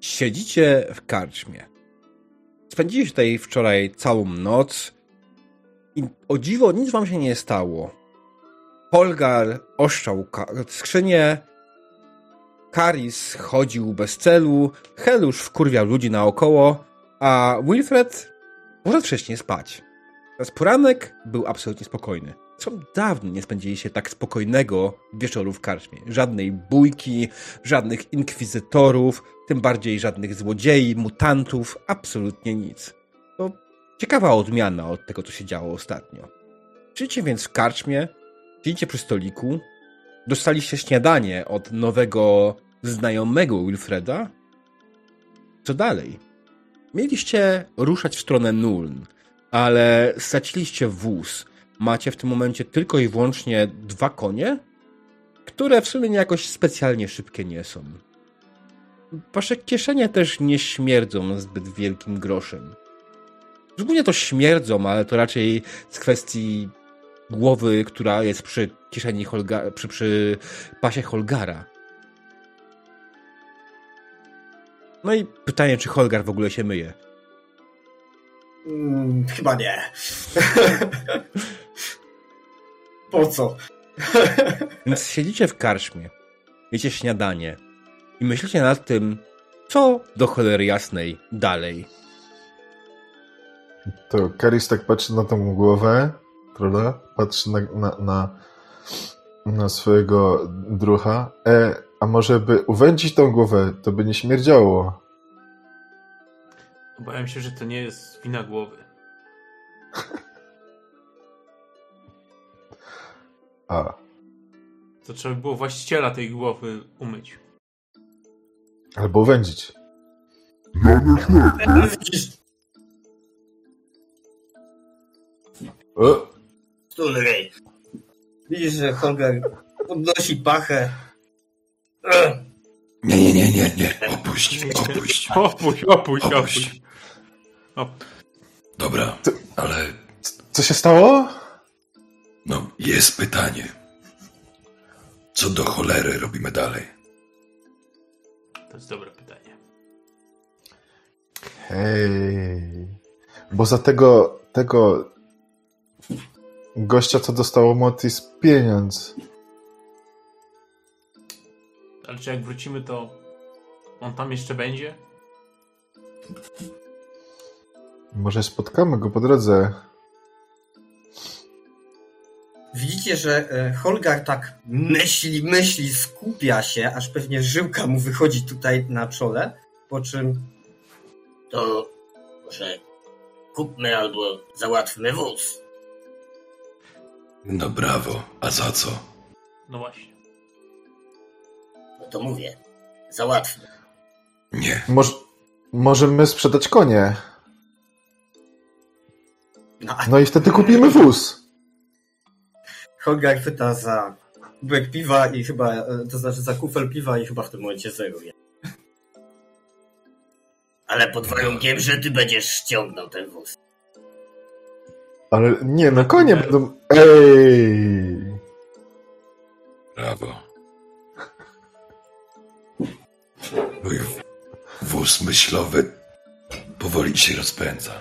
Siedzicie w karczmie. Spędziliście tutaj wczoraj całą noc i o dziwo nic wam się nie stało. Polgar oszczał skrzynię, Karis chodził bez celu, Helusz wkurwiał ludzi naokoło, a Wilfred może wcześniej spać. Teraz poranek był absolutnie spokojny. Co dawno nie spędziliście tak spokojnego wieczoru w karczmie. Żadnej bójki, żadnych inkwizytorów, tym bardziej żadnych złodziei, mutantów, absolutnie nic. To ciekawa odmiana od tego, co się działo ostatnio. Siedzicie więc w karczmie, siedzicie przy stoliku, dostaliście śniadanie od nowego znajomego Wilfreda. Co dalej? Mieliście ruszać w stronę Nuln, ale straciliście wóz. Macie w tym momencie tylko i wyłącznie dwa konie, które w sumie jakoś specjalnie szybkie nie są. Wasze kieszenie też nie śmierdzą zbyt wielkim groszem. Zupełnie to śmierdzą, ale to raczej z kwestii głowy, która jest przy kieszeni Holga, przy, przy pasie Holgara. No i pytanie, czy Holgar w ogóle się myje? Hmm, chyba nie. po co? Więc siedzicie w karczmie, jecie śniadanie i myślicie nad tym, co do cholery jasnej dalej. To Karis tak patrzy na tą głowę, prawda? Patrzy na, na, na, na swojego drucha. E, a może by uwędzić tą głowę, to by nie śmierdziało. Obawiam się, że to nie jest wina głowy. A. To trzeba by było właściciela tej głowy umyć. Albo uwędzić. O, Stulej. Widzisz, że Holger podnosi pachę. Nie, nie, nie, nie, nie. Opuść, opuść. Opuść, opuść, opuść. Dobra, ale co się stało? No jest pytanie. Co do cholery robimy dalej? to jest dobre pytanie. Hej. Bo za tego, tego gościa, co dostało Motis pieniądz. Ale czy jak wrócimy, to on tam jeszcze będzie? Może spotkamy go po drodze. Widzicie, że e, Holgar tak myśli, myśli, skupia się, aż pewnie żyłka mu wychodzi tutaj na czole, po czym To może kupmy albo załatwmy wóz. No brawo, a za co? No właśnie. No to mówię, załatwmy. Nie, Może, możemy sprzedać konie. no, a No i wtedy kupimy wóz. Holgar pyta za kubek piwa i chyba, e, to znaczy za kufel piwa i chyba w tym momencie zeruje. Ale pod warunkiem, że ty będziesz ściągnął ten wóz. Ale nie, no konie będą... Ej! brawo. Mój wóz myślowy powoli się rozpędza.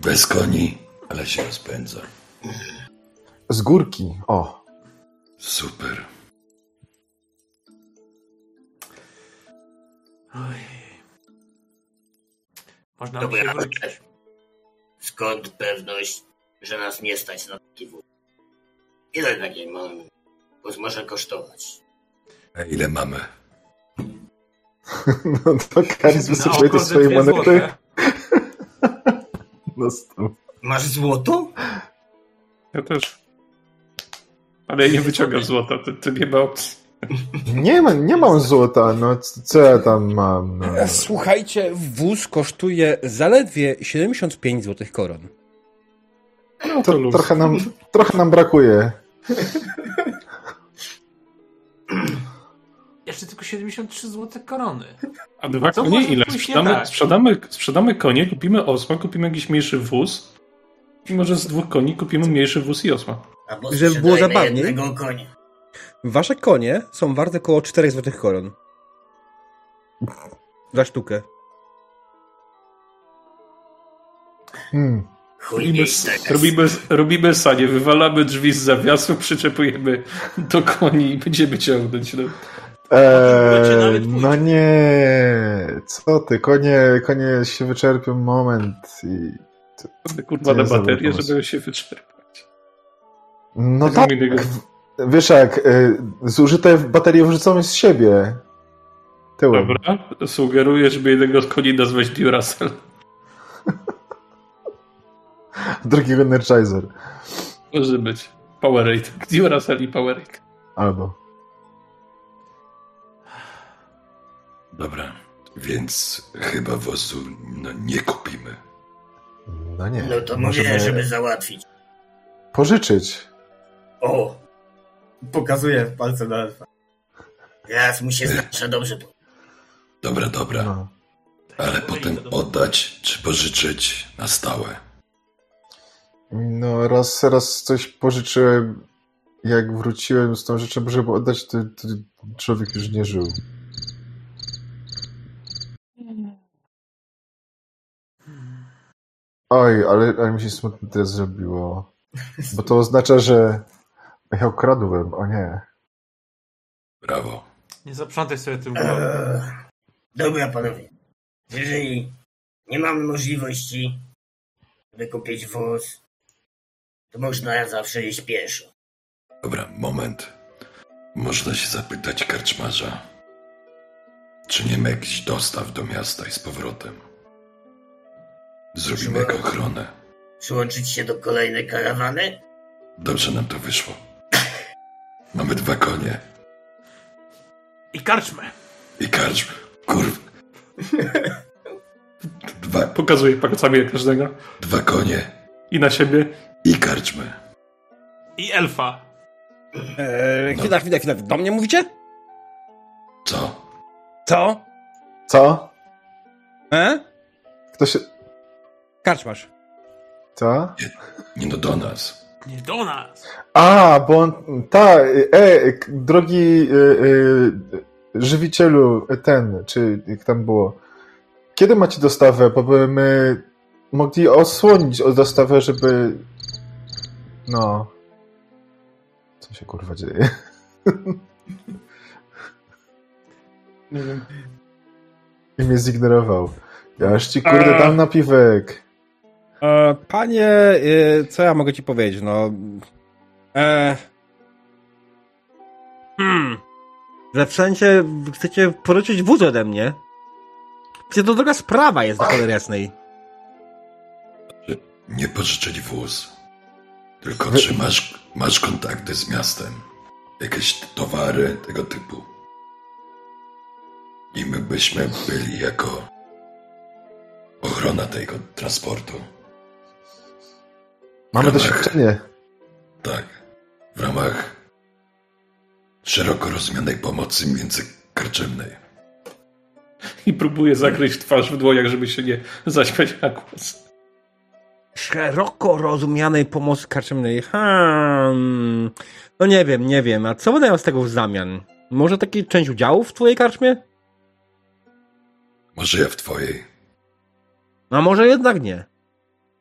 Bez koni, ale się rozpędza. Z górki. O. Super. Oj. Można Dobra, się wrócić. Skąd pewność, że nas nie stać na taki wóz? Ile taki mon- wóz może kosztować? A ile mamy? No to Karis wysypuje te swoje monety na stół. Masz złoto? Ja też. Ale ja nie wyciągam złota, to, to nie ma opcji. Nie, ma, nie mam złota, no co ja tam mam? No. Słuchajcie, wóz kosztuje zaledwie 75 złotych koron. No to To, luz. trochę, nam, trochę nam brakuje. Jeszcze tylko 73 zł korony. A dwa Co konie ile? Sprzedamy, tak? sprzedamy, sprzedamy konie, kupimy osła, kupimy jakiś mniejszy wóz i może z dwóch koni kupimy mniejszy wóz i osła. Albo Żeby było zabawniej. jednego konia. Wasze konie są warte około 4 złotych koron. Za sztukę. Hmm. Robimy, robimy, robimy sanie, wywalamy drzwi z zawiasu, przyczepujemy do koni i będziemy ciągnąć. No. Eee, no nie, co ty, konie, konie się wyczerpią moment i... Kurwa na baterię, żeby się wyczerpać. No Tak tak, innego. wiesz jak, y, zużyte baterie wrzucamy z siebie. Tyłem. Dobra, sugeruję, żeby jednego z koni nazwać Duracell. Drugiego Energizer. Może być. Powerade. Duracell i Powerade. Albo. Dobra, więc chyba wozu no, nie kupimy. No nie. No to możemy mówię, żeby załatwić. pożyczyć. O, Pokazuję palcem na elfa. raz mu się zawsze dobrze. Dobra, dobra, No. ale potem oddać czy pożyczyć na stałe. no raz, raz coś pożyczyłem, jak wróciłem z tą rzeczą, żeby oddać, to, to człowiek już nie żył. Oj, ale, ale mi się smutno teraz zrobiło. Bo to oznacza, że ja ukradłem, o nie. Brawo. Nie zaprzątaj sobie tym. Eee, dobra, panowie. Jeżeli nie mamy możliwości, by kupić wóz, to można zawsze iść pieszo. Dobra, moment. Można się zapytać karczmarza, czy nie ma jakichś dostaw do miasta i z powrotem. Zrobimy jak ochronę. Przyłączyć się do kolejnej karawany? Dobrze nam to wyszło. Mamy dwa konie I karczmę. i karcz. Kurw. Dwa, Pokazuję palcami na każdego. dwa konie I na siebie. i karczmy. I elfa. Eee, chwila, chwila, chwila. Do mnie mówicie? Co? Co? Co? E? Kto się... Karczmasz. Co? Nie no do nas. Nie do nas. A, bo on... Ta, e, k- drogi e, e, żywicielu, e, ten, czy jak tam było. Kiedy macie dostawę? Bo by my mogli osłonić o dostawę, żeby... No... Co się kurwa dzieje? Nie wiem. I mnie zignorował. Ja aż ci kurde dam napiwek. E, panie, e, co ja mogę ci powiedzieć? No. E, hmm. Że w sensie chcecie pożyczyć wóz ode mnie? Przecież to droga sprawa jest do cholery jasnej. Nie pożyczyć wóz. Tylko czy masz, masz kontakty z miastem? Jakieś towary tego typu? I my byśmy byli jako ochrona tego transportu. Mamy ramach- doświadczenie. Tak. W ramach szeroko rozumianej pomocy międzykarczemnej. I próbuję zakryć twarz w dłoniach, żeby się nie zaśmiać na głos. Szeroko rozumianej pomocy karczemnej. Hmm. No nie wiem, nie wiem. A co miał z tego w zamian? Może taki część udziałów w twojej karczmie? Może ja w twojej. A może jednak nie.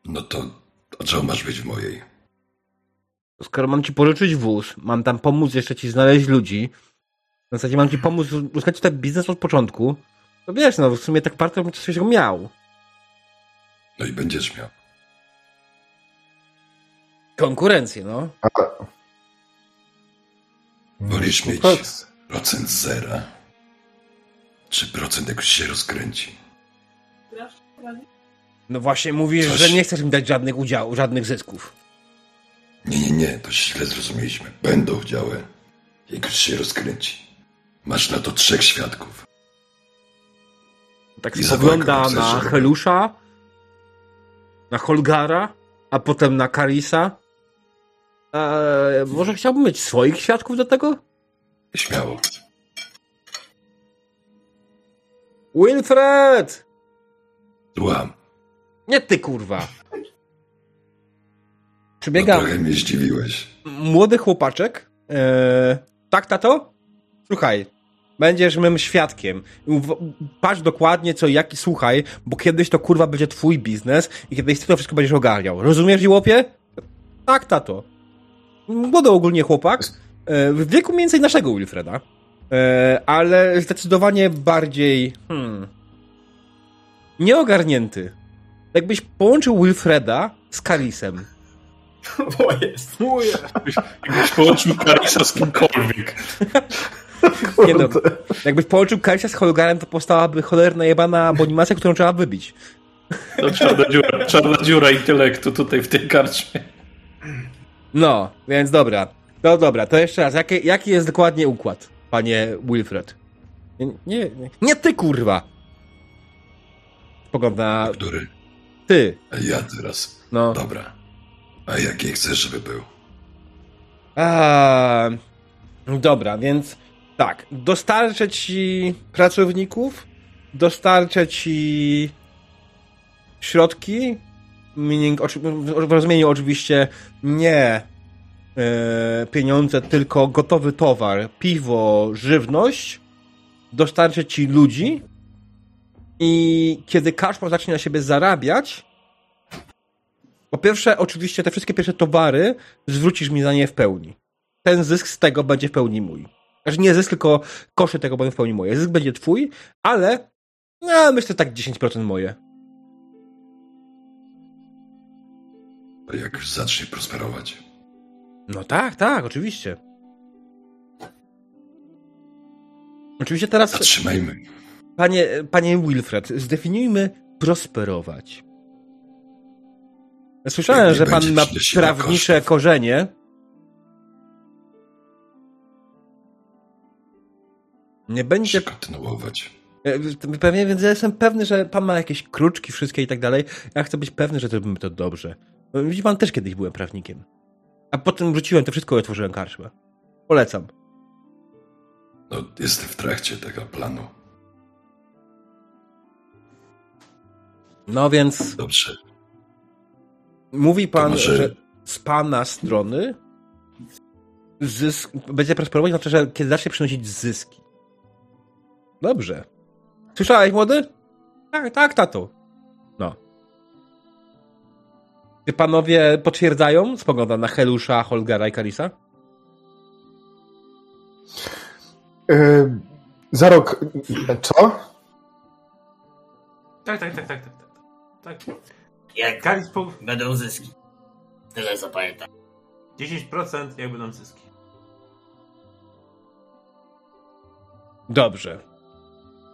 No to a czemu masz być w mojej? Skoro mam ci pożyczyć wóz, mam tam pomóc jeszcze ci znaleźć ludzi, w zasadzie mam ci pomóc uzyskać ten biznes od początku, to wiesz, no w sumie tak partner bym coś miał. No i będziesz miał. Konkurencję, no. A... Wolisz mieć procent zera? Czy procent jak już się rozkręci? No właśnie mówisz, Coś- że nie chcesz mi dać żadnych udziałów, żadnych zysków. Nie, nie, nie, to źle zrozumieliśmy. Będą udziały, jak już się rozkręci. Masz na to trzech świadków. Tak I spogląda na Helusza, na Holgara, a potem na Karisa. Eee, może chciałbym mieć swoich świadków do tego? Śmiało. Wilfred! Słucham. Nie ty, kurwa. No Przybiega trochę mnie zdziwiłeś. młody chłopaczek. Eee, tak, tato? Słuchaj, Będziesz mym świadkiem. Patrz dokładnie co, jaki słuchaj, bo kiedyś to kurwa będzie twój biznes i kiedyś ty to wszystko będziesz ogarniał. Rozumiesz, żłopie? Tak, tato. Młody ogólnie chłopak. e, W wieku mniej więcej naszego Wilfreda. E, Ale zdecydowanie bardziej. Hmm. Nieogarnięty. Jakbyś połączył Wilfreda z Karisem. O jest. Jakbyś połączył Karisa z kimkolwiek. Nie no, jakbyś połączył Karisa z Holgarem, to powstałaby cholerna jebana animacja, którą trzeba wybić. To czarna dziura, czarna dziura intelektu tutaj w tej karczmie. No, więc dobra. No dobra, to jeszcze raz. Jaki, jaki jest dokładnie układ, panie Wilfred? Nie, nie, nie, ty, kurwa! Spogląd na Który? Ty. A ja teraz. No. Dobra. A jaki chcesz, żeby był? A, dobra, więc tak. Dostarczę ci pracowników, dostarczę ci środki, meaning, w rozumieniu oczywiście nie e, pieniądze, tylko gotowy towar, piwo, żywność, dostarczę ci ludzi i kiedy Kaszmar zacznie na siebie zarabiać, po pierwsze, oczywiście te wszystkie pierwsze towary zwrócisz mi za nie w pełni. Ten zysk z tego będzie w pełni mój. Znaczy nie zysk, tylko koszty tego będą w pełni moje. Zysk będzie twój, ale no, myślę tak 10% moje. A jak zacznie prosperować? No tak, tak, oczywiście. Oczywiście teraz, Zatrzymajmy. Panie, panie Wilfred, zdefiniujmy prosperować. Słyszałem, że pan ma prawnicze kosztów. korzenie. Nie będzie kontynuować. E, Pewnie, więc ja jestem pewny, że pan ma jakieś kruczki wszystkie i tak dalej. Ja chcę być pewny, że zrobimy to dobrze. No, Widzi pan, też kiedyś byłem prawnikiem. A potem wróciłem to wszystko i otworzyłem karczmę. Polecam. No, jestem w trakcie tego planu. No więc Dobrze. mówi pan, może- że z pana strony zysk będzie prosperować, znaczy, że kiedy zacznie przynosić zyski. Dobrze. Słyszałeś, młody? Tak, tak, tato. No. Czy panowie potwierdzają? Spogląda na Helusza, Holgara i Karisa. Yy, za rok. Co? Tak, tak, tak, tak, tak. Tak. Jak Karis po będą zyski. Tyle zapamiętam. 10% jak będą zyski. Dobrze.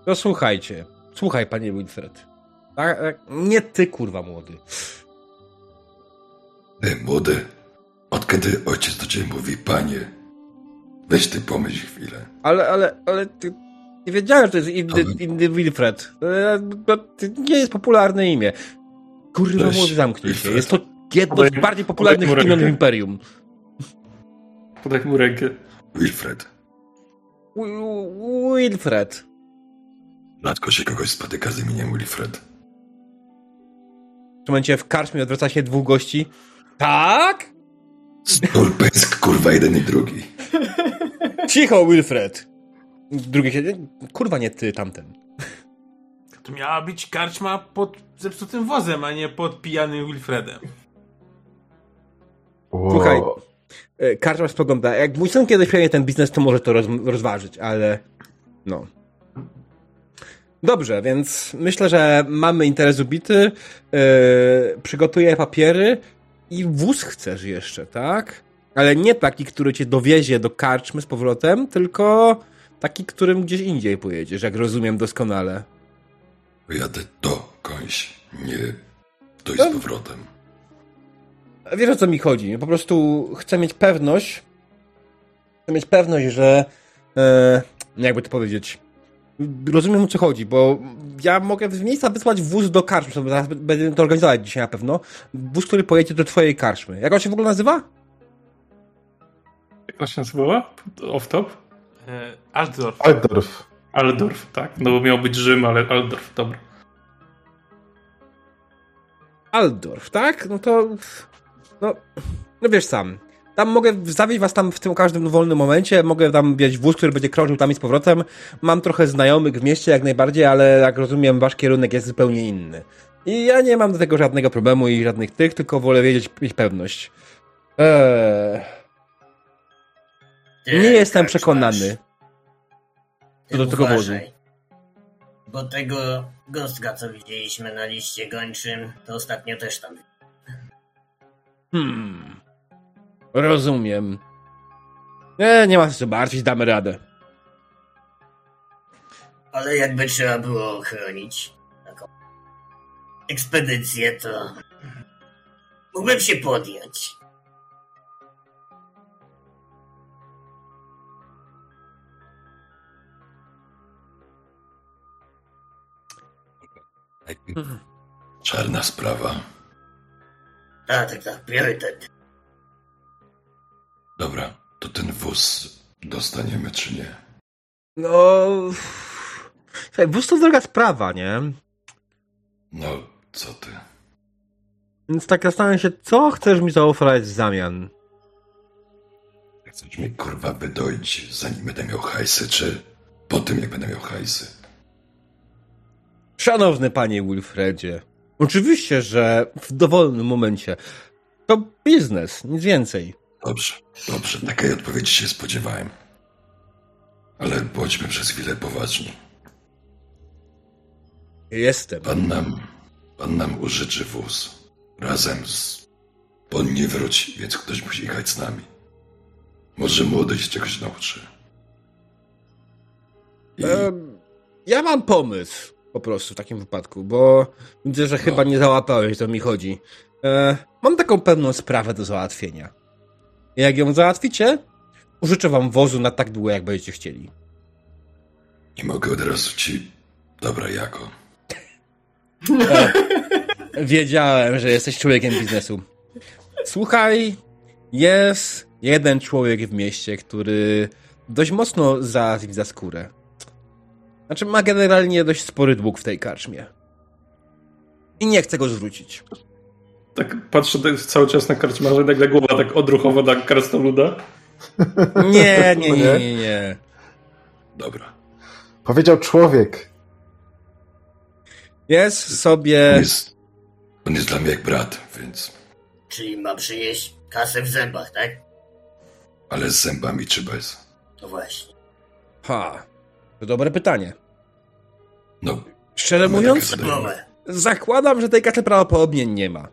To słuchajcie. Słuchaj, panie Wilfred. Tak, tak, nie ty, kurwa, młody. Ty, młody, od kiedy ojciec do ciebie mówi, panie, weź ty pomyśl chwilę. Ale, ale, ale ty, nie wiedziałem, że to jest inny, inny Wilfred. To, to nie jest popularne imię. Kurwa, młody, zamknij się. Jest to jedno z bardziej popularnych imion w. Imperium. Podaj mu rękę. Wilfred, Wi- Wilfred. rzadko się kogoś spotyka z imieniem Wilfred. W tym momencie w karczmie odwraca się dwóch gości. Tak? Stulpysk, kurwa, jeden i drugi. Cicho, Wilfred. Drugie się... Kurwa, nie ty, tamten. To miała być karczma pod zepsutym wozem, a nie pod pijanym Wilfredem. Wow. Słuchaj. E, Karczma spogląda. Jak mój syn kiedyś przejmie ten biznes, to może to roz, rozważyć, ale no. Dobrze, więc myślę, że mamy interes ubity. Yy, przygotuję papiery i wóz chcesz jeszcze, tak? Ale nie taki, który cię dowiezie do karczmy z powrotem, tylko taki, którym gdzieś indziej pojedziesz, jak rozumiem doskonale. Pojadę do końś, nie to i No. z powrotem. Wiesz o co mi chodzi? Po prostu chcę mieć pewność, chcę mieć pewność, że e, jakby to powiedzieć, rozumiem o co chodzi, bo ja mogę z miejsca wysłać wóz do karczmy, zaraz będę to organizować dzisiaj na pewno, wóz, który pojedzie do twojej karczmy. Jak on się w ogóle nazywa? Jak on się nazywała? Off-top? E, Altdorf. Altdorf. Aldorf, tak? No bo miał być Rzym, ale Aldorf, dobra. Aldorf, tak? No to, no, no wiesz sam, tam mogę zawieźć was tam w tym każdym wolnym momencie, mogę tam wziąć wóz, który będzie krążył tam i z powrotem. Mam trochę znajomych w mieście jak najbardziej, ale jak rozumiem, wasz kierunek jest zupełnie inny. I ja nie mam do tego żadnego problemu i żadnych tych, tylko wolę wiedzieć, mieć pewność. Eee, Ty, nie jestem przekonany. Ty do tego uważaj. Bo tego gostka, co widzieliśmy na liście gończym, to ostatnio też tam. Hmm. Rozumiem. Nie, nie ma co martwić, damy radę. Ale jakby trzeba było ochronić taką ekspedycję, to mógłbym się podjąć. Czarna sprawa. Tak, tak, tak, priorytet. Dobra, to ten wóz dostaniemy czy nie? No... Słuchaj, wóz to droga sprawa, nie? No, co ty? Więc tak zastanawiam się, co chcesz mi zaoferować w zamian? Chcesz mnie kurwa wydoić, zanim będę miał hajsy, czy po tym, jak będę miał hajsy? Szanowny panie Wilfredzie, oczywiście, że w dowolnym momencie to biznes, nic więcej. Dobrze, dobrze, takiej odpowiedzi się spodziewałem. Ale bądźmy przez chwilę poważni. Jestem. Pan nam, pan nam użyczy wóz. Razem z... On nie wróci, więc ktoś musi jechać z nami. Może młody się czegoś nauczy. I ja mam pomysł po prostu w takim wypadku, bo widzę, że chyba nie załapałeś, co mi chodzi. E, mam taką pewną sprawę do załatwienia. Jak ją załatwicie, użyczę wam wozu na tak długo, jak będziecie chcieli. nie mogę od razu ci... Dobra, jako. Wiedziałem, że jesteś człowiekiem biznesu. Słuchaj, jest jeden człowiek w mieście, który dość mocno załatwi za skórę. Znaczy, ma generalnie dość spory dług w tej karczmie. I nie chce go zwrócić. Tak patrzę tak cały czas na karczmarza i nagle głowa tak odruchowo na krasnoluda. Nie, nie, nie, nie, nie. Dobra. Powiedział człowiek. Jest On sobie... jest... On jest dla mnie jak brat, więc... Czyli ma przynieść kasę w zębach, tak? Ale z zębami czy bez? No właśnie. Ha, to dobre pytanie. No, Szczerze mówiąc, zakładam, że tej karty prawdopodobnie nie ma.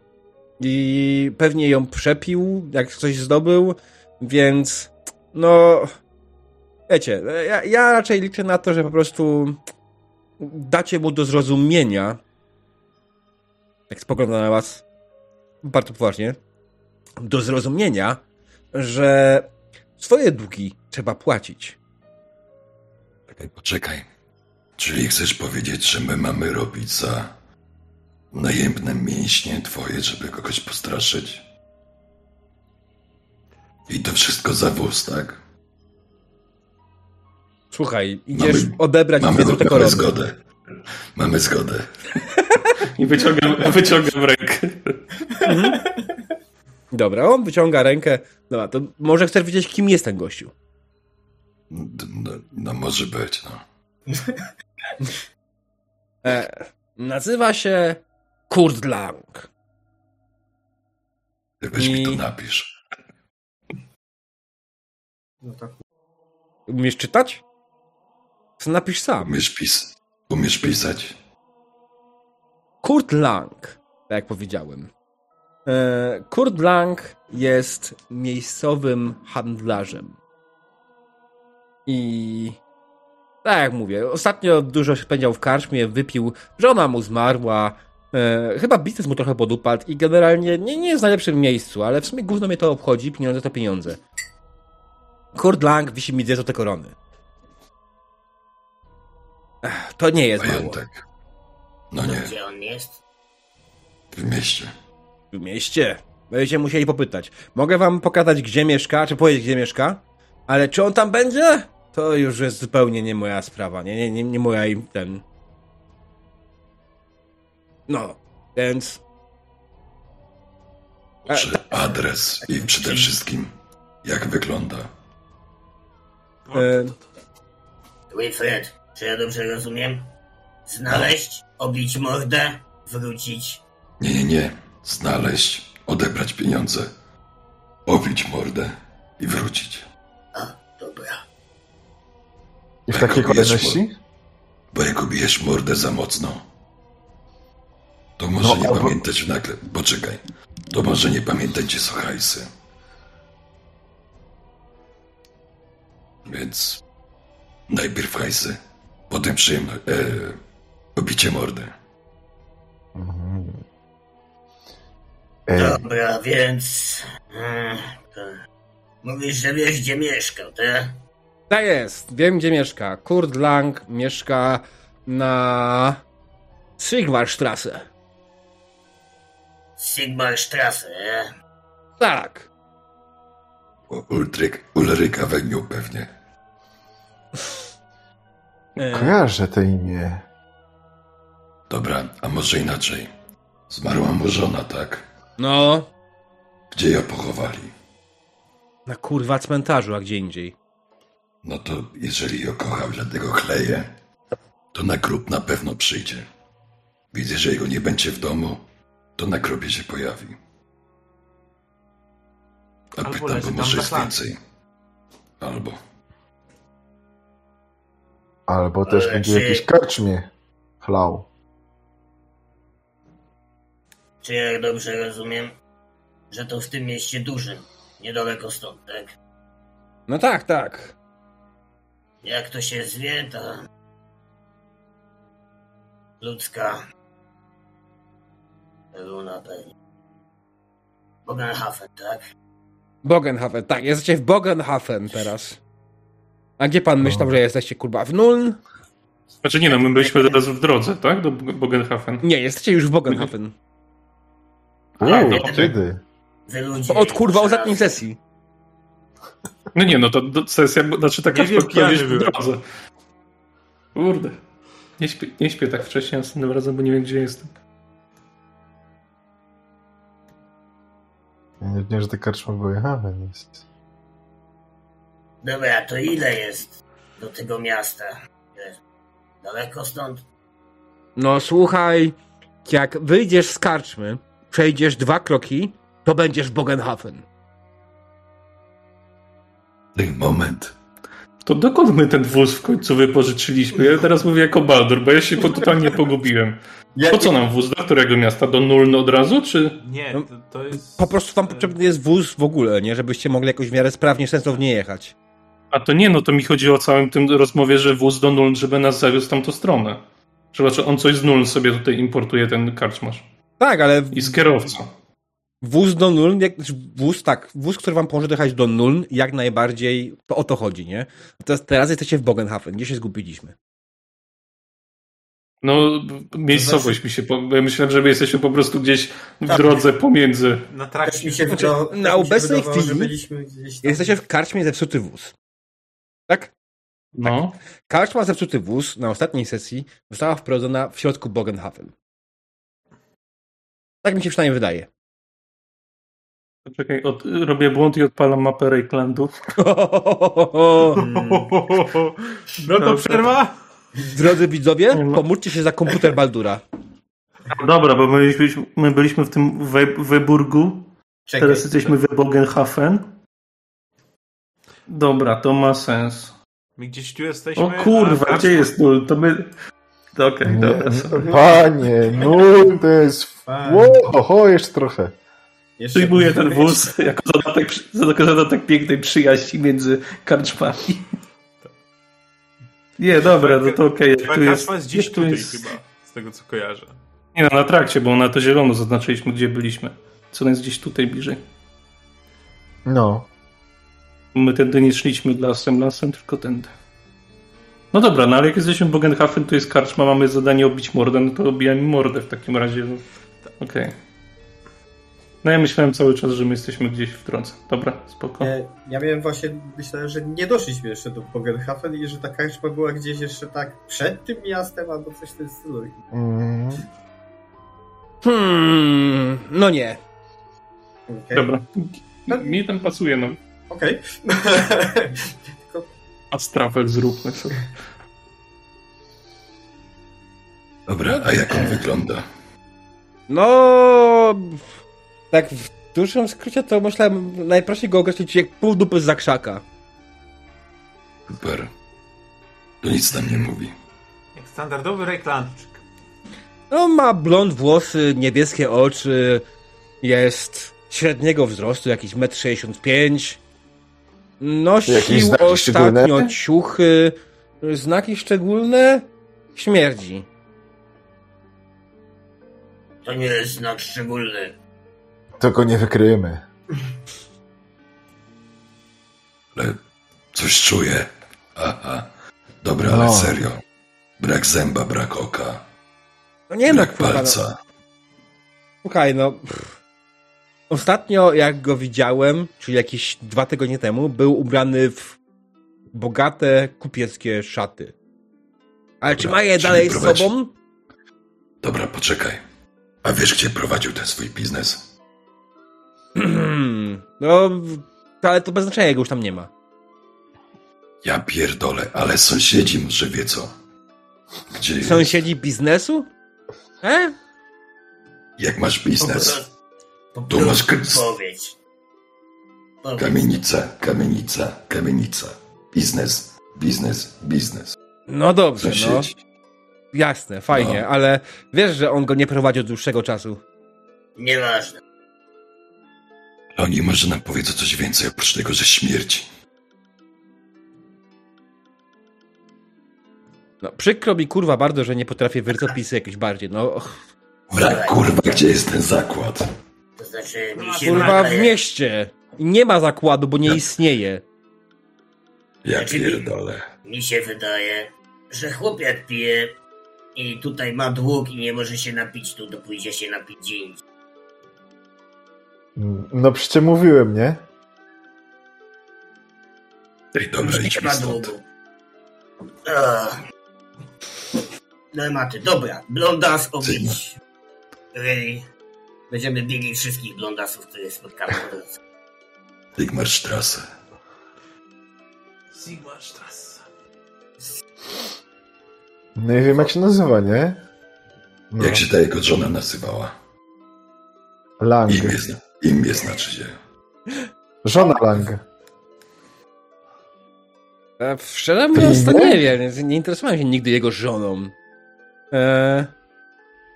I pewnie ją przepił, jak coś zdobył, więc no... Wiecie, ja, ja raczej liczę na to, że po prostu dacie mu do zrozumienia, jak spogląda na was bardzo poważnie, do zrozumienia, że swoje długi trzeba płacić. Czekaj, poczekaj. Czyli chcesz powiedzieć, że my mamy robić za najemne mięśnie twoje, żeby kogoś postraszyć? I to wszystko za wóz, tak? Słuchaj, idziesz Mamy- odebrać Mamy, dwie złote mamy zgodę. Mamy zgodę. I wyciągam, wyciągam rękę. Dobra, on wyciąga rękę. Dobra, to może chcesz wiedzieć, kim jest ten gościu. D- No, no może być, no. E, nazywa się Kurt Lang. Ty weź mi I- to napisz. No tak. Umiesz czytać? To napisz sam. Umiesz, pis umiesz pisać? Kurt Lang, tak jak powiedziałem. E, Kurt Lang jest miejscowym handlarzem. I tak jak mówię, ostatnio dużo się spędzał w karczmie, wypił, żona mu zmarła, e, chyba biznes mu trochę podupadł i generalnie nie, nie jest w najlepszym miejscu, ale w sumie gówno mnie to obchodzi, pieniądze to pieniądze. Kurt Lang wisi mi dwie złote korony. Ech, To nie jest mało. Majątek. No nie, Gdzie on jest? w mieście. W mieście. Będziecie musieli popytać. Mogę wam pokazać, gdzie mieszka, czy powiedzieć, gdzie mieszka, ale czy on tam będzie? To już jest zupełnie nie moja sprawa, nie, nie, nie, nie moja im ten... No, więc... E, Czy adres i przede wszystkim Jak wygląda? E. Wilfred, czy ja dobrze rozumiem? Znaleźć, obić mordę, wrócić. Nie, nie, nie. Znaleźć, odebrać pieniądze, obić mordę i wrócić. Dobra. I w Tak, takiej kolejności? Bo jak ubijesz mordę za mocno, to może No, nie albo- pamiętać w nagle. Poczekaj. To może nie pamiętać, gdzie są hajsy. Więc najpierw hajsy, potem przyjemność. E, obicie mordy. Mhm. E, Dobra, więc... Mówisz, że wiesz, gdzie mieszkał, tak? tak jest, wiem gdzie mieszka. Kurt Lang mieszka na Sigmarstrasse. Sigmarstrasse, e? Tak. U- Ultryk, Ulryk Avenue pewnie. E, kojarzę to imię. Dobra, a może inaczej. Zmarła mu żona, tak? no, Gdzie ją pochowali? Na kurwa cmentarzu, a gdzie indziej. No to jeżeli ją kochał, dlatego chleje, to na grób na pewno przyjdzie. Widzę, że jego nie będzie w domu, to na grobie się pojawi. A Albo pytam, bo może jest więcej. Albo. Albo też Ale będzie czy- jakiś karczmie chlał. Czy jak dobrze rozumiem, że to w tym mieście dużym, niedaleko stąd, tak? No tak, tak. Jak to się zwie, ta... Ludzka... Luna pewnie. Bogenhafen, tak? Bogenhafen, tak, jesteście w Bogenhafen teraz. A gdzie pan myślał, że jesteście, kurwa, w Nuln? Znaczy nie no, my byliśmy teraz w drodze, tak? Do Bogenhafen. Nie, jesteście już w Bogenhafen. A, Uuu, dobra. wtedy. Od kurwa ostatniej raz- sesji. No nie, no to sesja, znaczy taka Nie prawie byłem. drodze. Kurde. Nie śpię, nie śpię tak wcześnie następnym razem, bo nie wiem, gdzie jestem. Ja nie wiem, że te karczmy były jechane. Jest. Dobra, to ile jest do tego miasta? Daleko stąd? No słuchaj, jak wyjdziesz z karczmy, przejdziesz dwa kroki, to będziesz w Bogenhafen. Ten moment. To dokąd my ten wóz w końcu wypożyczyliśmy? Ja teraz mówię jako Baldur, bo ja się totalnie pogubiłem. Po co nam wóz? Do którego miasta? Do Nuln od razu, czy... Nie, No, to, to jest... Po prostu tam potrzebny jest wóz w ogóle, nie? Żebyście mogli jakoś w miarę sprawnie, sensownie jechać. A to nie, no to mi chodzi o całym tym rozmowie, że wóz do Nuln, żeby nas zawiózł w tamtą stronę. Że znaczy on coś z Nuln sobie tutaj importuje, ten karczmarz. Tak, ale I z kierowcą. Wóz do Nuln, jak, znaczy wóz, tak, wóz, który wam pomoże dojechać do Nuln, jak najbardziej, to o to chodzi, nie? Teraz, teraz jesteście w Bogenhafen, gdzie się zgubiliśmy. No, miejscowość mi się... Po... ja Myślałem, że my jesteśmy po prostu gdzieś w drodze pomiędzy... Na trakcie. mi się Znaczy, wydawało, na obecnej chwili byliśmy gdzieś tam. Jesteście w karczmie zepsuty wóz. Tak? No. Karczma zepsuty wóz na ostatniej sesji została wprowadzona w środku Bogenhafen. Tak mi się przynajmniej wydaje. Czekaj, od... robię błąd i odpalam mapę Rejklandu. No to przerwa? Drodzy widzowie, pomóżcie się za komputer Baldura. Dobra, bo my byliśmy, my byliśmy w tym We- Weburgu, Czekaj, teraz jesteśmy w Bogenhafen. Dobra, to ma sens. My gdzieś tu jesteśmy. O kurwa, a- gdzie jest nul? To my... Okej, Nie, dobra. nie, panie, no to jest... Oho, jeszcze trochę. Przyjmuję ten wóz jako zadatek, przy- jako zadatek pięknej przyjaźni między karczmami. Nie, dobra, no to okej. Jak tu jest, jest gdzieś jak tu tutaj jest... chyba, z tego co kojarzę. Nie no, na trakcie, bo na to zielono zaznaczyliśmy, gdzie byliśmy. Co jest gdzieś tutaj bliżej. No. My tędy nie szliśmy lasem, lasem, tylko tędy. No dobra, no ale jak jesteśmy w Bogenhafen, to jest karczma, mamy zadanie obić mordę, no to obijamy mordę w takim razie. No. Okej. No ja myślałem cały czas, że my jesteśmy gdzieś w drodze. Dobra, spoko. Nie, ja miałem właśnie, myślałem, że nie doszliśmy jeszcze do Bogenhafen i że ta karczma była gdzieś jeszcze tak przed tym miastem albo coś w tym stylu. Mm, Hmm, no nie. Okay. Dobra. Mi tam pasuje, no. Okej. Astrafel zróbmy sobie. Dobra, a jak on wygląda? No, tak w dużym skrócie to myślałem najprościej go określić jak pół dupy z zakrzaka. Super. To nic nam nie mówi. Jak standardowy reklamczyk. No, ma blond włosy, niebieskie oczy, jest średniego wzrostu, jakiś 1,65 m. Nosił Jakieś znaki ostatnio szczególne? ciuchy. Znaki szczególne? Śmierdzi. To nie jest znak szczególny. To go nie wykryjemy. Ale coś czuję. Aha. Dobra, No. ale serio. Brak zęba, brak oka. No nie no, Brak kurwa, no. palca. Słuchaj, no. pff. Ostatnio, jak go widziałem, czyli jakieś dwa tygodnie temu, był ubrany w bogate kupieckie szaty. Ale czy Dobra, ma je dalej z prowadzi- sobą? Dobra, poczekaj. A wiesz, gdzie prowadził ten swój biznes? no, ale to bez znaczenia, jego już tam nie ma. Ja pierdolę, ale sąsiedzi może wie co. Gdzie jest? Sąsiedzi biznesu? E? Jak masz biznes? Po Tu masz powiedz. Kamienica, kamienica, kamienica. Biznes, biznes, biznes. No dobrze, no. Jasne, fajnie, No. ale wiesz, że on go nie prowadzi od dłuższego czasu. Nieważne. Oni może nam powiedzą coś więcej oprócz tego, że śmierci. No, przykro mi kurwa bardzo, że nie potrafię wyrcopisy jakieś bardziej, no. Dobra, kurwa, gdzie jest ten zakład? To znaczy, mi się Kurwa w mieście. Nie ma zakładu, bo nie istnieje. Ja Znaczy, pierdolę. mi się wydaje, że chłop jak pije i tutaj ma dług i nie może się napić tu, to pójdzie się napić gdzie indziej. No przecież mówiłem, nie? Ej, dobra, Już idź nie mi ma stąd. Ach. Dylematy. Dobra, blondas obić. Ej, Będziemy biegli wszystkich blondasów, które spotkamy po drodze. Sigmarstrasse. Sigmarstrasse. No i wiem jak się nazywa, nie? No. Jak się ta jego żona nazywała? Lang. Imię, zna- imię znaczy się. Żona Lang. E, Szczerze mówiąc, to nie wiem. Nie interesowałem się nigdy jego żoną. E...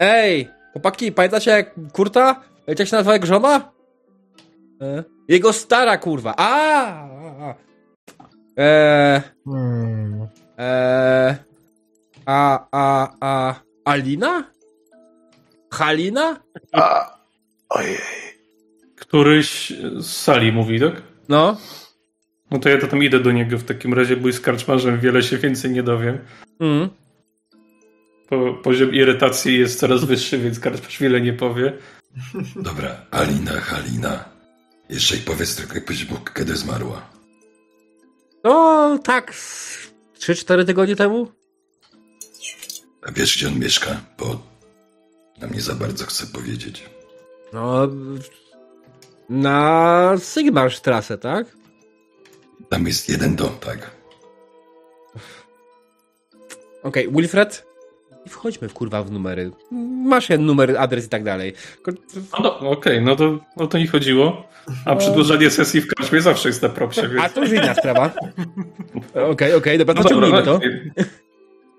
Ej, chłopaki, pamiętacie jak Kurta? Jak się nazywa jego żona? E... Jego stara kurwa. A! a, a. E... Hmm. E... A, a, a... Alina? Halina? Ojej. Któryś z sali mówi, tak? No. No to ja to tam idę do niego w takim razie, bo z karczmarzem wiele się więcej nie dowiem. Mm. Po, poziom irytacji jest coraz wyższy, więc karczmarz wiele nie powie. Dobra, Alina, Halina. Jeszcze i powiedz tylko, jakbyś Bóg kiedy zmarła. No, tak. z 3-4 tygodnie temu? A wiesz, gdzie on mieszka? Bo nam nie za bardzo chce powiedzieć. No. Na Sigmarstrasse, tak? Tam jest jeden dom, tak? Okej, Wilfred? Nie wchodźmy w kurwa w numery. Masz jeden numer, adres i tak dalej. No, no okej, no, to, no to nie chodziło. A przedłużanie sesji w karczmie zawsze jest na propsie, A więc... to już inna sprawa. Okej, okej, dobra, No to dobra, ciągnijmy to.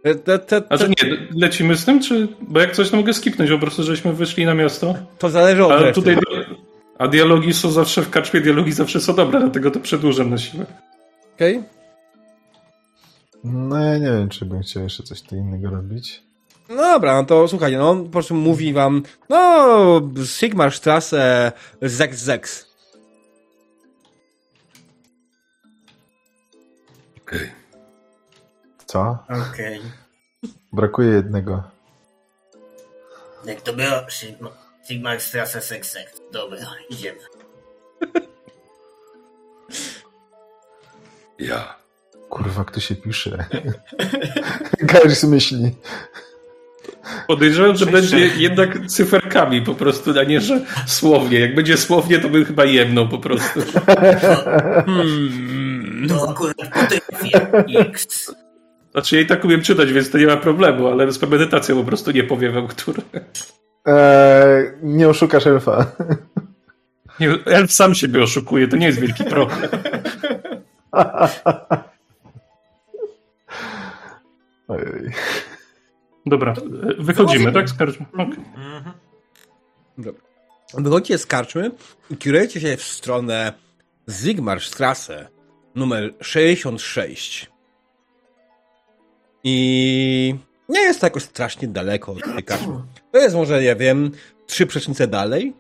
E, te- te- te- Znaczy nie, lecimy z tym, czy... Bo jak coś, to mogę skipnąć, po prostu żeśmy wyszli na miasto. To zależy od Ale tutaj... A dialogi są zawsze w karczmie, dialogi zawsze są dobre, dlatego to przedłużam na siłę. Okej? No ja nie wiem, czy bym chciał jeszcze coś tu innego robić. No dobra, no to słuchajcie, no on po prostu mówi wam, no Sigmarstrasse, Zex Zex. Okej. Co? Okej. Brakuje jednego. Jak to było? Sigma, Sigma Strasse Sex Sex. Dobra, idziemy. Ja. Kurwa, kto się pisze? Garis myśli. Podejrzewam, że będzie jednak cyferkami po prostu, a nie, że słownie. Jak będzie słownie, to bym chyba jemnął po prostu. Hmm. To akurat potrafię. X. Znaczy ja i tak umiem czytać, więc to nie ma problemu, ale z premedytacją po prostu nie powiem wam, które. Eee, nie oszukasz elfa. Nie, Elf sam siebie oszukuje, to nie jest wielki problem. Ojej. Dobra, wychodzimy, tak? Okay. Mhm. Dobra. Wychodzicie z karczmy i kierujecie się w stronę Zigmarstrasse numer 66. I nie jest to jakoś strasznie daleko od karczmy. To jest może, ja wiem, trzy przecznice dalej.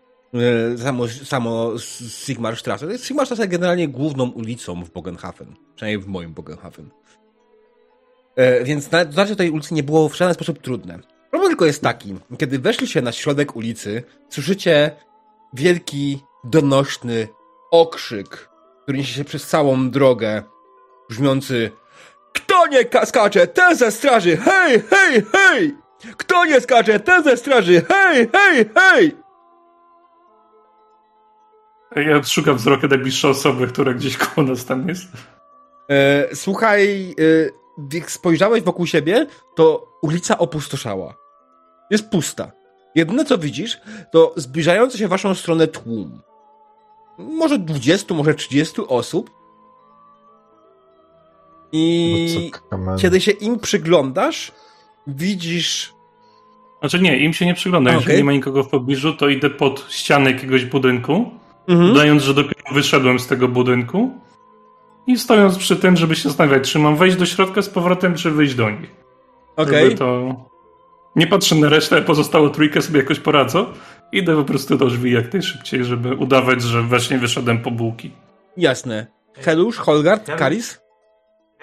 e, Samo, samo Sigmarstrasse. To jest generalnie główną ulicą w Bogenhafen. Przynajmniej w moim Bogenhafen. E, Więc dotarcie do tej ulicy nie było w żaden sposób trudne. Problem tylko jest taki, kiedy weszliście na środek ulicy, słyszycie wielki, donośny okrzyk, który niesie się przez całą drogę, brzmiący Kto nie ka- skacze, ten ze straży! Hej, hej, hej! Kto nie skacze, ten ze straży! Hej, hej, hej! Ja szukam wzrokiem najbliższej osoby, która gdzieś koło nas tam jest. E, słuchaj, e, jak spojrzałeś wokół siebie, to ulica opustoszała. Jest pusta. Jedyne co widzisz, to zbliżający się w waszą stronę tłum. Może 20, może 30 osób. I kiedy się im przyglądasz, widzisz. Znaczy nie, im się nie przygląda. Jeżeli Okej. nie ma nikogo w pobliżu, to idę pod ścianę jakiegoś budynku, Mhm. udając, że dopiero wyszedłem z tego budynku i stojąc przy tym, żeby się zastanawiać, czy mam wejść do środka z powrotem, czy wyjść do nich. Okej. Żeby to... Nie patrzę na resztę, pozostałą trójkę sobie jakoś poradzę. Idę po prostu do drzwi jak najszybciej, żeby udawać, że właśnie wyszedłem po bułki. Jasne. Helusz, Holgard, Ja- Karis?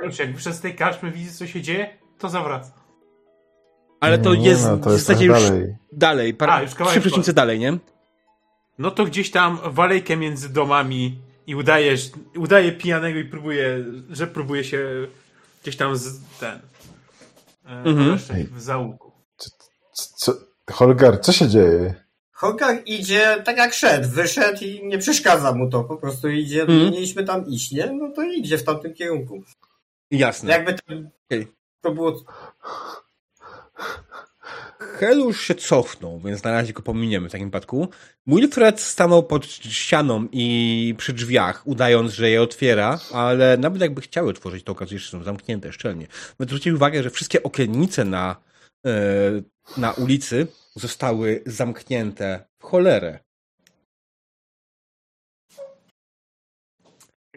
Już jak wyszedł z tej karczmy, widzi co się dzieje, to zawraca. Ale to nie, jest no, to w zasadzie trochę już dalej. dalej. Par- A, już trzy przeciwnicy po- dalej, nie? No to gdzieś tam walejkę między domami i udajesz, udaje pijanego i próbuje, że próbuje się gdzieś tam z ten e, Mhm. w załuku. Co, Holgar, co się dzieje? Hogar idzie tak jak szedł, wyszedł i nie przeszkadza mu to, po prostu idzie, Mhm. mieliśmy tam iść, nie? No to idzie w tamtym kierunku. Jasne. Jakby to, Okej. to było... Helusz się cofnął, więc na razie go pominiemy w takim wypadku. Wilfred stanął pod ścianą i przy drzwiach, udając, że je otwiera, ale nawet jakby chciały otworzyć, to okazuje się, że są zamknięte szczelnie. Nawet zwróćcie uwagę, że wszystkie okiennice na, e, na ulicy zostały zamknięte w cholerę.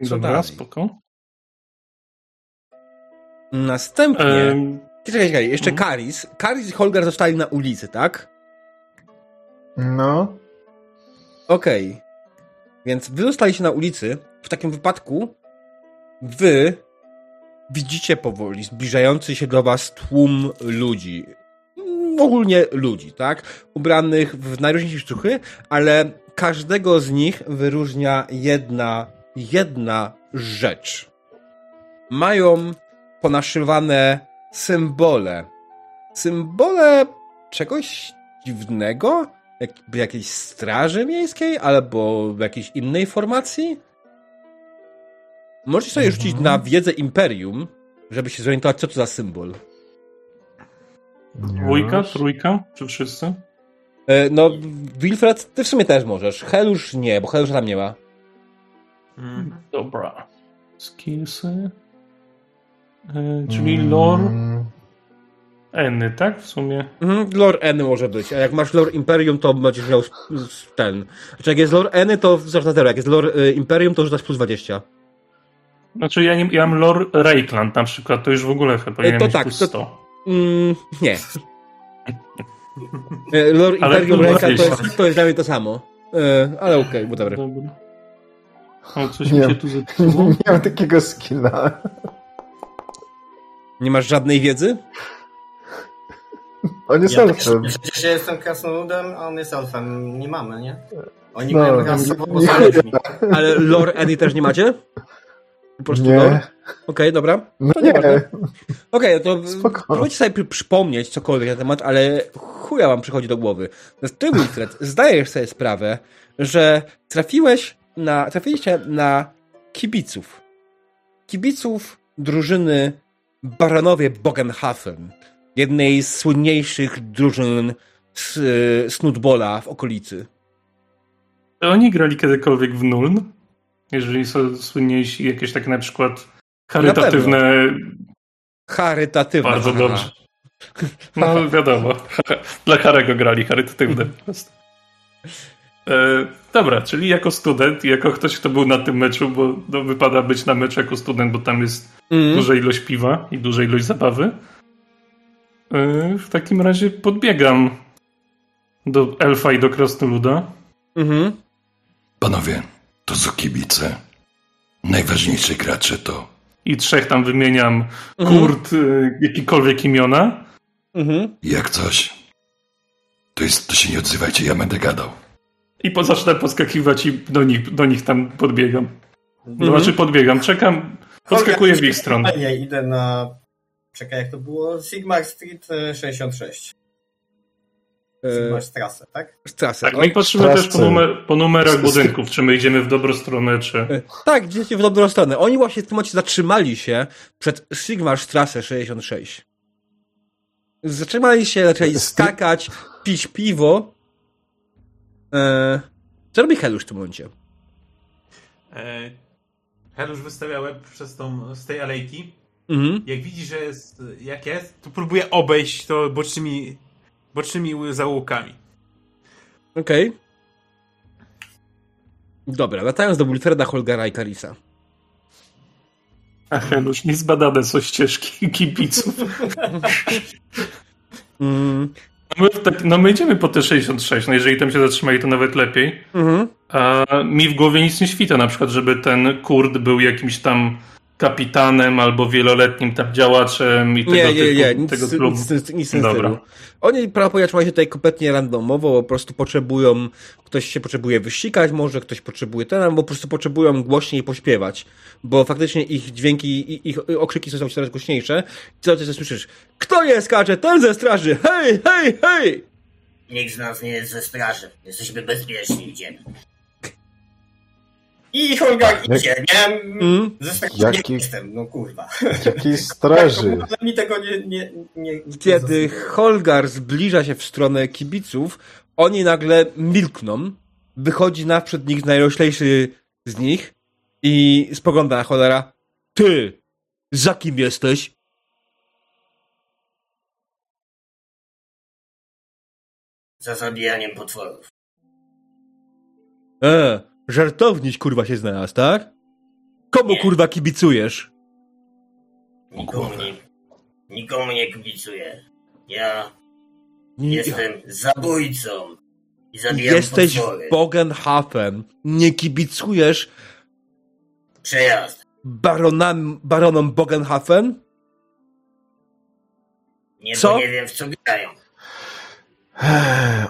Co Dobra, dalej? spoko. Następnie... Czekaj, czekaj, jeszcze Mhm. Karis. Karis i Holger zostali na ulicy, tak? No, Okej. Więc wy zostaliście na ulicy. W takim wypadku wy widzicie powoli zbliżający się do was tłum ludzi. Ogólnie ludzi, tak? Ubranych w najróżniejsze sztuchy, ale każdego z nich wyróżnia jedna, jedna rzecz. Mają ponaszywane symbole. Symbole czegoś dziwnego? Jakby jakiejś straży miejskiej albo w jakiejś innej formacji? Możecie sobie rzucić na wiedzę Imperium, żeby się zorientować, co to za symbol. Dwójka, trójka, czy wszyscy? E, no, Wilfred, ty w sumie też możesz. Helusz nie, bo Helusz tam nie ma. Mhm. Dobra. Skillsy. E, czyli lore Mm, N, tak? W sumie. Mhm, lore N może być, a jak masz lore Imperium, to będziesz miał ten. Znaczy, jak jest lore N, to wzrasta 0, jak jest lore y, Imperium, to rzucasz plus 20. Znaczy ja, nie, ja mam lore Reikland na przykład, to już w ogóle chyba powinien to mieć tak, plus to- 100. Mm, nie. E, lore Imperium Ręka to 20. jest, to jest dla mnie to samo. Ale okej, okay, whatever. Dobra. O, coś Nie. mi się tu zepsuło. nie miałem takiego skilla. Nie masz żadnej wiedzy? On jest Ja elfem. też, przecież ja jestem krasnoludem, a on jest elfem. Nie mamy, nie? Oni No, mają nie- rasowo nie- ludźmi. Ale lore N też nie macie? Po prostu Nie. lore? Okej, dobra. No To nie. Okej, to Spoko. próbujcie sobie przy- przypomnieć cokolwiek na temat, ale chuja wam przychodzi do głowy. Natomiast ty, Wilfred, zdajesz sobie sprawę, że trafiłeś na, trafiliście na kibiców. Kibiców drużyny Baronowie Bogenhafen. Jednej z słynniejszych drużyn y, snutbola w okolicy. Czy oni grali kiedykolwiek w Nuln? Jeżeli są słynniejsi, jakieś takie na przykład charytatywne... Charytatywna. Bardzo haha. dobrze. No wiadomo. Dla Harego grali charytatywne po prostu. E, dobra, czyli jako student i jako ktoś, kto był na tym meczu, bo no, wypada być na meczu jako student, bo tam jest Mm. duża ilość piwa i duża ilość zabawy. E, w takim razie podbiegam do elfa i do krasnoluda. Mhm. Panowie, to są kibice. Najważniejsi gracze to I trzech tam wymieniam Mhm. kurt, e, jakikolwiek imiona. Mhm. jak coś. To jest, to się nie odzywajcie, ja będę gadał. I po, zacznę podskakiwać i do nich, do nich tam podbiegam. No, Mhm. Znaczy podbiegam, czekam, podskakuję w ich stronę. Nie, idę na... Czekaj, jak to było? Sigmar Street e, 66. Sigmar Strasse, tak? Strasę. Tak, no i patrzymy też po, numer, po numerach budynków, czy my idziemy w dobrą stronę, czy... Tak, idziecie w dobrą stronę. Oni właśnie w tym momencie zatrzymali się przed Sigmarstrasse 66. Zatrzymali się, zaczęli skakać, pić piwo. Eee, co robi Helusz w tym momencie? E, Helusz wystawia łeb przez tą, z tej alejki. Mhm. Jak widzi, że jest, jak jest, to próbuje obejść to bocznymi, bocznymi zaułkami. Okej. Dobra, latając do Wilfreda, Holgara i Karisa. Ach, już niezbadane są ścieżki kibiców. Mm, my, tak, no my idziemy po te 66, no jeżeli tam się zatrzymali, to nawet lepiej. mhm. A mi w głowie nic nie świta, na przykład, żeby ten kurd był jakimś tam kapitanem albo wieloletnim tam działaczem i tego Nie, nie, nie, typu, nic, tego nic, klubu. nic, nic tym Dobra. stylu. Oni prawdopodobnie trzymają się tutaj kompletnie randomowo, po prostu potrzebują, ktoś się potrzebuje wysikać, może ktoś potrzebuje ten, albo po prostu potrzebują głośniej pośpiewać, bo faktycznie ich dźwięki, i- ich okrzyki są coraz głośniejsze. I cały czas słyszysz, kto nie skacze, ten ze straży, hej, hej, hej! Nikt z nas nie jest ze straży. Jesteśmy bezpieczni, idziemy. I Holgar idzie, nie? Mm. Straży Jaki- nie jestem, no kurwa. Jakiej straży? Ale mi tego nie... nie, nie, nie Kiedy Holgar zbliża się w stronę kibiców, oni nagle milkną, wychodzi naprzód nich najroślejszy z nich i spogląda na cholera. Ty, za kim jesteś? Za zabijaniem potworów. E, żartowniś kurwa się znalazł, tak? Komu Nie. kurwa kibicujesz? Nikomu nie, nikomu nie kibicuję. Ja Nie, jestem zabójcą. I zabijam jesteś potwory. w Bogenhafen. Nie kibicujesz Przejazd. baronom, baronom Bogenhafen? Nie, Co? nie wiem w co grają.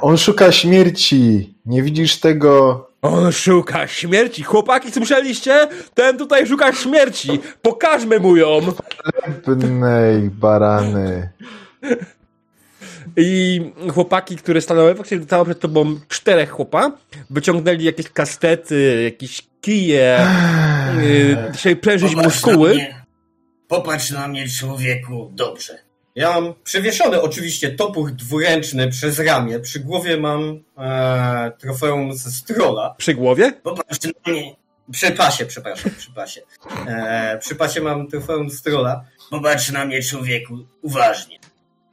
On szuka śmierci. Nie widzisz tego? On szuka śmierci. Chłopaki, słyszeliście? Ten tutaj szuka śmierci. Pokażmy mu ją. Bnej barany. I chłopaki, które stanęły, faktycznie stało przed tobą czterech chłopa, wyciągnęli jakieś kastety, jakieś kije, yy, prężyć muskuły. Popatrz na mnie, człowieku, dobrze. Ja mam przewieszony oczywiście topór dwuręczny przez ramię. Przy głowie mam e, trofeum ze strola. Przy głowie? Popatrz na mnie. Przy pasie, przepraszam, przy pasie. E, przy pasie mam trofeum strola. Popatrz na mnie, człowieku, uważnie.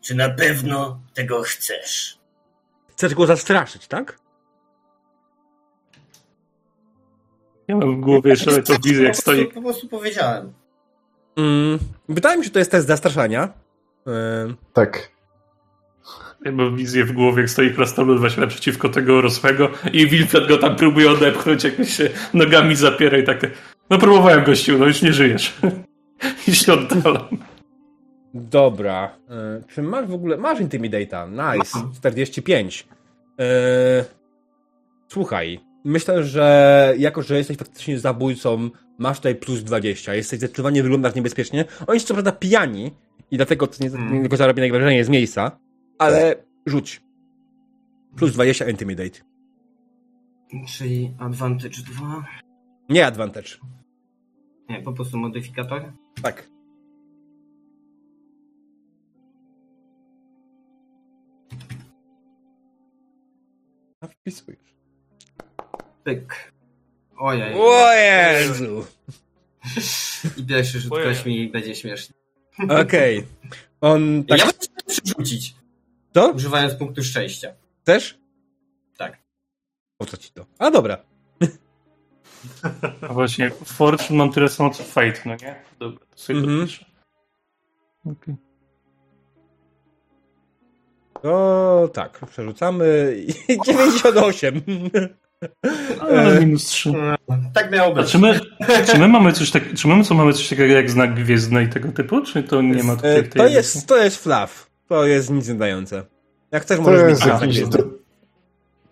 Czy na pewno tego chcesz? Chcesz go zastraszyć, tak? Ja mam w głowie jeszcze to wizję, jak stoi po prostu powiedziałem. Mm, wydaje mi się, że to jest test zastraszania. Yy, Tak. Ja mam wizję w głowie, jak stoi krasnolud właśnie naprzeciwko tego rosłego i Wilfred go tam próbuje odepchnąć, jakoś się nogami zapiera i tak. No próbowałem gościu, no już nie żyjesz. I się oddalam. Dobra. Yy, czy masz w ogóle... Masz Intimidate'a. Nice. 45. Yy, słuchaj. myślę, że jako, że jesteś faktycznie zabójcą, masz tutaj plus 20. Jesteś zdecydowanie wyglądasz niebezpiecznie. Oni są co prawda pijani i dlatego to nie, Hmm. nie go zarobi najwyraźniej z miejsca, ale rzuć. Plus 20 intimidate. Czyli advantage 2. Nie advantage. Nie, po prostu modyfikator. Tak. A wpisujesz. Pyk. Ojej. O Jezu! I pierwszy rzut kośmi będzie śmieszny. Okej. On tak... Ja bym chciał przerzucić, Co? używając punktu szczęścia. Chcesz? Tak. Po co ci to? A dobra. A właśnie, Fortune mam tyle samo co Fate, no nie? Dobra, to sobie Mhm. dopiszę. Okej. To tak, przerzucamy i 98. Ale minus 3. Tak miało A być. czy my, czy my mamy coś tak, czy my co mamy coś takiego jak znak gwiezdny i tego typu, czy to nie ma tutaj E, To jest, to jest fluff. To jest nic nie dające. Jak chcesz, możesz mieć tak jakiś, gwiezdny. to,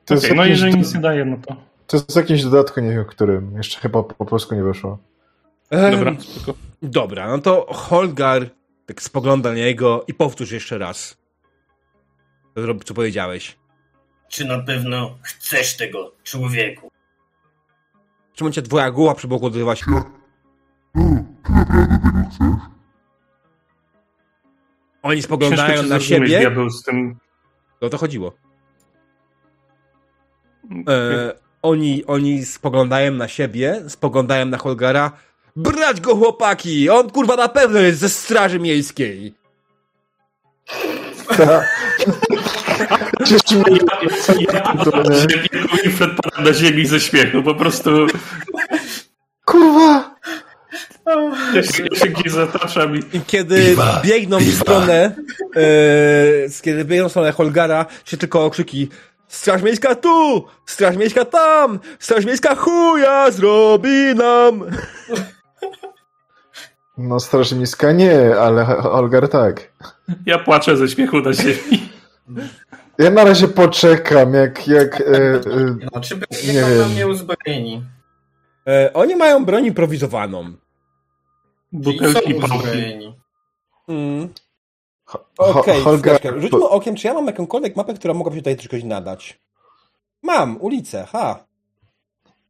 to jest Okej, no jeżeli nic nie daje, no to to jest jakiś dodatku, nie wiem którym. Jeszcze chyba po polsku nie wyszło. Dobra, spoko. Dobra, no to Holgar tak spogląda na niego i powtórz jeszcze raz. Co powiedziałeś. Czy na pewno chcesz tego, człowieku? Czy macie twoja głowa przy boku odzywa się? Oni spoglądają Ciężko cię na siebie. diabeł z tym... O to chodziło. E, oni, oni spoglądają na siebie, spoglądają na Holgara. Brać go chłopaki! On kurwa na pewno jest ze straży miejskiej. Cieszy mnie, Ja, na ziemi ze śmiechu, po prostu kurwa! ja się, ja się gdzieś zataczam i I kiedy biegną w stronę, e, kiedy biegną w stronę Holgara, się tylko okrzyki Straż miejska tu! Straż miejska tam! Straż miejska chuja zrobi nam! No straż miejska nie, ale Olgar tak. ja płaczę ze śmiechu na ziemi. Ja na razie poczekam, jak, jak e, e, No, czy Nie wiem. na mnie uzbrojeni? E, oni mają broń improwizowaną. Butelki pałki. uzbrojeni. Mm. Okej, chwileczkę. rzućmy okiem, czy ja mam jakąkolwiek mapę, która mogłaby się tutaj czegoś nadać. Mam, ulicę, ha.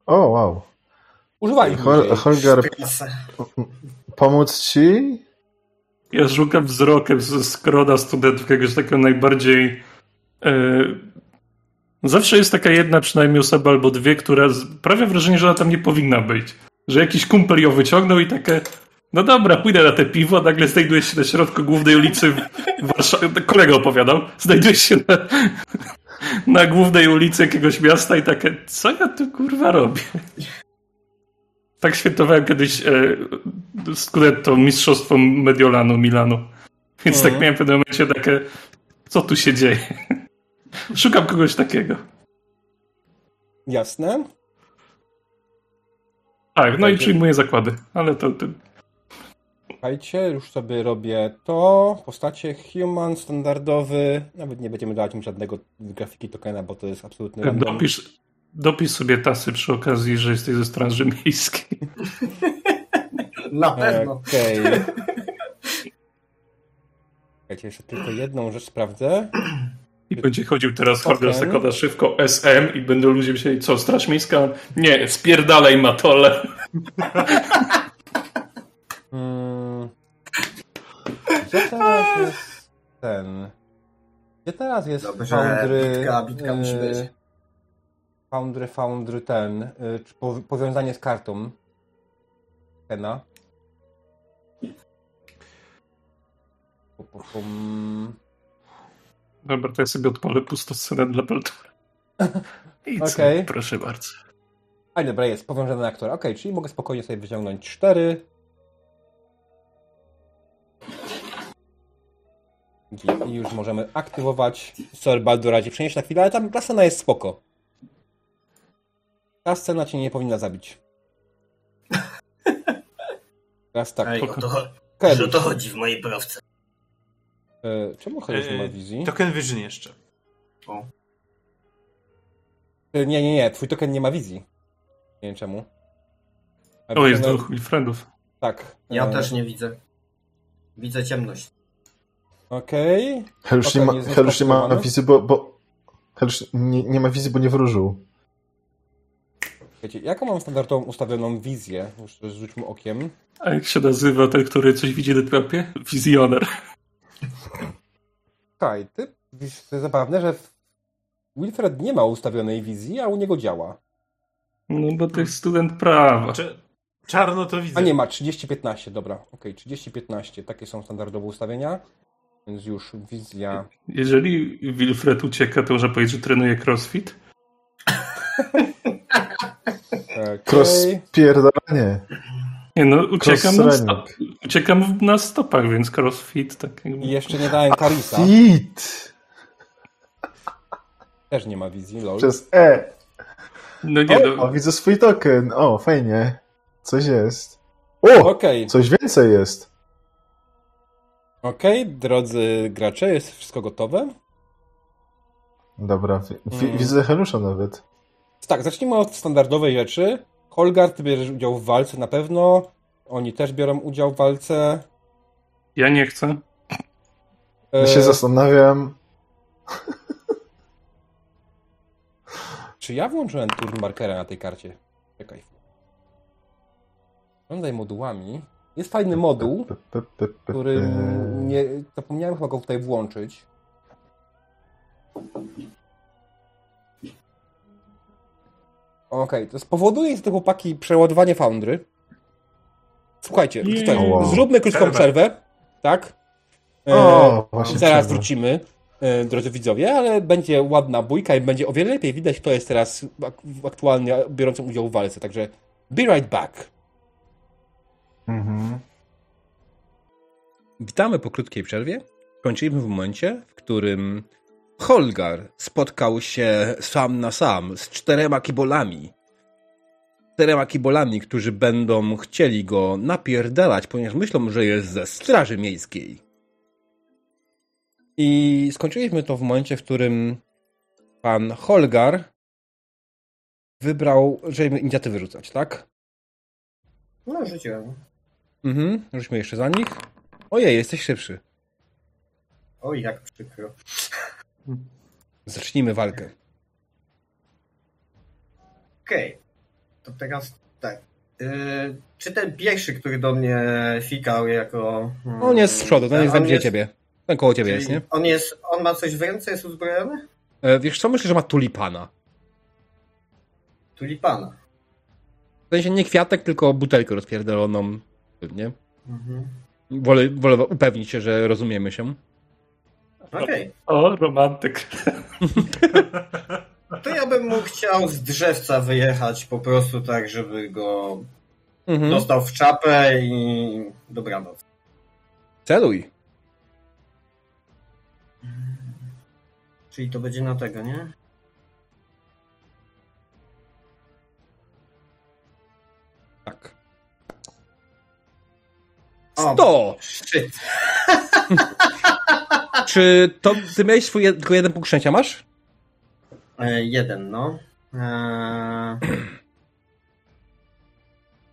O, wow. Używaj Hol, Trasę. pomóc ci? Ja szukam wzrokiem ze skrona studentów jakiegoś takiego najbardziej. E, zawsze jest taka jedna przynajmniej osoba albo dwie, która z, prawie wrażenie, że ona tam nie powinna być. Że jakiś kumpel ją wyciągnął i takie. No dobra, pójdę na te piwo, a nagle znajdujesz się na środku głównej ulicy w Warszawie. Kolega opowiadał, znajdujesz się na, na głównej ulicy jakiegoś miasta i takie, co ja tu kurwa robię? Tak świętowałem kiedyś e, Scudetto, mistrzostwo Mediolanu, Milanu. Więc Mhm. tak miałem w pewnym momencie takie, co tu się dzieje? Szukam kogoś takiego. Jasne. Tak, no i przyjmuję zakłady, ale to, to Słuchajcie, już sobie robię to. Postacie human, standardowy. Nawet nie będziemy dawać mu żadnego grafiki tokena, bo to jest absolutny random. dopisz, dopisz sobie tasy przy okazji, że jesteś ze Straży Miejskiej. Na pewno. Okej. Czekajcie, jeszcze tylko jedną rzecz sprawdzę. I będzie chodził teraz Okej. Holger zakłada szybko SM i będą ludzie myśleli, co, Straż Miejska? Nie, spierdalaj matole. Hmm. Gdzie teraz jest ten? Gdzie teraz jest Dobrze, Foundry? bitka, bitka musi być. y, Foundry, Foundry ten. y, Czy po, powiązanie z kartą? Tena. Pum, to ja sobie odpalę pustą scenę dla Peltora. I co? Okej. Proszę bardzo. A dobra, jest powiązany aktor. Okej, czyli mogę spokojnie sobie wyciągnąć cztery. I już możemy aktywować. Sorry, Baldur radzi przenieść na chwilę, ale tam ta scena jest spoko. Ta scena cię nie powinna zabić. Teraz tak. Ej, O to, Keduś, o to chodzi w mojej prawce. E, czemu Keduś nie ma wizji? Token Vision jeszcze. O. E, Nie, nie, nie, twój token nie ma wizji. Nie wiem czemu. A O, jest widzę- dwóch Wilfredów. Tak. Ja e, też nie widzę. Widzę ciemność. Okej. Helusz nie Okej, ma, nie ma wizy, bo... bo... Helusz nie, nie ma wizy, bo nie wróżył. Wiecie, jaką mam standardową ustawioną wizję? Już rzućmy okiem. A jak się nazywa ten, który coś widzi na trapie? Wizjoner. Kaj, ty to jest zabawne, że Wilfred nie ma ustawionej wizji, a u niego działa. No bo to jest student prawa. Cze- czarno to widzę. A nie ma, 30-15, dobra. Okej, 30-15, takie są standardowe ustawienia. Więc już wizja. Jeżeli Wilfred ucieka, to można powiedzieć, że trenuje crossfit. Okej. Cross pierdolenie. Nie no, uciekam na, stop, uciekam na stopach, więc crossfit tak jakby... I jeszcze nie dałem Karisa. Fit! Też nie ma wizji, lol. Przez E. No nie O, no, widzę swój token. O, fajnie. Coś jest. O! Okej, Coś więcej jest. okej, drodzy gracze, jest wszystko gotowe? Dobra, wi- wi- Mm. widzę Helusza nawet. Tak, zacznijmy od standardowej rzeczy. Holgar, ty bierzesz udział w walce na pewno. Oni też biorą udział w walce. ja nie chcę. Ja E, się zastanawiam. Czy ja włączyłem turn markera na tej karcie? Czekaj. Oglądaj modułami. Jest fajny moduł, który nie... Zapomniałem chyba go tutaj włączyć. Okej, to spowoduje te chłopaki przeładowanie foundry. Słuchajcie, tak, Wow. zróbmy krótką Przerwę. przerwę. Tak? E, O, właśnie Zaraz przerwa. wrócimy, e, drodzy widzowie, ale będzie ładna bójka i będzie o wiele lepiej widać, kto jest teraz ak- aktualnie biorącym udział w walce. Także be right back. Mhm. Witamy po krótkiej przerwie. Kończymy w momencie, w którym Holgar spotkał się sam na sam z czterema kibolami. Czterema kibolami, którzy będą chcieli go napierdalać, ponieważ myślą, że jest ze Straży Miejskiej. I skończyliśmy to w momencie, w którym pan Holgar wybrał, żeby inicjatywę rzucać, tak? No, rzuciłem. Mhm, rzućmy jeszcze za nich. Ojej, jesteś szybszy. Oj, jak przykro. Zacznijmy walkę. Okej. To teraz tak. Yy, czy ten pierwszy, który do mnie fikał jako... mm, On jest z przodu, ten jest on najbliżej ciebie. Ten koło ciebie jest, nie? On jest, on ma coś w ręce, jest uzbrojony? E, wiesz co, myślę, że ma tulipana. Tulipana. W sensie nie kwiatek, tylko butelkę rozpierdoloną. Nie? Mhm. Wolę, wolę upewnić się, że rozumiemy się. Okej. O, romantyk. To ja bym mu chciał z drzewca wyjechać po prostu tak, żeby go Mhm. dostał w czapę i dobranoc. Celuj. Czyli to będzie na tego, nie? Tak. O, 100! Shit. Czy to ty miałeś swój jed- tylko jeden punkt szczęścia, masz? E, jeden, no. E...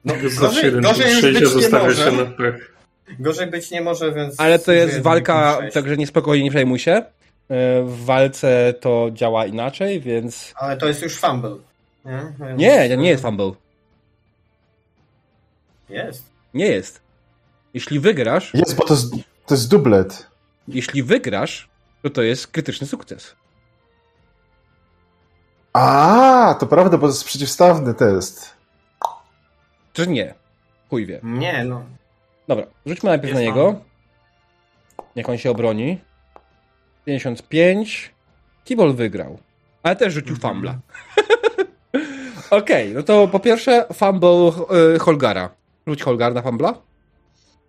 No, gorzej, jeden gorzej już być nie zostawia się może. na pech. Gorzej być nie może, więc... Ale to jest walka, także niespokojnie, nie przejmuj się. E, W walce to działa inaczej, więc... Ale to jest już fumble. Nie, Więc- Nie, nie jest fumble. Jest. Nie jest. Jeśli wygrasz, Jest, bo to jest, to jest dublet. Jeśli wygrasz, to to jest krytyczny sukces. A, to prawda, bo to jest przeciwstawny test. Czy nie? Chuj wie. Nie, no. Dobra, rzućmy najpierw Jest na niego. Jak on się obroni. 55. Kibol wygrał. Ale też rzucił Mhm. fumbla. Okej, no to po pierwsze fumble y, Holgara. Rzuć Holgar na fumbla.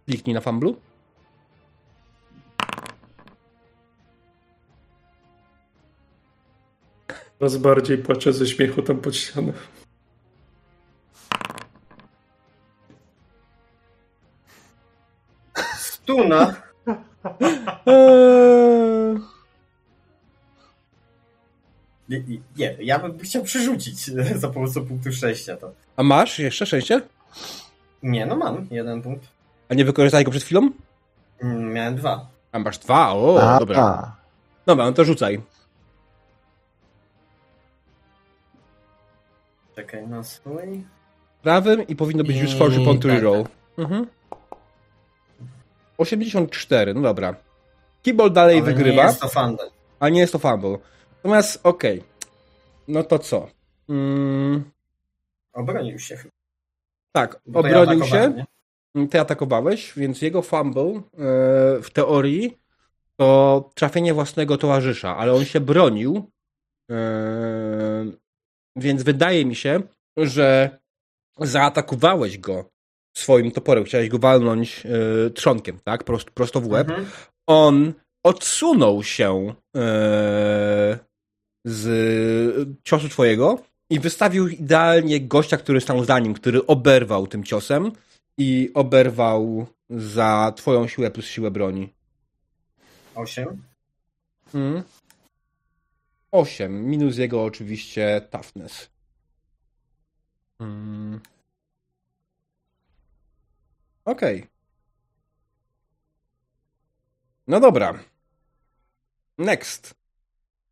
Kliknij na fumblu. Coraz bardziej płaczę ze śmiechu tam pod ścianą. Stuna. Nie, nie, nie, ja bym chciał przerzucić za pomocą punktu szczęścia to. A masz jeszcze szczęście? Nie, no mam jeden punkt. A nie wykorzystałeś go przed chwilą? Mm, Miałem dwa. A masz dwa, o, A, dobra. a. Dobra, no to rzucaj. Czekaj na swój. Prawym i powinno być już I- forge upon tak, reroll. Mhm. 84, no dobra. Keyboard dalej Ale wygrywa, Nie jest to fandel. ale nie jest to fumble. Natomiast, okej. No to co? Mm, Obronił się chyba. tak, Bo ja obronił atakowałem, się. nie? Ty atakowałeś, więc jego fumble e, w teorii to trafienie własnego towarzysza, ale on się bronił. e, więc wydaje mi się, że zaatakowałeś go swoim toporem. Chciałeś go walnąć e, trzonkiem, tak? Prosto, prosto w łeb. Mhm. On odsunął się e, z ciosu twojego i wystawił idealnie gościa, który stał za nim, który oberwał tym ciosem i oberwał za twoją siłę plus siłę broni. Osiem. Mm. 8, minus jego oczywiście toughness. Mm. Okej. No dobra. Next.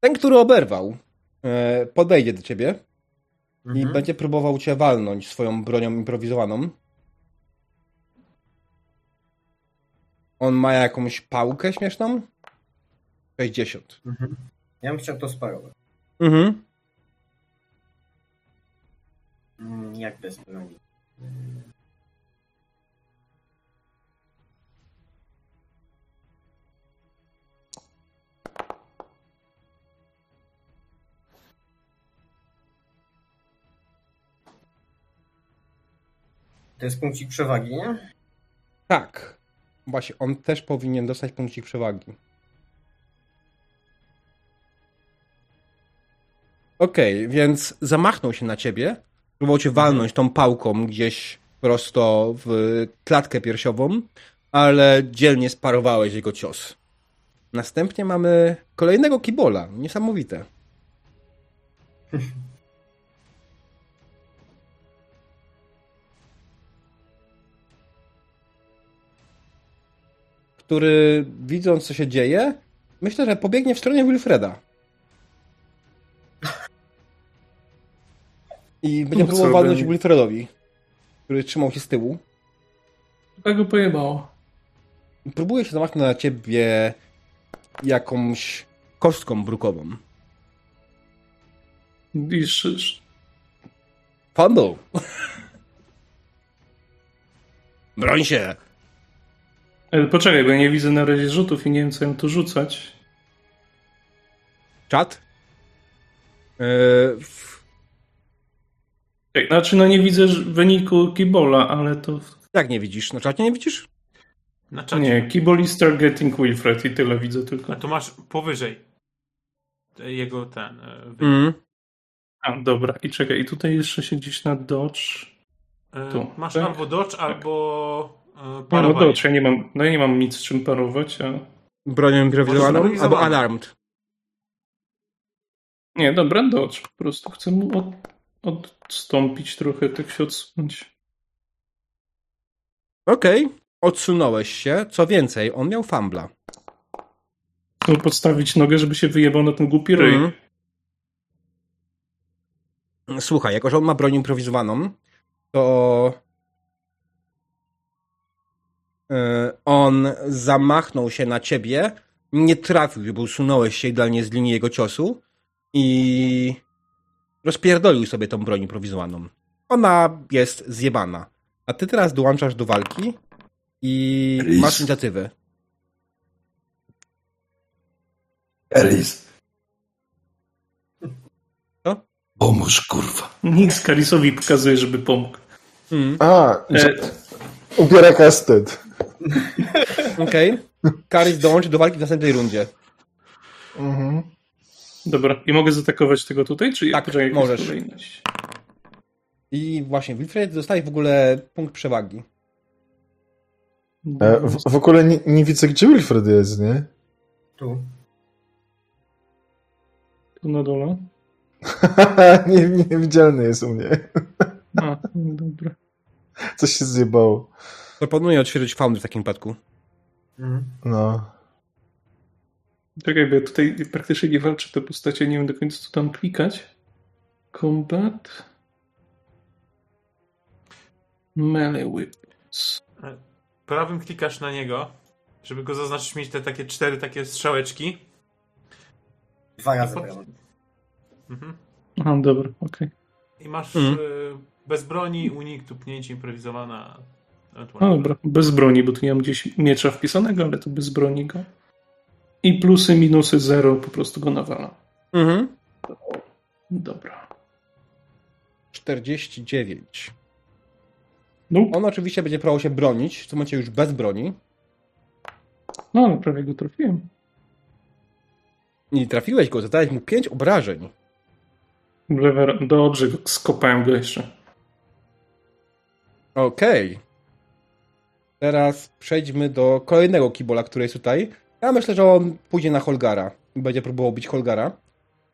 Ten, który oberwał, e, podejdzie do ciebie i Mhm. będzie próbował cię walnąć swoją bronią improwizowaną. On ma jakąś pałkę śmieszną? 60. Mhm. Ja bym chciał to sparować. Mhm. Mm, Jak bez broni? To jest punkcik przewagi, nie? Tak. Właśnie, on też powinien dostać punkcik przewagi. Okej, więc zamachnął się na ciebie, próbował cię walnąć tą pałką gdzieś prosto w klatkę piersiową, ale dzielnie sparowałeś jego cios. Następnie mamy kolejnego kibola. Niesamowite. który widząc co się dzieje, myślę, że pobiegnie w stronę Wilfreda. I będzie co, próbował walnąć Wilfredowi, który trzymał się z tyłu. Tak go pojebało. Próbuje się zamachnąć na ciebie jakąś kostką brukową. I sz- Fumble! Broń się! Ale poczekaj, bo ja nie widzę na razie rzutów i nie wiem, co im tu rzucać. Czat? Yy, w- Tak, Znaczy, no nie widzę wyniku Kibola, ale to... jak nie widzisz? Na czacie nie widzisz? Na czacie. Nie, Kibol is targeting Wilfred i tyle widzę tylko. A tu masz powyżej jego ten. e, wynik. Mm. A, dobra. I czekaj, i tutaj jeszcze się gdzieś na dodge... E, tu, Masz tak? albo dodge, albo e, no parowanie. dodge, ja nie mam, no ja nie mam nic z czym parować, a... Bronią improwizowaną albo alarmed. Nie, dobra, dodge. Po prostu chcę mu od, odstąpić trochę, tak się odsunąć. Okej, odsunąłeś się. Co więcej, on miał fambla. Chcę podstawić nogę, żeby się wyjebał na ten głupi ryj. Mhm. Słuchaj, jako że on ma broń improwizowaną, to e, on zamachnął się na ciebie, nie trafił, bo usunąłeś się idealnie z linii jego ciosu i rozpierdolił sobie tą broń improwizowaną. Ona jest zjebana. A ty teraz dołączasz do walki i Lis. masz inicjatywę. Elis. Co? Pomóż, kurwa. Nikt Karisowi pokazuje, żeby pomógł. Mm. A, E, ubiera kastet. Okej. Karis dołączy do walki w następnej rundzie. Mhm. Dobra, i mogę zaatakować tego tutaj? Czy Tak, poczekaj, możesz. kolejność? I właśnie, Wilfred dostaje w ogóle punkt przewagi. E, w, w ogóle nie, nie widzę, gdzie Wilfred jest, nie? Tu. Tu na dole. nie, niewidzialny jest u mnie. A, dobra. Coś się zjebało. Proponuję odświeżyć fauny w takim wypadku. Mhm. No. Czekaj, bo ja tutaj praktycznie nie walczę te postacie, nie wiem do końca co tam klikać. Combat. Melee weapons. Prawym klikasz na niego, żeby go zaznaczyć, mieć te takie cztery takie strzałeczki. Dwa razy Pod- prawo. Mhm. Aha, dobra, okej. I masz Mhm. bez broni, unik, tupnięcie, improwizowana. No dobra, bez broni, bo tu nie mam gdzieś miecza wpisanego, ale to bez broni go. I plusy, minusy, zero, po prostu go nawalam. Mhm. Dobra. 49. Nope. On oczywiście będzie próbował się bronić, w tym momencie już bez broni. No, ale prawie go trafiłem. I trafiłeś go, zadałeś mu 5 obrażeń. Dobrze, dobrze, skopałem go jeszcze. Okej. Teraz przejdźmy do kolejnego kibola, który jest tutaj. Ja myślę, że on pójdzie na Holgara i będzie próbował bić Holgara.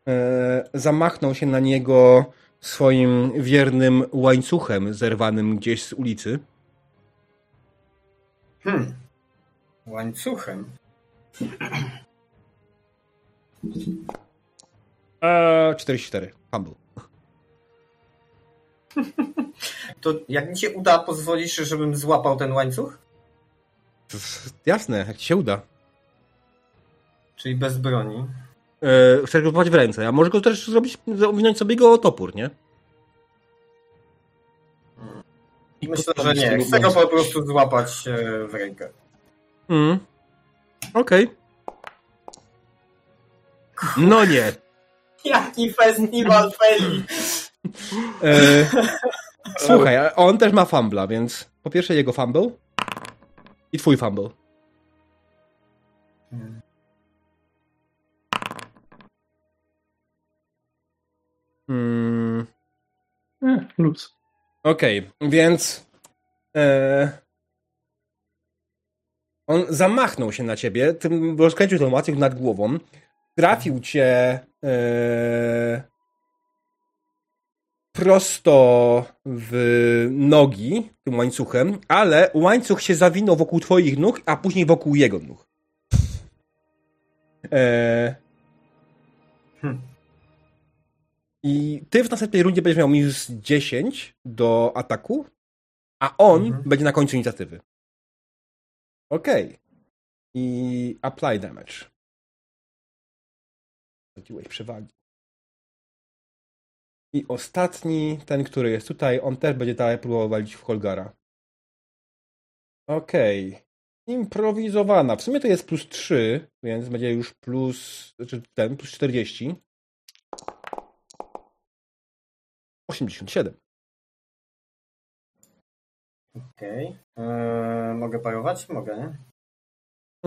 Eee, zamachnął się na niego swoim wiernym łańcuchem zerwanym gdzieś z ulicy. Hmm. Łańcuchem. Eee, 44. Fumble. To jak mi się uda, pozwolisz, żebym złapał ten łańcuch? Jasne, jak ci się uda. Czyli bez broni. Eee, chcesz go złapać w ręce, a może go też zrobić, owinąć sobie go o topór, nie? I Myślę, że nie. Chcę go po prostu złapać e, w rękę. Mm. Okej. No nie. Jaki festiwal feli! E, słuchaj, a on też ma fumbla, więc po pierwsze jego fumble i twój fumble. Mm, E, luz. Okej, więc e, on zamachnął się na ciebie, tym rozkręcił ten łańcuch nad głową, trafił cię e, prosto w nogi tym łańcuchem, ale łańcuch się zawinął wokół twoich nóg, a później wokół jego nóg. E, Hmm. I ty w następnej rundzie będziesz miał minus 10 do ataku, a on Mhm. będzie na końcu inicjatywy. Okej. I apply damage. Straciłeś przewagi. I ostatni, ten, który jest tutaj, on też będzie dalej próbował walić w Holgara. Okej. Improwizowana. W sumie to jest plus 3, więc będzie już plus, znaczy ten, plus 40. 87. Okej. Eee, mogę parować? Mogę, nie?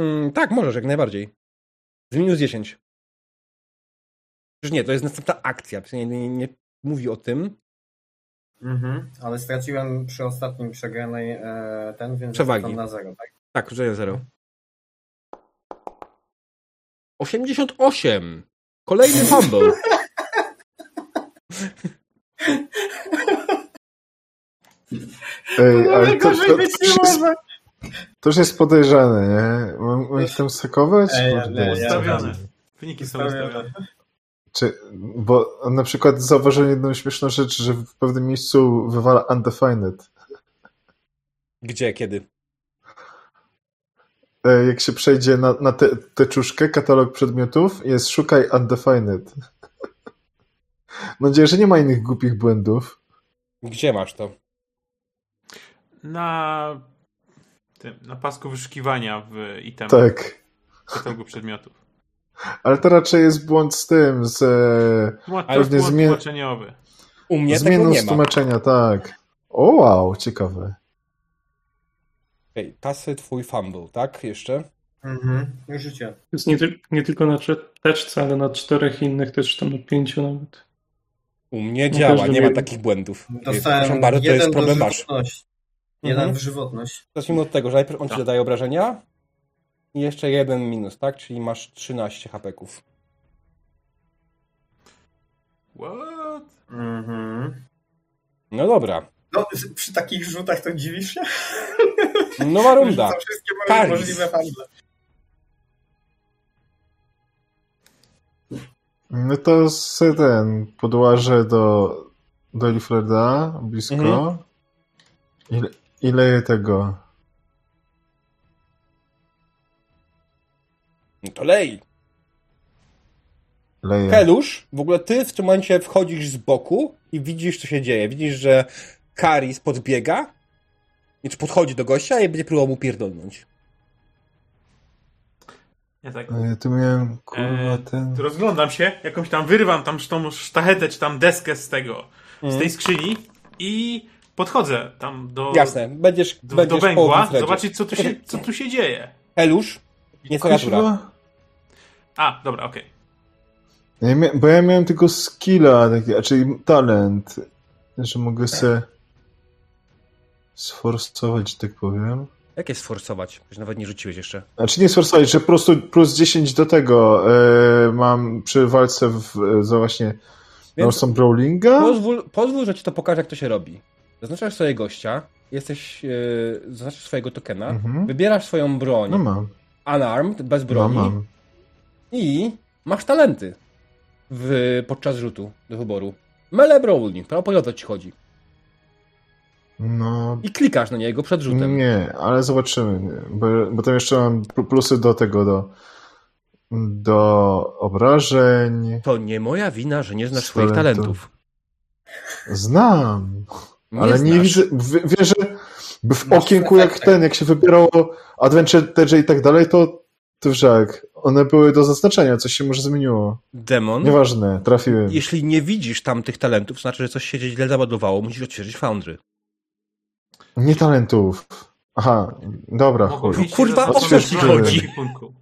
Mm, tak, możesz, jak najbardziej. Z minus 10. Przecież nie, to jest następna akcja. Nie, nie, nie mówi o tym. Mhm. Ale straciłem przy ostatnim przegranej e, ten, więc Przewagi. na zero, tak? Tak, rzucenie 0. 88. Kolejny fumble. Ej, ale to, to, być to, już jest, to już jest podejrzane, nie? Mam, mam ich tam? Ej, nie, Ustawione. Wyniki są ustawione. Czy, bo na przykład zauważyłem jedną śmieszną rzecz, że w pewnym miejscu wywala undefined. Gdzie, kiedy? Jak się przejdzie na, na tę teczuszkę, katalog przedmiotów, jest szukaj undefined. Mam nadzieję, że nie ma innych głupich błędów. Gdzie masz to? Na tym, na pasku wyszukiwania w item Tak. katalogu przedmiotów. Ale to raczej jest błąd z tym, z e, to jest błąd zmie- tłumaczeniowy. U mnie tego zmianą nie ma. tłumaczenia, tak. O wow, ciekawe. Okej, tasy, twój fumble, tak? Jeszcze? Mhm. Życie. Jest nie, ty- nie tylko na teczce, ale na czterech innych też, tam na pięciu nawet. U mnie No działa, nie ma takich błędów. Dostałem bardzo, to jest problem żywotności. Jeden Mhm. w żywotność. Zacznijmy od tego, że najpierw on ci Tak. zadaje obrażenia i jeszcze jeden minus, tak? Czyli masz 13 hapeków. What? Mhm. No dobra. No, przy takich rzutach to dziwisz się? Nowa runda. Wszystkie możliwe handle. No to se ten, podłażę do, do Elfreda blisko. Mhm. Ile, ile tego? No to lej. Leję. Helusz, w ogóle ty w tym momencie wchodzisz z boku i widzisz, co się dzieje. Widzisz, że Karis podbiega, czy podchodzi do gościa i będzie próbował mu pierdolnąć. Ja tak A Ja tu miałem, kurwa, e, ten... rozglądam się, jakąś tam wyrywam tam tą sztachetę, czy tam deskę z tego, z Mhm. tej skrzyni i podchodzę tam do, Jasne, będziesz, do, będziesz do węgła, zobaczyć co tu, się, co tu się dzieje. Helusz, nie twoja tura. Kuźwa. A, dobra, okej. Ja mia, bo ja miałem tylko skilla, taki, a czyli talent, że mogę se sforsować, że tak powiem. Jak jest forsować? Przecież nawet nie rzuciłeś jeszcze. Znaczy nie sforsować, że po prostu plus 10 do tego e, mam przy walce w, za właśnie Northern Brawlinga. Pozwól, pozwól, że ci to pokażę, jak to się robi. Zaznaczasz sobie gościa, jesteś, yy, zaznaczasz swojego tokena, Mhm. wybierasz swoją broń, No mam, unarmed, bez no broni mam. i masz talenty w, podczas rzutu do wyboru. Mele brawling, prawo o to ci chodzi. No I klikasz na niego przed rzutem. nie, ale zobaczymy, nie, bo, bo tam jeszcze mam pl- plusy do tego, do do obrażeń. To nie moja wina, że nie znasz swoich Talentów. Znam. Nie ale nie znasz. widzę, w, wiesz, że w Masz okienku jak ten, jak się wybierało Adventure TJ i tak dalej, to, jak, one były do zaznaczenia, coś się może zmieniło. Demon, Nieważne, trafiłem. jeśli nie widzisz tam tych talentów, znaczy, że coś się źle załadowało, musisz odświeżyć foundry. Nie talentów. Aha, dobra, Mogą chuj. mieć kurwa, o co ci chodzi? ekwipunku.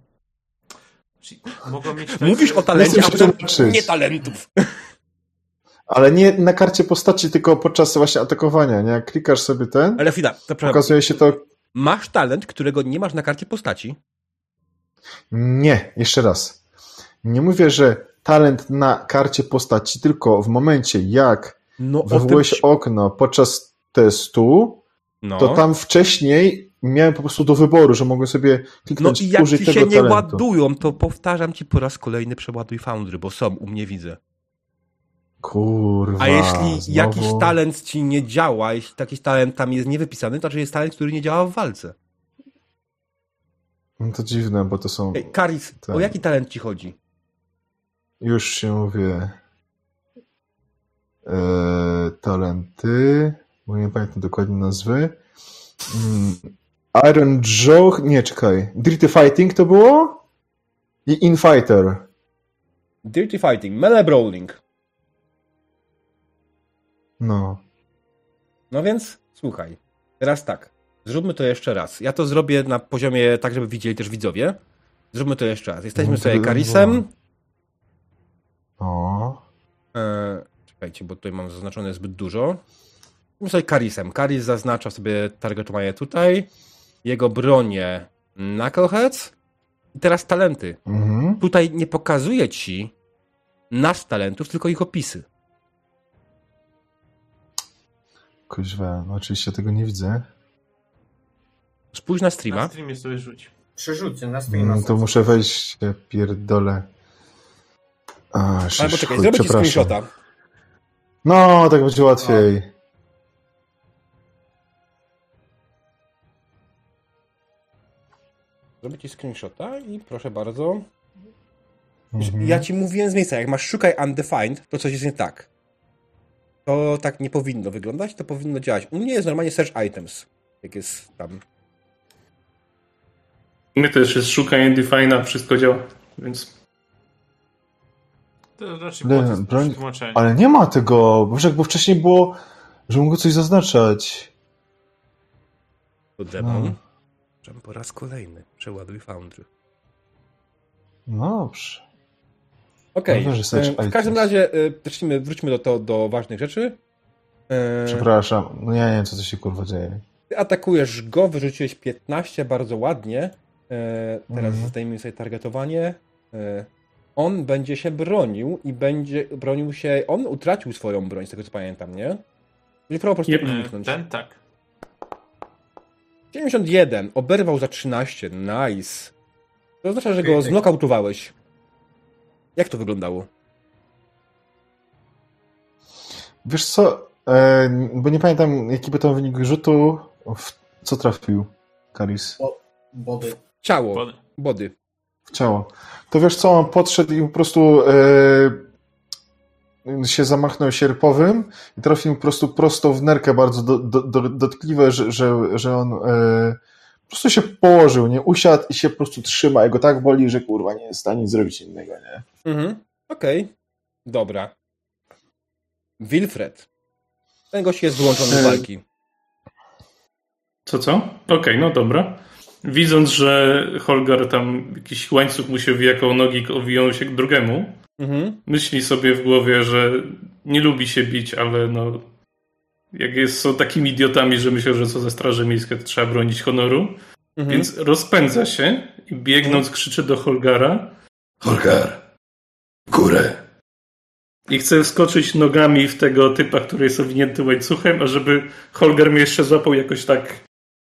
Czyli Mogą mieć tak, Mówisz o talencie, a potem nie talentów. Ale nie na karcie postaci, tylko podczas właśnie atakowania, nie? Jak klikasz sobie ten, Ale chwila, to przepraszam. pokazuje się to... Masz talent, którego nie masz na karcie postaci. Nie, jeszcze raz. Nie mówię, że talent na karcie postaci, tylko w momencie jak No, o wywołałeś tym... okno podczas testu, No. to tam wcześniej miałem po prostu do wyboru, że mogłem sobie No kliknąć i jak użyć ci się nie talentu. ładują, to powtarzam ci po raz kolejny przeładuj foundry, bo są, u mnie widzę. Kurwa. A jeśli znowu... jakiś talent ci nie działa, jeśli taki talent tam jest niewypisany, to znaczy jest talent, który nie działa w walce. No to dziwne, bo to są... Ej, Karis, Tak. o jaki talent ci chodzi? Już się mówię. Eee, talenty. Bo nie pamiętam dokładnie nazwy. Mm, Iron Joe. Nie, czekaj. Dirty Fighting to było? I Infighter. Dirty Fighting, Melee Brawling. No. No więc, słuchaj, teraz tak, zróbmy to jeszcze raz. Ja to zrobię na poziomie tak, żeby widzieli też widzowie. Zróbmy to jeszcze raz. Jesteśmy No sobie Karisem. O. E, czekajcie, bo tutaj mam zaznaczone zbyt dużo. Sobie Karisem. Karis zaznacza sobie targetowanie tutaj. Jego bronie Knuckleheads. I teraz talenty. Mhm. Tutaj nie pokazuję ci nasz talentów, tylko ich opisy. Kuźwa, no oczywiście tego nie widzę. Spójrz na Na streama. streamie sobie rzuć. Przerzucie na streama. Mm, to muszę wejść, pierdolę. A, Albo szysz, czekaj, chuj, zrobię ci screenshota. No, tak będzie łatwiej. Zrobię ci screenshota i proszę bardzo. Mhm. Ja ci mówiłem z miejsca, jak masz szukaj undefined, to coś jest nie tak. To tak nie powinno wyglądać, to powinno działać. U mnie jest normalnie search items. Jak jest tam. U mnie też jest szukanie Define'a, wszystko działa, więc To raczej to broń-. Ale nie ma tego, bo jak bo wcześniej było, że mogło coś zaznaczać. To demon. No. Po raz kolejny przeładuj foundry. No dobrze. Okej, search e, w każdym razie e, zacznijmy, wróćmy do, to, do ważnych rzeczy. E, Przepraszam, no ja nie wiem, co to się kurwa dzieje. Ty atakujesz go, wyrzuciłeś 15, bardzo ładnie. E, teraz Mhm. zdejmij sobie targetowanie. E, on będzie się bronił i będzie bronił się. On utracił swoją broń, z tego co pamiętam, nie? Czyli próbował po prostu uniknąć. Ten tak. 91. Oberwał za 13. Nice. To oznacza, że go znokautowałeś. Jak to wyglądało? Wiesz co, e, bo nie pamiętam jaki by to wynik rzutu, w co trafił Karis? Body. Ciało. Body. Body. W ciało. To wiesz co, on podszedł i po prostu e, się zamachnął sierpowym i trafił po prostu prosto w nerkę bardzo do, do, do, dotkliwe, że, że, że on e, po prostu się położył, nie? Usiadł i się po prostu trzyma. Jego tak boli, że kurwa nie jest w stanie zrobić innego, nie? Mhm. Okej. Dobra. Wilfred. Ten gość jest wyłączony z E, walki. Co, co? Okej, no dobra. Widząc, że Holgar tam jakiś łańcuch mu się wyjakał nogi, owijał się drugiemu, Mhm. myśli sobie w głowie, że nie lubi się bić, ale no jak jest, są takimi idiotami, że myślą, że co za straże miejskie to trzeba bronić honoru, Mhm. więc rozpędza się i biegnąc krzyczy do Holgara Holgar, w górę. i chce wskoczyć nogami w tego typa, który jest owinięty łańcuchem, a żeby Holgar mnie jeszcze złapał jakoś tak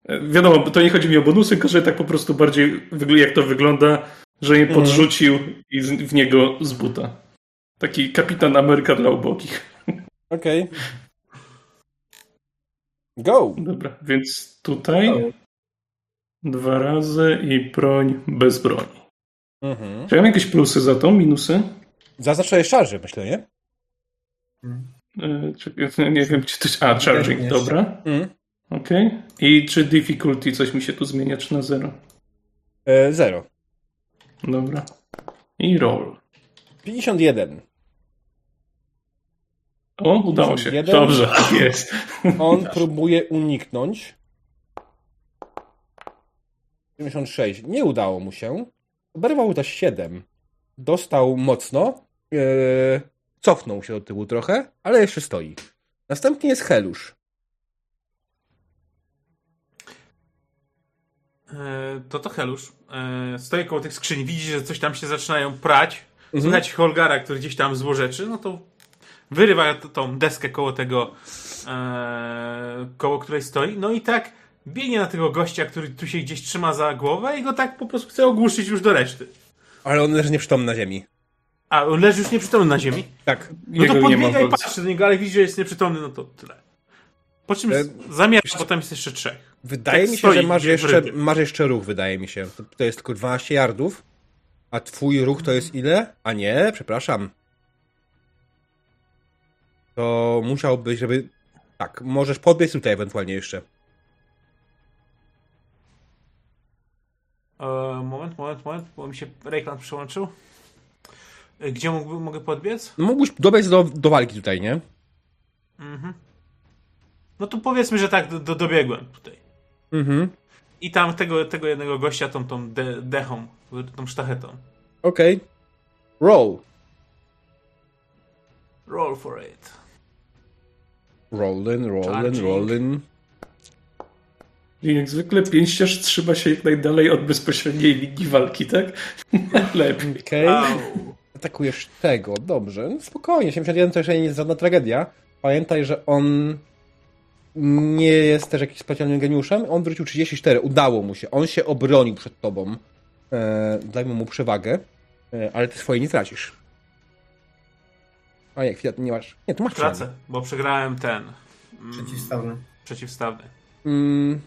e, wiadomo, to nie chodzi mi o bonusy, tylko że tak po prostu bardziej jak to wygląda, że mnie Mhm. podrzucił i z- w niego z buta. Taki kapitan Ameryka dla ubogich. Okej. Go! Dobra, więc tutaj dwa razy i broń bez broni. Mhm. Czy ja mam jakieś plusy za to, minusy? Zaznaczałeś szarży, myślę, nie? E, Czy, nie wiem, czy to... A, charging, dobra. Mhm. Okej. I czy difficulty coś mi się tu zmienia, czy na zero? E, zero. Dobra. I roll. 51. O, udało się. Dobrze, jest. On próbuje uniknąć. 96. Nie udało mu się. Oberwał za 7. Dostał mocno. E, cofnął się do tyłu trochę, ale jeszcze stoi. Następnie jest Helusz. To to Helusz. E, stoi koło tych skrzyni, widzi, że coś tam się zaczynają prać. Mhm. Słychać Holgara, który gdzieś tam zło rzeczy, no to wyrywa tą deskę koło tego, e, koło której stoi. No i tak biegnie na tego gościa, który tu się gdzieś trzyma za głowę i go tak po prostu chce ogłuszyć już do reszty. Ale on leży nieprzytomny na ziemi. A on leży już nieprzytomny na ziemi. Tak. No to podbiega i patrzy do niego, ale widzi, że jest nieprzytomny, no to tyle. Po czym E, zamiast, bo tam jest jeszcze trzech. Wydaje Tak mi się, że masz jeszcze, masz jeszcze ruch, wydaje mi się. To, to jest tylko 12 yardów. A twój ruch to jest ile? A nie, przepraszam. To musiałbyś, żeby... Tak, możesz podbiec tutaj ewentualnie jeszcze. E, moment, moment, moment, bo mi się reklam przełączył. E, Gdzie mógłby, mogę podbiec? Mógłbyś dobiec do, do walki tutaj, nie? Mhm. No to powiedzmy, że tak do, do, dobiegłem tutaj. Mhm. I tam tego, tego jednego gościa tą, tą de, dechą, tą sztachetą. Okej. Roll. Roll for it. Rollin, rollin, rollin. I jak zwykle pięściarz trzyma się jak najdalej od bezpośredniej linii walki, tak? Lepiej. Okej. Au. Atakujesz tego, dobrze. No Spokojnie, 71 to jeszcze nie jest żadna tragedia. Pamiętaj, że on nie jest też jakimś specjalnym geniuszem. On wrócił 34, udało mu się. On się obronił przed tobą. E, dajmy mu przewagę, e, ale ty swojej nie tracisz. A nie, chwila, nie masz. Nie, tu masz przewagę. Tracę, bo przegrałem ten. mm, Przeciwstawny. Przeciwstawny. Mm,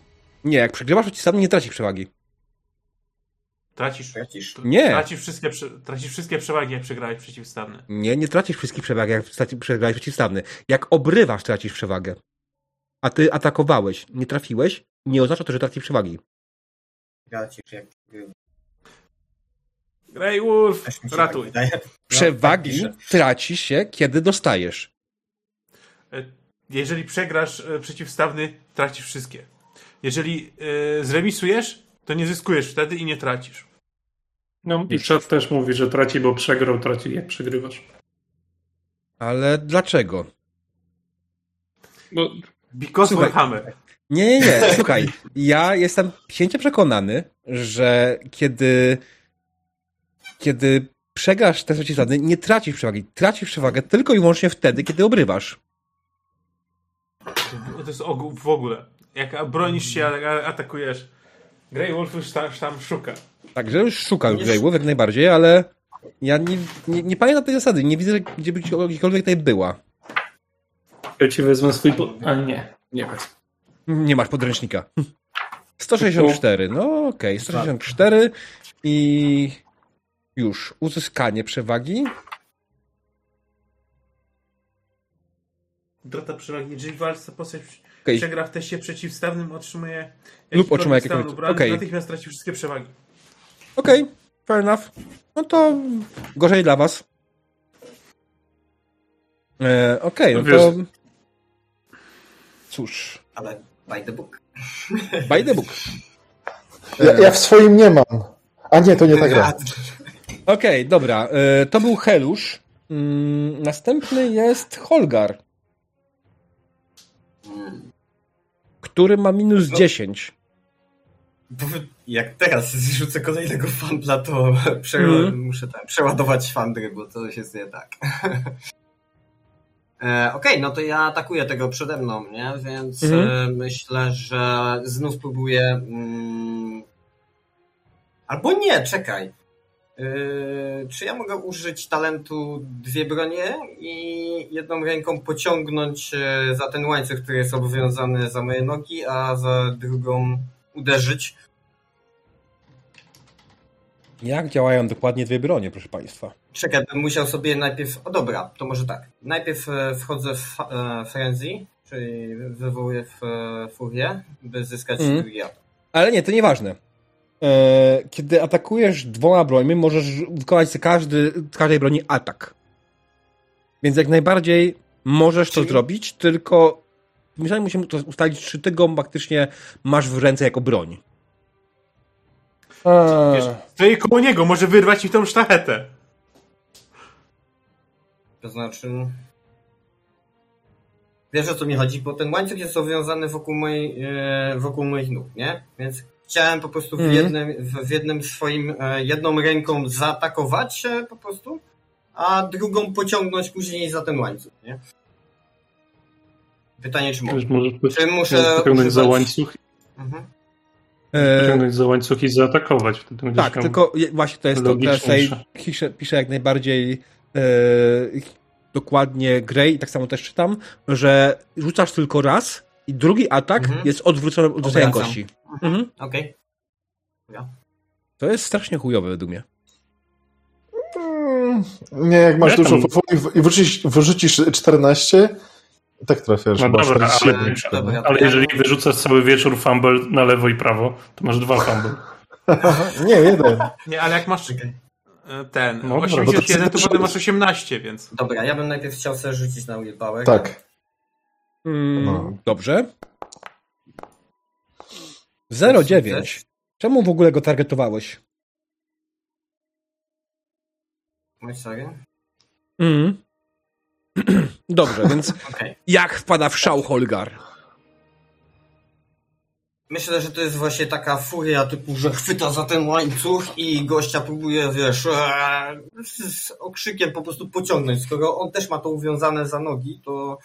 nie, jak przegrywasz przeciwstawny, nie tracisz przewagi. Tracisz. Tracisz. Nie. Tracisz wszystkie, tracisz wszystkie przewagi, jak przegrałeś przeciwstawny. Nie, nie tracisz wszystkich przewag, jak przegrałeś przeciwstawny. Jak obrywasz, tracisz przewagę. A ty atakowałeś, nie trafiłeś, nie oznacza to, że tracisz przewagi. Tracisz jak... Grey Wolf, się ratuj. tak Przewagi tak traci się, kiedy dostajesz. E, Jeżeli przegrasz e, przeciwstawny, tracisz wszystkie. Jeżeli e, zremisujesz, to nie zyskujesz wtedy i nie tracisz. No i czat też mówi, że traci, bo przegrał, traci jak przegrywasz. Ale dlaczego? Bo Because Słuchaj. Warhammer. Nie, nie, nie. Słuchaj, ja jestem święcie przekonany, że kiedy kiedy przegrasz test przeciwstawny, nie tracisz przewagi. Tracisz przewagę tylko i wyłącznie wtedy, kiedy obrywasz. To jest ogół w ogóle. Jak bronisz się, a- atakujesz. Grey Wolf już tam, już tam szuka. Także już szukam Grey Wolf jak najbardziej, ale ja nie, nie, nie pamiętam tej zasady. Nie widzę, gdzie by gdziekolwiek tutaj była. Ja ci wezmę swój... Po... A nie, nie wezmę. Nie masz podręcznika. 164, no okej, 164 i już uzyskanie przewagi. Drata przewagi. Jeżeli walce postać Okej. przegra w teście przeciwstawnym, otrzymuje Lub otrzyma jakiekolwiek- obrony, okej. natychmiast traci wszystkie przewagi. Okej, fair enough. No to gorzej dla was. E, okej, no Wiesz- to cóż, Ale by the book. by the book. Ja, ja w swoim nie mam. A nie, to nie ta gra. Okej, dobra. E, to był Helusz. Mm, następny jest Holgar, który ma minus 10. Bo Jak teraz zrzucę kolejnego fambla, to prze... Mhm. muszę tam przeładować fandry, bo to jest nie tak. E, Okej, no to ja atakuję tego przede mną, nie? Więc Mhm. e, myślę, że znów próbuję. Mm... Albo nie, czekaj. E, czy ja mogę użyć talentu dwie bronie i jedną ręką pociągnąć za ten łańcuch, który jest obwiązany za moje nogi, a za drugą uderzyć? Jak działają dokładnie dwie bronie, proszę państwa? Czekaj, bym musiał sobie najpierw. O dobra, to może tak. Najpierw e, wchodzę w e, frenzy, czyli wywołuję w e, furię, by zyskać Mhm. drugi atak. Ale nie, to nieważne. Kiedy atakujesz dwoma brońmi, możesz wykonać z każdy, z każdej broni atak. Więc jak najbardziej możesz to Czyli- zrobić, tylko musimy to ustalić, czy ty go faktycznie masz w ręce jako broń. Wiesz, stoi koło niego, może wyrwać ci tą sztachetę. To znaczy. Wiesz o co mi chodzi, bo ten łańcuch jest owiązany wokół, mojej, e, wokół moich nóg, nie? Więc chciałem po prostu w, Mhm. jednym, w, jednym swoim, e, jedną ręką zaatakować e, po prostu, a drugą pociągnąć później za ten łańcuch, nie? Pytanie, czy mogę? Czy muszę pociągnąć za łańcuch, Mhm. E, pociągnąć za łańcuch i zaatakować. Wtedy tak, tylko właśnie to jest to. Teraz piszę, piszę jak najbardziej e, dokładnie Grey i tak samo też czytam, że rzucasz tylko raz i drugi atak Mhm. jest odwrócony od Obracam. kości. Mhm. Okej. To jest strasznie chujowe według mnie. Mm, Nie, jak masz Ja dużo i wyrzucisz, wyrzucisz 14, i tak trafiasz. No dobra, 47 ale- nie? Ale jeżeli wyrzucasz cały wieczór fumble na lewo i prawo, to masz dwa fumble. Nie, jeden. Nie, ale jak masz e, ten No dobra, 81, bo to potem masz 18, więc... Dobra, ja bym najpierw chciał sobie rzucić na willpower. Tak. Mm, No. Dobrze. 0,9. Czemu w ogóle go targetowałeś? Oj, sorry. Mm. Dobrze, więc Okej. jak wpada w szał Holgar? Myślę, że to jest właśnie taka furia typu, że chwyta za ten łańcuch i gościa próbuje, wiesz, eee, z okrzykiem po prostu pociągnąć. Skoro on też ma to uwiązane za nogi, to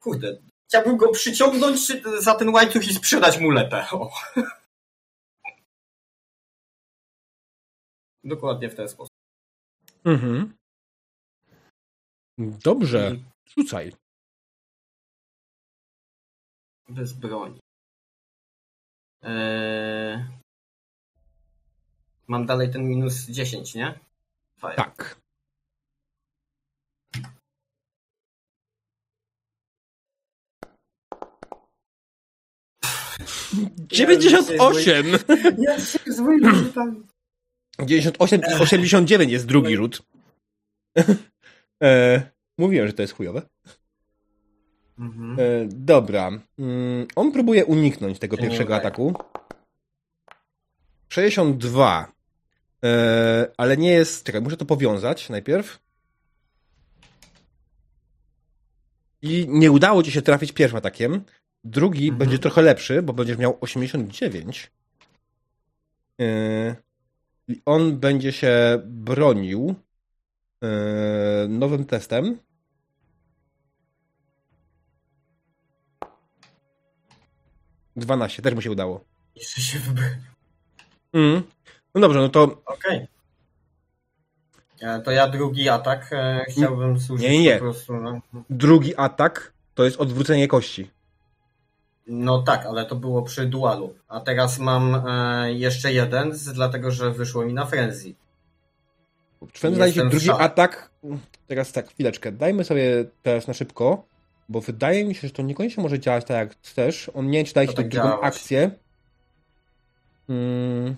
kurde, chciałbym go przyciągnąć za ten łańcuch i sprzedać mu lepę. O. Dokładnie w ten sposób. Mhm. Dobrze, rzucaj. bez broni. Eee... Mam dalej ten minus 10, nie? Fire. Tak. Dziewięćdziesiąt osiem. Ja się z moimi rzutami. 98 i 89 jest drugi rzut. E, mówiłem, że to jest chujowe. Mhm. E, dobra. Mm, on próbuje uniknąć tego Nie pierwszego udaje. ataku. 62. E, ale nie jest. Czekaj, muszę to powiązać najpierw. I nie udało ci się trafić pierwszym atakiem. Drugi Mhm. będzie trochę lepszy, bo będziesz miał 89. E, I on będzie się bronił e, nowym testem. Dwanaście, też mu się udało. Jeszcze się. Mm. No dobrze, no to Okej. E, To ja drugi atak e, chciałbym służyć Nie, nie. po prostu. No, drugi atak to jest odwrócenie kości. no tak, ale to było przy dualu. A teraz mam e, jeszcze jeden, dlatego że wyszło mi na frenzy. Twem zdaje się drugi szale. atak. Teraz tak, chwileczkę. Dajmy sobie teraz na szybko, bo wydaje mi się, że to niekoniecznie może działać tak jak chcesz. On nie wiem, czy daje To ci tą tak drugą działać. akcję. Mm,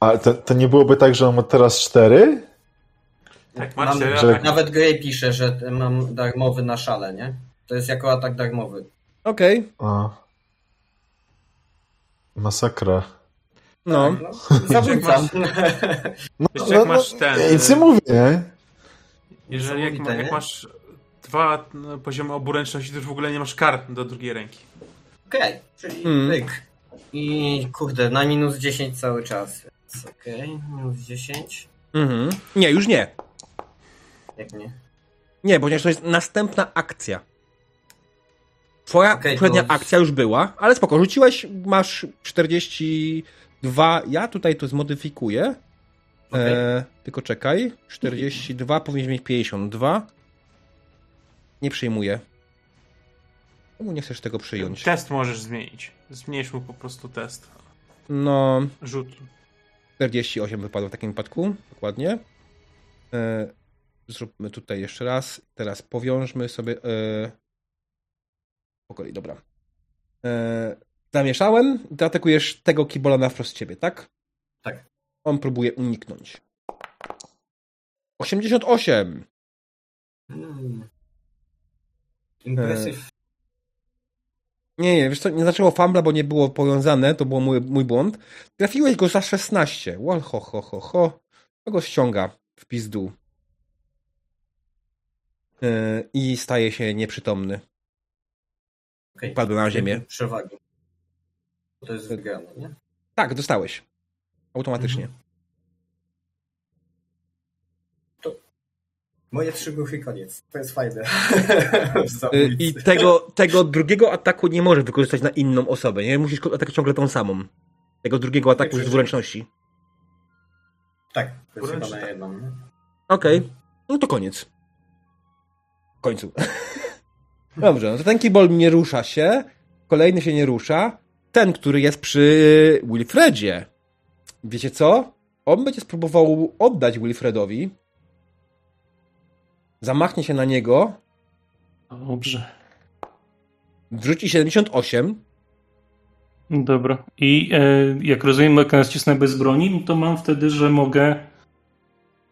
A to, to nie byłoby tak, że on ma teraz cztery? Tak, Mam- cztery że-. Nawet Grey pisze, że mam darmowy na szale, nie? To jest jako atak darmowy. Okej, A. Masakra. No. Tak, no, Zawrócam. No, Jeszcze jak masz ten, Nic nie y- mówię, nie? Jeżeli jak, ma, jak masz dwa no, poziomy oburęczności, to już w ogóle nie masz kar do drugiej ręki. Okej, czyli Mm. pyk. I kurde, na minus 10 cały czas. Więc Okej, minus 10. Mhm. Nie, już nie. Jak nie? Nie, ponieważ to jest następna akcja. Twoja Okej, poprzednia to- akcja już była, ale spoko, rzuciłeś, masz 42. Ja tutaj to zmodyfikuję. Okej. E, tylko czekaj. 42, powinien mieć 52. Nie przyjmuję. Czemu nie chcesz tego przyjąć? Test możesz zmienić. Zmniejsz mu po prostu test. No, Rzut. 48 wypadło w takim wypadku, dokładnie. E, zróbmy tutaj jeszcze raz. Teraz powiążmy sobie. E, po kolei, dobra. E, zamieszałem. Ty atakujesz tego kibola na wprost ciebie, tak? Tak. On próbuje uniknąć. 88. Hmm. Impresyw. Nie, nie, wiesz co, nie zaczęło fambla, bo nie było powiązane, to był mój, mój błąd. Trafiłeś go za 16. Wal, ho, ho, ho, ho. To go ściąga w pizdu. Yy, I staje się nieprzytomny. Okej. Padł na ziemię. Przewagi. To jest wygrane, nie? Tak, dostałeś. Automatycznie. Moje trzy gruchy koniec. To jest fajne. Yy, I tego, tego drugiego ataku nie możesz wykorzystać na inną osobę, nie? Musisz atakować ciągle tą samą. Tego drugiego ataku z dwuręczności. Tak, to jest chyba na tak. jedną. Okej, no to koniec. W końcu. Dobrze, no to ten kibol nie rusza się, kolejny się nie rusza. Ten, który jest przy Wilfredzie. Wiecie co? On będzie spróbował oddać Wilfredowi. Zamachnie się na niego, Dobrze. wrzuci 78. Dobra. I e, jak rozumiem, jak nacisnę bez broni, no to mam wtedy, że mogę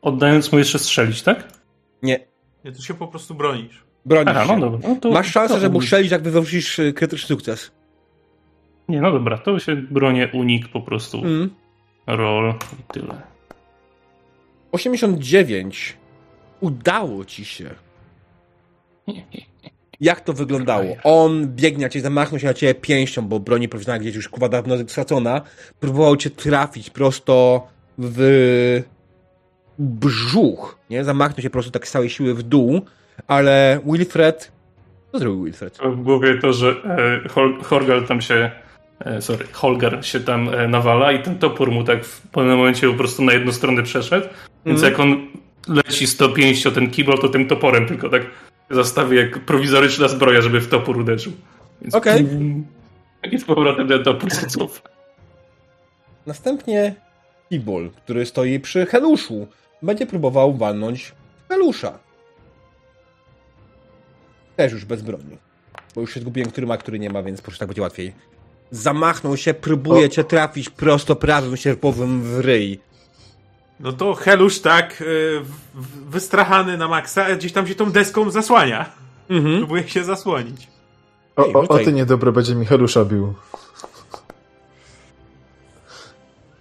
oddając mu jeszcze strzelić, tak? Nie, Nie, tu się po prostu bronisz. bronisz Aha, no się. dobra. No to, Masz szansę, to, że mu strzelić, jak wywrócisz y, krytyczny sukces. Nie, no dobra, to się bronię unik po prostu. Mm. Roll i tyle. 89. Udało ci się. Jak to wyglądało? On biegnie ciebie, zamachnął się na ciebie pięścią, bo broni profesjonalna gdzieś już kuwa dawno stracona. Próbował cię trafić prosto w brzuch, nie? Zamachnął się po prostu tak z całej siły w dół, ale Wilfred... Co zrobił Wilfred? W głowie to, że e, Horgal tam się. E, sorry, Holgar się tam e, nawala i ten topór mu tak w pewnym momencie po prostu na jedną stronę przeszedł. Więc Mhm. jak on leci 105 o ten kibol, to tym toporem tylko tak zastawi jak prowizoryczna zbroja, żeby w topór uderzył. Więc Okej. I z powrotem ten topór cofa. Następnie Kibol, który stoi przy Heluszu, będzie próbował walnąć Helusza. Też już bez broni. Bo już się zgubiłem, który ma, który nie ma, więc proszę tak będzie łatwiej. Zamachnął się, próbuje O. cię trafić prosto prawym sierpowym w ryj. No to Helusz tak y, wystrachany na maksa, gdzieś tam się tą deską zasłania. Mhm. Próbuje się zasłonić. O, Ej, o, o ty niedobre będzie Michalusza bił.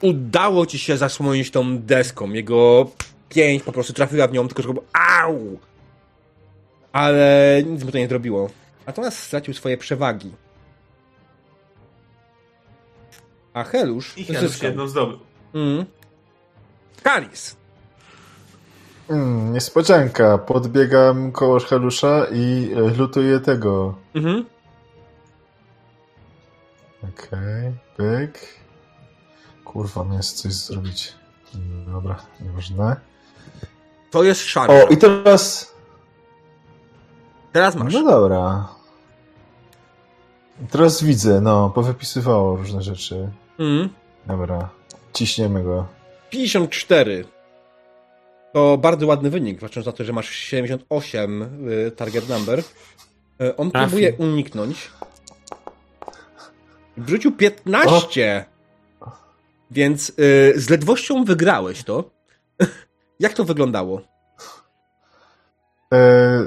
Udało ci się zasłonić tą deską. Jego pięść po prostu trafiła w nią, tylko że go au! Ale nic mu to nie zrobiło. Natomiast stracił swoje przewagi. A Helusz I Helus zyskał. jedną zdobył. Mm. Karis. Mm, niespodzianka. Podbiegam koło Helusza i e, lutuję tego. Mhm. Okej, pyk. Kurwa, miałem coś zrobić. Dobra, nieważne. To jest szarża. O, i teraz... Teraz masz. No dobra. Teraz widzę, no, powypisywało różne rzeczy. Mm. Dobra, ciśniemy go. 54. To bardzo ładny wynik, patrząc na to, że masz 78 y, target number. Y, On Trafił. próbuje uniknąć. Wrzucił 15. Więc y, z ledwością wygrałeś to. Jak to wyglądało? E,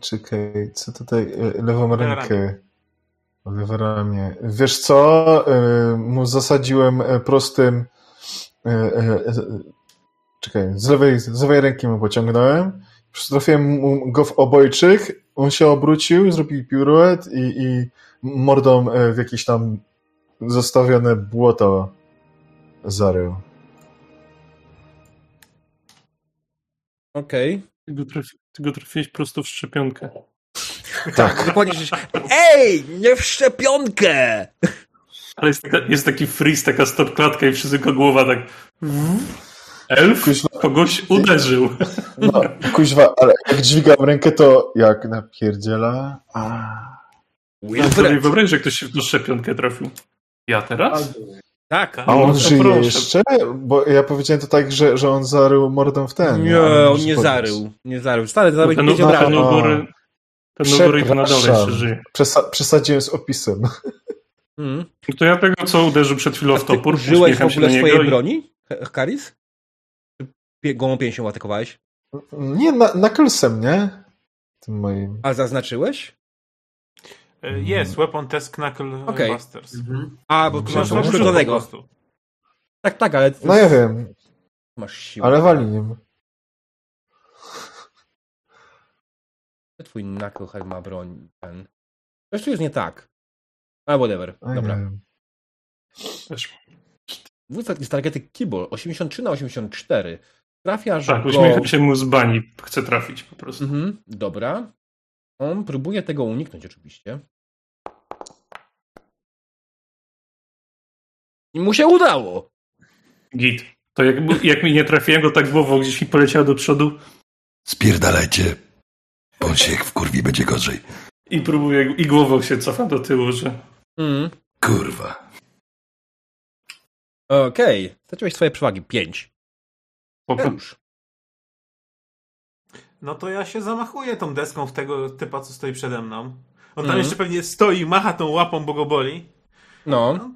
czekaj, co tutaj? E, lewą rękę. Ramię. Wiesz co? E, mu zasadziłem e, prostym. E, e, czekaj, z lewej, z lewej ręki mu pociągnąłem. Trafiłem go w obojczyk. On się obrócił, zrobił piruet i, i mordą w jakieś tam zostawione błoto zarył. Okej. Ty go, trafi, ty go trafiłeś prosto w szczepionkę. Tak. Dokładnie. że- Ej, nie w szczepionkę! Ale jest, taka, jest taki freeze, taka stop klatka i wszystko głowa tak... Elf Kuźwa. kogoś uderzył. No, kuźwa, ale jak dźwigam rękę, to jak napierdziela. A. Ja sobie Wilfred. wyobraź, że ktoś się w tą szczepionkę trafił. Ja teraz? Tak. A No, on to żyje proszę. jeszcze? Bo ja powiedziałem to tak, że, że on zarył mordą w ten. Nie, on nie zarył. Nie zarył. Stary, zarył ten, ten, no. ogory, ten ogory to na dole jeszcze żyje. Przesa- przesadziłem z opisem. Mm. No To ja tego, co uderzył przed chwilą w topór, użyłeś w ogóle swojej i- broni, Karis? Gołą pięścią atakowałeś? Nie, na, na klsem, nie? Tym moim. A zaznaczyłeś? E, Jest, Weapon Test Knuckle Okej. Busters. Mhm. A, bo masz prostu. Tak, tak, ale No ja wiem, masz siłę. ale wali nim. Twój knucklehead ma broń. Ten. Coś tu jest nie tak. Ale whatever. Dobra. Też. Dwóch jest targety Kibble. 83 na 84. Trafiasz Tak, go... uśmiecham się mu z bani. Chcę trafić po prostu. Mhm, dobra. On próbuje tego uniknąć oczywiście. I mu się udało. Git. To jak, jak mi nie trafiłem, to tak głową gdzieś mi poleciała do przodu Spierdalajcie. Się w kurwi będzie gorzej. i próbuję, i głową się cofam do tyłu, że... Mm. Kurwa. Okej. Straciłeś swoje przewagi. 5. Spoko. Już. No to ja się zamachuję tą deską w tego typa, co stoi przede mną. On tam Mhm. jeszcze pewnie stoi, macha tą łapą, bo go boli. No,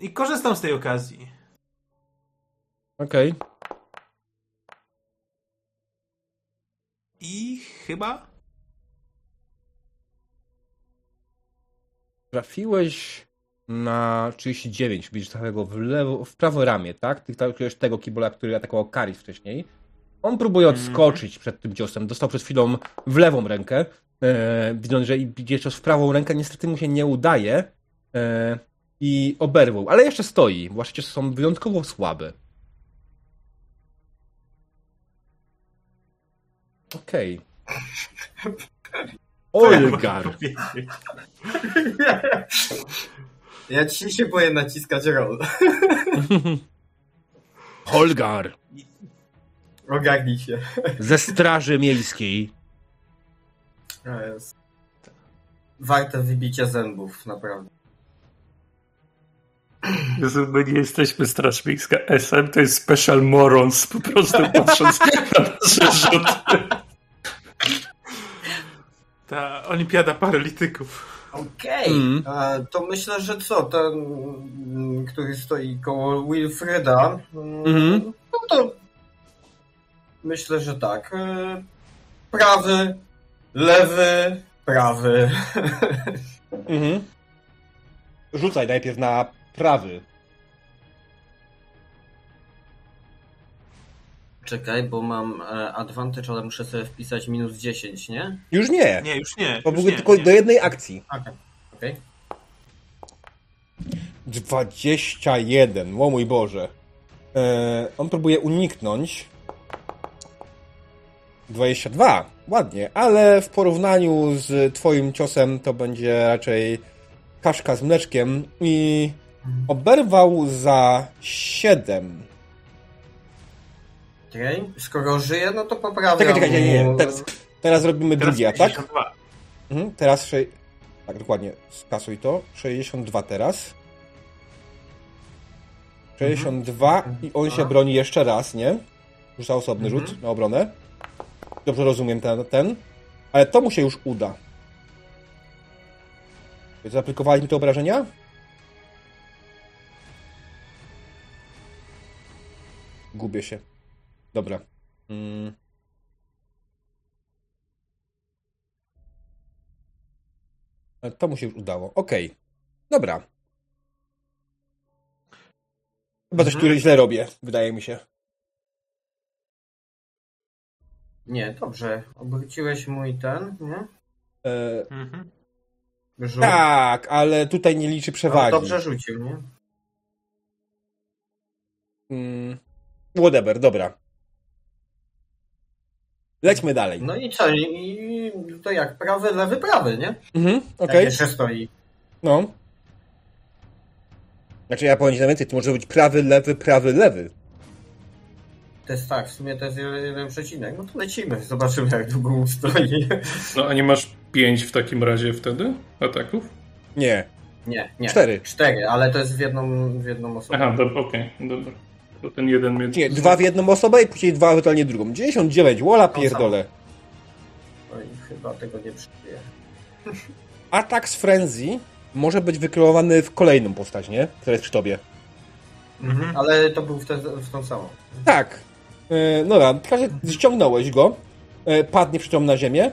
I korzystam z tej okazji. okej. I chyba... Trafiłeś na 39, widzisz całego w lewo, w prawo ramię, tak? Ty trafiłeś tego kibola, który atakował Karis wcześniej. On próbuje odskoczyć przed tym ciosem. Dostał przed chwilą w lewą rękę. E, widząc, że idzie cios w prawą rękę, niestety mu się nie udaje. E, I oberwał. Ale jeszcze stoi. Wasze ciosy są wyjątkowo słabe. Okej. Olgar. Ja ci się boję naciskać roll. Holgar. Ogarnij się. Ze Straży Miejskiej. Jest warte wybicia zębów, naprawdę. Jezu, my nie jesteśmy Straż Miejska SM, to jest Special Morons, po prostu patrząc na nasze rzuty. Ta olimpiada paralityków. Okej, Mm. e, to myślę, że co, ten, mm, który stoi koło Wilfreda, mm, Mhm. no to myślę, że tak. e, Prawy, lewy, prawy. Mhm. Rzucaj najpierw na prawy. Czekaj, bo mam e, advantage, ale muszę sobie wpisać minus 10, nie? Już nie. Nie, już nie. To już nie, tylko nie. do jednej akcji. Okej. Okej. 21. O mój Boże. E, on próbuje uniknąć. 22. Ładnie, ale w porównaniu z twoim ciosem to będzie raczej kaszka z mleczkiem i oberwał za 7. Okej, skoro żyje, no to poprawiam Czekaj, czekaj, nie, nie. Teraz, teraz robimy Teraz drugi atak. 52. Mhm, teraz sze... Tak, dokładnie. Skasuj to. 62 teraz. 62 i on się broni jeszcze raz, nie? Rzuca osobny Mhm. rzut na obronę. Dobrze rozumiem ten, ten. Ale to mu się już uda. Zaaplikowali mi te obrażenia? Gubię się. Dobra. Mm. Ale To mu się już udało. Okej. Dobra. Chyba coś Mhm. tu źle robię, wydaje mi się. Nie, dobrze. Obróciłeś mój ten, nie? E, Mhm. Rzut. tak, ale tutaj nie liczy No, przewagi. dobrze rzucił, nie? Mm, whatever, dobra. Lećmy dalej. No i co? I, to jak? Prawy, lewy, prawy, nie? Mhm, Tak okej. jeszcze stoi. No. Znaczy ja powiem na więcej, to może być prawy, lewy, prawy, lewy. To jest tak, w sumie to jest jeden przecinek. No to lecimy, zobaczymy jak długo ustoi. No a nie masz pięć w takim razie wtedy ataków? Nie. Nie, nie. Cztery. Cztery, ale to jest w jedną, w jedną osobę. Aha, dobra, okej, dobra. To ten jeden mnie... Nie, dwa w jedną osobę i później dwa ewentualnie drugą. 99, wola pierdolę. No i chyba tego nie przeżyje. Atak z frenzy może być wykreowany w kolejną postać, nie? Która jest przy tobie. Mhm. Ale to był w, te, w tą samą. Tak. Yy, dobra, w każdym razie ściągnąłeś go. Yy, padnie przy tym na ziemię.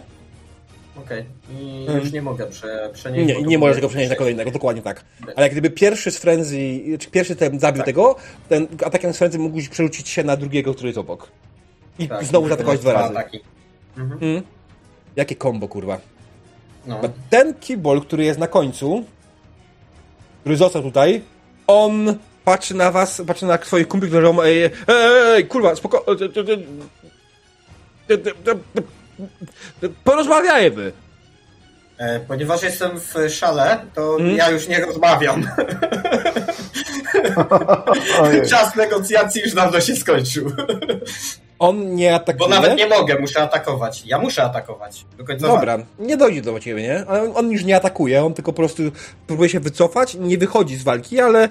Okej. I Mhm. już nie mogę prze, przenieść. Nie, nie możesz było go przenieść na kolejnego, dokładnie tak. Ale jak gdyby pierwszy z frenzy, czy pierwszy ten zabił Tak. tego, ten atakiem z frenzy mógłbyś przerzucić się na drugiego, który jest obok. I Tak, znowu zaatakować dwa razy. ataki. Mhm. Mm. Jakie kombo, kurwa. No. Ten keyboard, który jest na końcu, który został tutaj, on patrzy na was, patrzy na swoich kumpli, którzy mówią, ej, ej, ej, kurwa, spoko... Porozmawiajmy. E, ponieważ jestem w szale, to Mhm. ja już nie rozmawiam. Czas negocjacji już dawno się skończył. On nie atakuje. Bo nawet nie mogę, muszę atakować. Ja muszę atakować. Do końca Dobra, nie dojdzie do ciebie, nie? Ale on- on już nie atakuje, on tylko po prostu próbuje się wycofać, nie wychodzi z walki, ale e,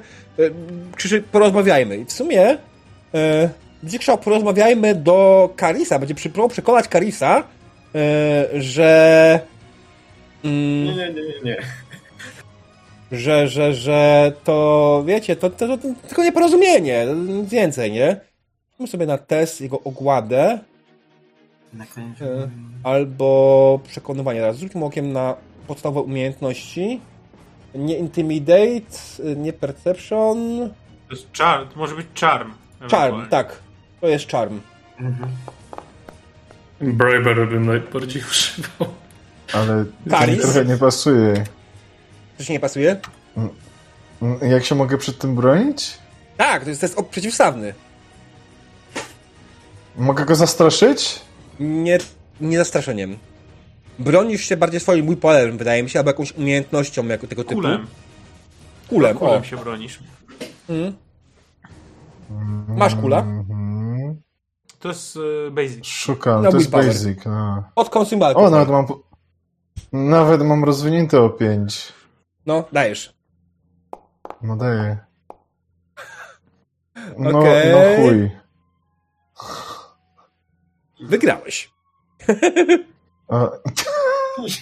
krzyczy, porozmawiajmy. I w sumie e, będzie porozmawiajmy do Karisa, będzie próbował przekonać Karisa, że... Mm, Nie, nie, nie, nie, że, że, że to, wiecie, to, to, to, to tylko nieporozumienie, nic więcej, nie? Zróbmy sobie na test jego ogładę, Na koniec. E, albo przekonywanie. Teraz rzućmy okiem na podstawowe umiejętności. Nie intimidate, nie perception. To jest charm, to może być charm. Charm, ewentualnie. tak. To jest charm. Mhm. Bribery bym najbardziej używał. Ale to trochę nie pasuje. To się nie pasuje? Jak się mogę przed tym bronić? Tak, to jest test przeciwstawny. Mogę go zastraszyć? Nie, nie zastraszeniem. Bronisz się bardziej swoim mój polem, wydaje mi się, albo jakąś umiejętnością jako tego typu. Kulem. Kulem, o. Kulem się bronisz. Mm. Masz kula? To jest y, basic. Szukam, No, to jest willpower. basic, no. Od consume O, nawet mam... Nawet mam rozwinięte o 5. No, dajesz. No daję. No, Okej. no chuj. Wygrałeś. A,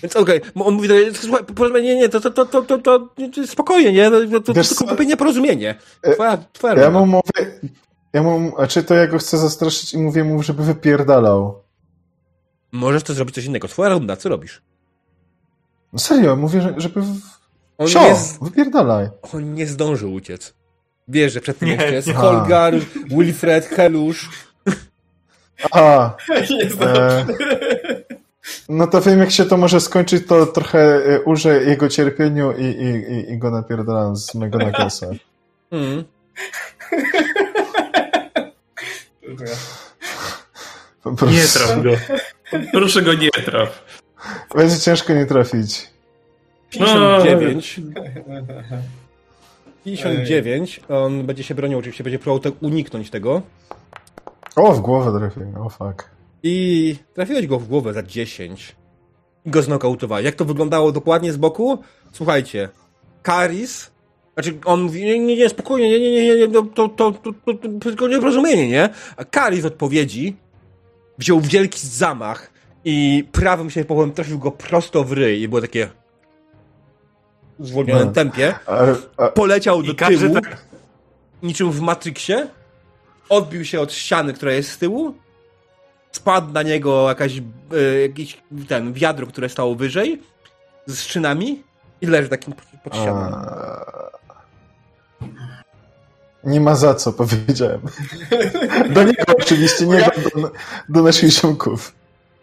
Więc okej, on mówi, słuchaj, nie, nie, to, to, to, to, to, to, to spokojnie, nie, to, to, to Wiesz tylko co? głupie nieporozumienie. E, Twoja, twoja ja mu mówię... Ja mu, a czy to ja go chcę zastraszyć i mówię mu, żeby wypierdalał. Możesz to zrobić coś innego, twoja runda, co robisz? No serio, mówię, że- żeby... w- On Sio, z- wypierdalaj. on nie zdążył uciec. Wiesz, że przed tym Nie. jeszcze jest Aha. Holgar, Wilfred, Helusz. A, Nie znam. e, No to wiem, jak się to może skończyć, to trochę e, użę jego cierpieniu i, i, i, i go napierdalam z mego nakasa. Mm. Prostu. Nie traf go. Proszę go nie traf. Będzie ciężko nie trafić. 59. 59. On będzie się bronił, oczywiście będzie próbował te, uniknąć tego. O, w głowę trafił, o fuck. I trafiłeś go w głowę za 10. I go znokautowałeś. Jak to wyglądało dokładnie z boku? Słuchajcie. Karis. Znaczy, on mówi, nie, nie, nie, spokojnie, nie, nie, nie, nie, nie to, to, to, to, to, to tylko nieporozumienie, nie? A Karis w odpowiedzi wziął wielki zamach i prawym się połem trafił go prosto w ryj i było takie w zwolnionym No. tempie. Poleciał do tyłu, tak- niczym w Matrixie, odbił się od ściany, która jest z tyłu, spadł na niego jakaś, e, jakiś ten wiadro, które stało wyżej, z szynami i leży takim pod- pod ścianą. Nie ma za co, powiedziałem. Do niego oczywiście, nie do, do naszych ziomków.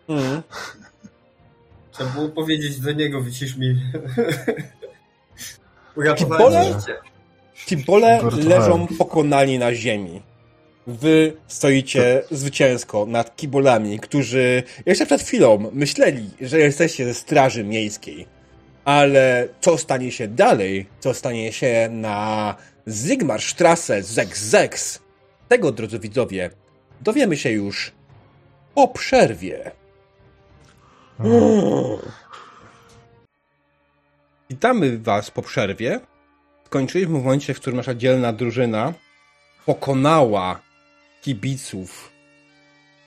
Mhm. Trzeba było powiedzieć do niego, wycisz mi. Kibole Żartowałem. leżą pokonani na ziemi. Wy stoicie zwycięsko nad kibolami, którzy jeszcze przed chwilą myśleli, że jesteście ze straży miejskiej. Ale co stanie się dalej, co stanie się na Zygmarstrasse Zex tego, drodzy widzowie, dowiemy się już po przerwie. Witamy Was po przerwie. Skończyliśmy w momencie, w którym nasza dzielna drużyna pokonała kibiców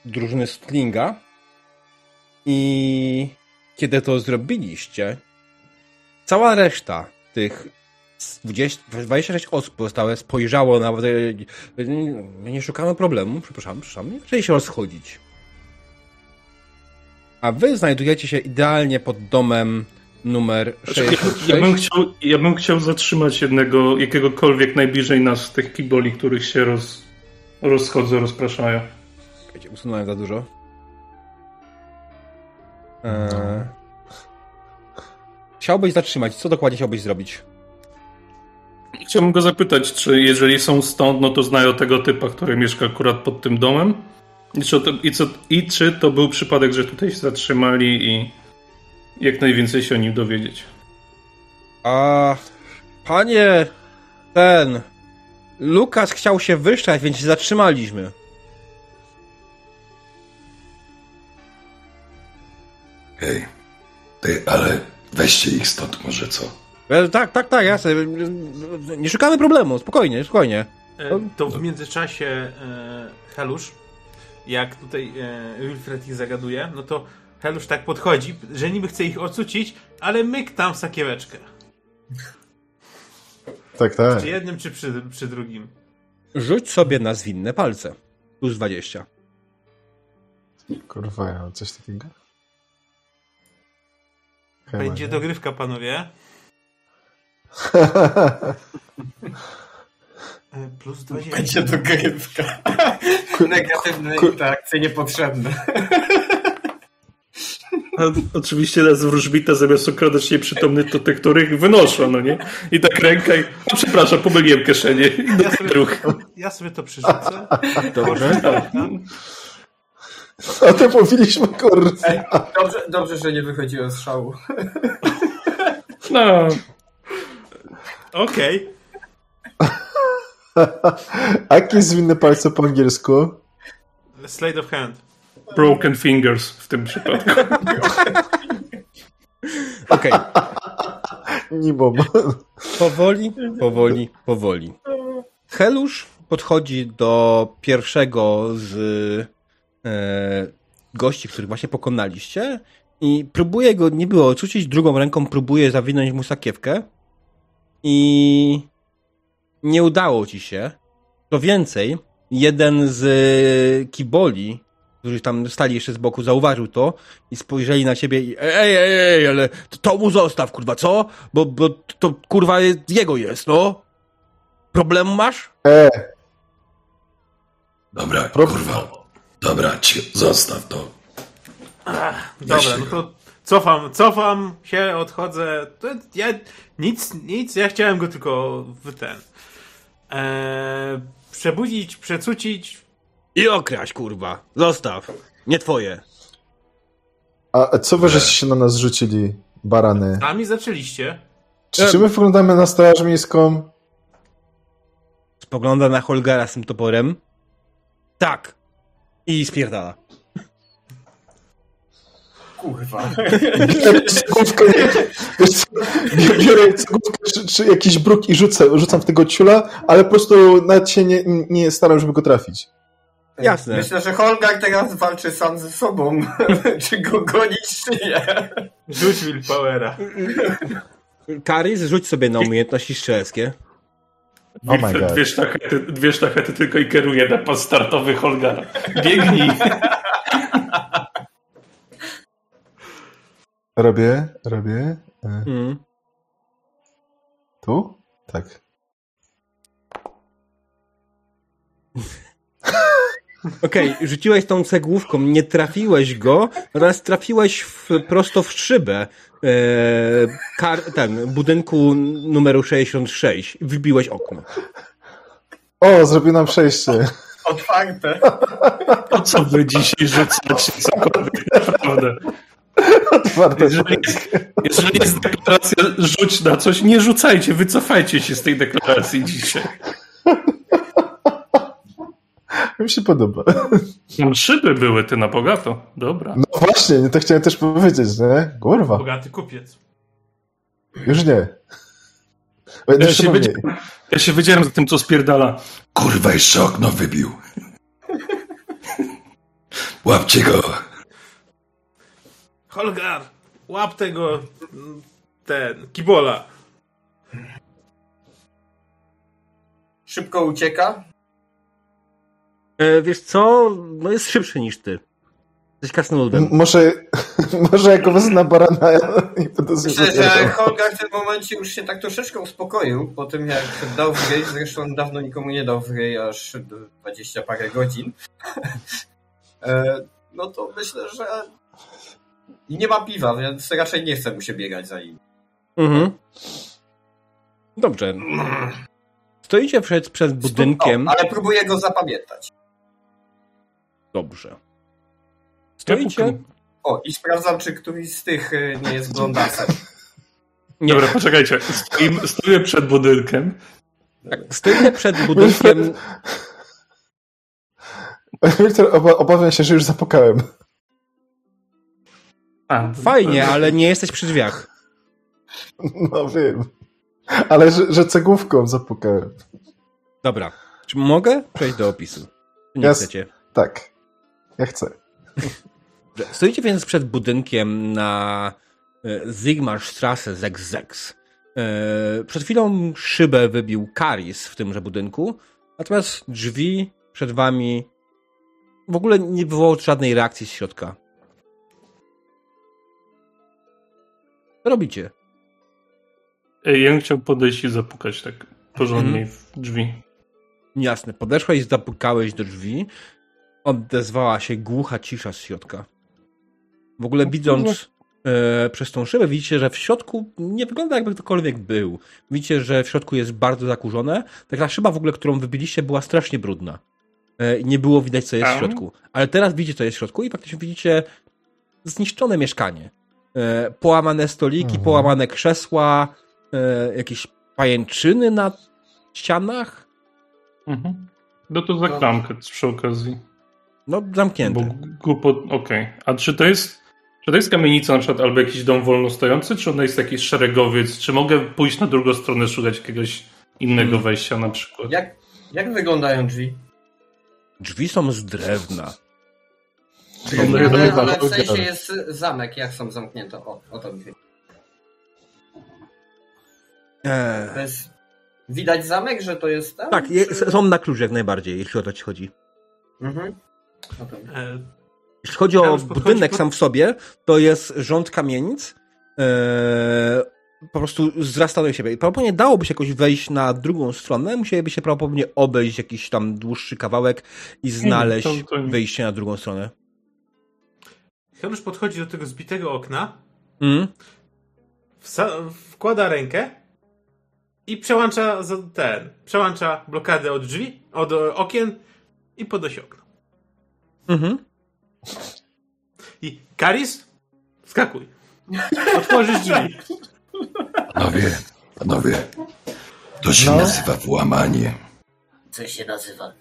drużyny Stlinga. I kiedy to zrobiliście, cała reszta tych 20, 26 osób pozostałe spojrzało na. Nie, nie szukamy problemu, przepraszam, przepraszam, nie zaczęli się rozchodzić. A wy znajdujecie się idealnie pod domem numer Znaczy, Ja, 66. ja, bym chciał, ja bym chciał zatrzymać jednego, jakiegokolwiek najbliżej nas z tych kiboli, których się roz, rozchodzą, rozpraszają. Czekajcie, usunąłem za dużo. Eee... Chciałbyś zatrzymać. Co dokładnie chciałbyś zrobić? Chciałbym go zapytać, czy jeżeli są stąd, no to znają tego typa, który mieszka akurat pod tym domem? I czy to, i co, i czy to był przypadek, że tutaj się zatrzymali i jak najwięcej się o nim dowiedzieć? A panie, ten Lukas chciał się wyszczać, więc się zatrzymaliśmy. Hej, ty, ale weźcie ich stąd może, co? E, tak, tak, tak, jasne. Nie szukamy problemu, spokojnie, spokojnie. E, To w międzyczasie e, Helusz, jak tutaj e, Wilfred ich zagaduje, no to Helusz tak podchodzi, że niby chce ich ocucić, ale myk tam sakieweczkę. Tak, tak. Przy jednym czy przy, przy drugim. Rzuć sobie na zwinne palce. Plus 20. Kurwa, ja mam coś takiego? Chyba Będzie nie. dogrywka, panowie. E, Plus 20. Będzie dogrywka. Negatywne interakcje niepotrzebne. A, oczywiście nas wróżbita zamiast okradać nieprzytomnych, to te, których wynoszą, no nie? I tak ręka i... O, przepraszam, pomyliłem kieszenie. Ja sobie, Ruch. ja sobie to przerzucę. Dobrze. O tym mówiliśmy, kurwa. Ej, dobrze, dobrze, że nie wychodziłem z szału. No, Okej. A jakie zwinne palce po angielsku? Slade of hand. broken fingers w tym przypadku. Okej. Nimom. Powoli, powoli, powoli. Helusz podchodzi do pierwszego z e, gości, których właśnie pokonaliście i próbuje go niby ocucić, drugą ręką próbuje zawinąć mu sakiewkę i nie udało ci się. Co więcej, jeden z e, kiboli, którzy tam stali jeszcze z boku, zauważył to i spojrzeli na ciebie i ej, ej, ej, ale to, to mu zostaw, kurwa, co? Bo, bo to, kurwa, jego jest, no. Problem masz? E, Dobra, Pro- kurwa. Dobra, ci, zostaw to. Dobra, no to cofam, cofam się, odchodzę. To ja nic, nic, ja chciałem go tylko w ten. Eee, przebudzić, przecucić. I okraść, kurwa. Zostaw. Nie twoje. A a co wy żeście się na nas rzucili, barany? Sami zaczęliście. Czy, czy my wyglądamy na straż miejską? Spogląda na Holgara z tym toporem. Tak. I spierdala. Kurwa. Biorę wiesz co, biorę cegłówkę czy, czy jakiś bruk i rzucę, rzucam w tego ciula, ale po prostu nawet się nie, nie staram, żeby go trafić. Jasne. Myślę, że Holgar teraz walczy sam ze sobą. czy go gonić, czy nie. Rzuć willpowera. Karis, rzuć sobie na umiejętności strzeleckie. Oh my Wilfred God. dwie sztachety, dwie sztachety tylko i kieruje na pas startowy Holgara. Biegnij! Robię, robię. E, Mm. Tu? Tak. Okej, rzuciłeś tą cegłówką, nie trafiłeś go, natomiast trafiłeś w, prosto w szybę e, kar, ten, budynku numeru 66. Wybiłeś okno. O, zrobił nam przejście. Otwarte. Po co wy dzisiaj rzucacie cokolwiek naprawdę? Otwarte. Jeżeli jest, jeżeli jest deklaracja rzuć na coś, nie rzucajcie, wycofajcie się z tej deklaracji dzisiaj. Mi się podoba. Tam szyby były, ty na bogato. Dobra. No właśnie, nie to chciałem też powiedzieć, nie? Kurwa, Bogaty kupiec. już nie. Ja się, wiedziałem, ja się za tym, co spierdala. Kurwa, jeszcze okno wybił. Łapcie go. Holgar, łap tego, ten, kibola. Szybko ucieka. E, wiesz co? No jest szybszy niż ty. Jesteś krasnoludem. M- Może, może jako wezmę barana i będę Myślę, że. Holgar w tym momencie już się tak troszeczkę uspokoił po tym, jak dał w ryj. Zresztą dawno nikomu nie dał w ryj, aż 20 parę godzin. E, no to myślę, że i nie ma piwa, więc raczej nie chce mu się biegać za nim. Mhm. Dobrze. Stoicie przed, przed budynkiem. O, ale próbuję go zapamiętać. Dobrze. Stoicie? O, i sprawdzam, czy któryś z tych e, nie jest blondasem. Nie. Dobra, poczekajcie. Stoimy, stoję przed budynkiem. Stoicie przed budynkiem. Wiktor, oba, obawiam się, że już zapukałem. A, Fajnie, ale nie jesteś przy drzwiach. No wiem. Ale że, że cegłówką zapukałem. Dobra. Czy mogę przejść do opisu? Czy nie Jas- chcecie? Tak. Ja chcę. Stoicie więc przed budynkiem na e, Zigmarstrasse 66. E, Przed chwilą szybę wybił Karis w tymże budynku, natomiast drzwi przed wami w ogóle nie wywołało żadnej reakcji z środka. Robicie? Ej, Ja bym chciał podejść i zapukać tak porządnie Mhm. w drzwi. Jasne, podeszłeś, zapukałeś do drzwi, odezwała się głucha cisza z środka. W ogóle widząc e, przez tą szybę, widzicie, że w środku nie wygląda jakby ktokolwiek był. Widzicie, że w środku jest bardzo zakurzone. Taka szyba w ogóle, którą wybiliście, była strasznie brudna. E, i nie było widać, co jest w środku. Ale teraz widzicie, co jest w środku i faktycznie widzicie zniszczone mieszkanie. E, połamane stoliki, Mhm. połamane krzesła, e, jakieś pajęczyny na ścianach. Mhm. No to za klamkę przy okazji. No, zamknięte. Bo głupot... Okej. A czy to jest... Czy to jest kamienica na przykład albo jakiś dom wolno stojący, czy ona jest jakiś szeregowiec? Czy mogę pójść na drugą stronę, szukać jakiegoś innego Hmm. wejścia na przykład? Jak, jak wyglądają drzwi? Drzwi są z drewna. Ale, w sensie jest zamek, jak są zamknięte. O, o to mi chodzi. To jest... Widać zamek, że to jest tam? tak, je, są na klucz jak najbardziej, jeśli o to ci chodzi. Mhm. E, Jeśli chodzi o budynek sam w sobie, to jest rząd kamienic. Eee, po prostu zrasta do siebie. I prawdopodobnie dałoby się jakoś wejść na drugą stronę, musieliby się prawdopodobnie obejść jakiś tam dłuższy kawałek i znaleźć to- to- wyjście na drugą stronę. Helusz podchodzi do tego zbitego okna, Mm. wkłada rękę i przełącza za- ten, przełącza blokadę od drzwi, od okien i podnosi okno. Mhm. I Karis, skakuj. Otworzysz drzwi. Panowie, panowie, to się No. nazywa włamanie. Co się nazywa?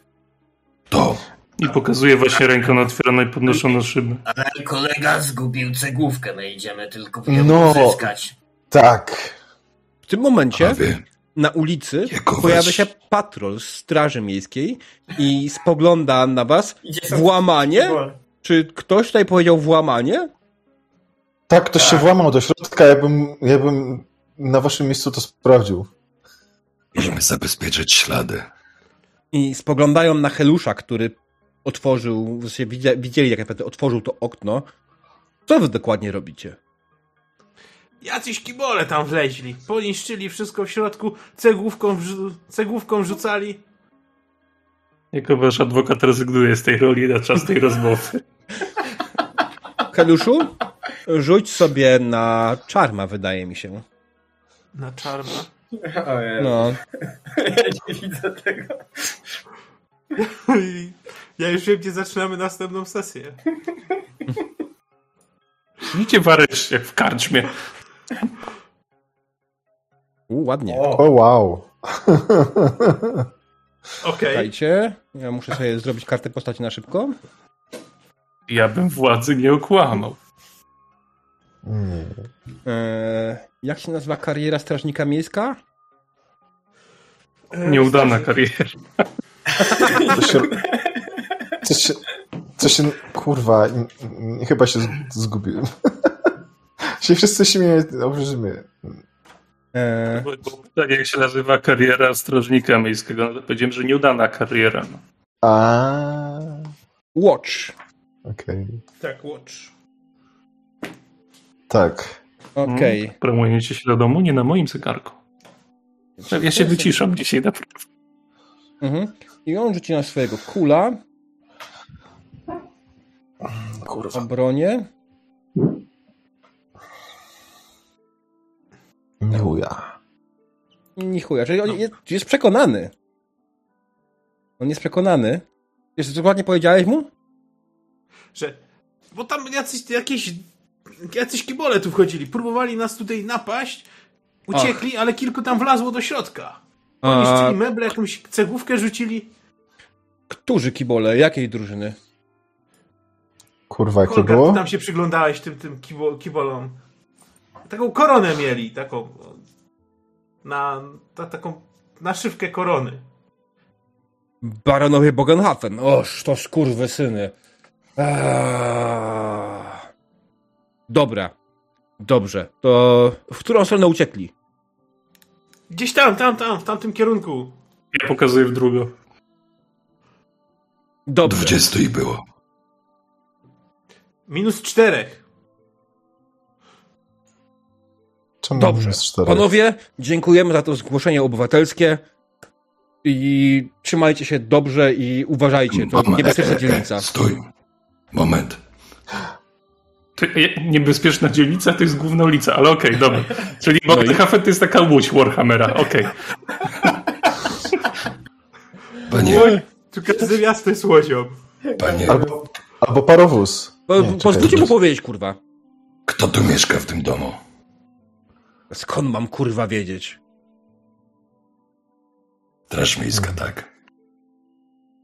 To I pokazuje właśnie ręką otwieraną i podnoszoną szybę. Ale kolega zgubił cegłówkę, my idziemy tylko ją No. uzyskać. Tak. W tym momencie na ulicy pojawia się patrol z Straży Miejskiej i spogląda na was. Włamanie? Czy ktoś tutaj powiedział włamanie? Tak, ktoś się włamał do środka, ja bym, ja bym na waszym miejscu to sprawdził. musimy zabezpieczyć ślady. I spoglądają na Helusza, który otworzył, w sensie widzia- widzieli jak naprawdę otworzył to okno. Co wy dokładnie robicie? Jacyś kibole tam wleźli. Poniszczyli wszystko w środku, cegłówką, wrzu- cegłówką rzucali. Jako wasz adwokat rezygnuje z tej roli na czas tej rozmowy. Heluszu, rzuć sobie na czarma, wydaje mi się. Na czarna. Ojej, No. ja nie widzę tego. Ja już wiem, gdzie zaczynamy następną sesję. Widzicie warysz jak w karczmie. U, ładnie. O, O, wow. Okej. Czekajcie, ja muszę sobie zrobić kartę postaci na szybko. Ja bym władzy nie okłamał. Eee, jak się nazywa kariera strażnika miejska? E, Nieudana kariera. coś się, coś się kurwa, chyba się zgubiłem. się wszyscy śmieją. Eee, Bo- bo Tak jak się nazywa kariera strażnika miejskiego, no to powiedziałem, że nieudana kariera. No. A, watch. okej. Tak, watch. Tak. Okej. Hmm? Promujecie się do domu? Nie na moim zegarku. Ja się wyciszam dzisiaj naprawdę. Mhm. I on rzuci na swojego kula, Kurwa. obronie. Nie chuja. Czyli on jest, jest przekonany. On jest przekonany. Wiesz, co dokładnie powiedziałeś mu? Że. Bo tam jacyś, jakieś. Jacyś kibole tu wchodzili. Próbowali nas tutaj napaść. Uciekli, ale kilku tam wlazło do środka. A, Poniszczyli meble, jakąś cegłówkę rzucili. którzy kibole? Jakiej drużyny? Kurwa, jak to Kolka, było? ty tam się przyglądałeś tym, tym kibo, kibolom. Taką koronę mieli, taką. Na. Ta, taką naszywkę korony. Baronowie Bogenhafen. Oż, to skurwy syny. Eee. Dobra. Dobrze. To w którą stronę uciekli? Gdzieś tam, tam, tam, w tamtym kierunku. Ja pokazuję w drugą. Dobrze. Dwudziestu i było. Minus czterech. Czemu Dobrze. minus cztery? Panowie, dziękujemy za to zgłoszenie obywatelskie. I trzymajcie się dobrze i uważajcie. To Moment. niebezpieczna dzielnica. Stój. Moment. To, niebezpieczna dzielnica to jest główna ulica, ale okej, dobra. Czyli No i- to jest taka łódź Warhammera, okej. Panie, Tu każde miasto jest łodzią. panie, Albo, albo parowóz. Po, Nie, pozwólcie mu powiedzieć, kurwa. kto tu mieszka w tym domu? Skąd mam kurwa wiedzieć? Straż miejska, tak?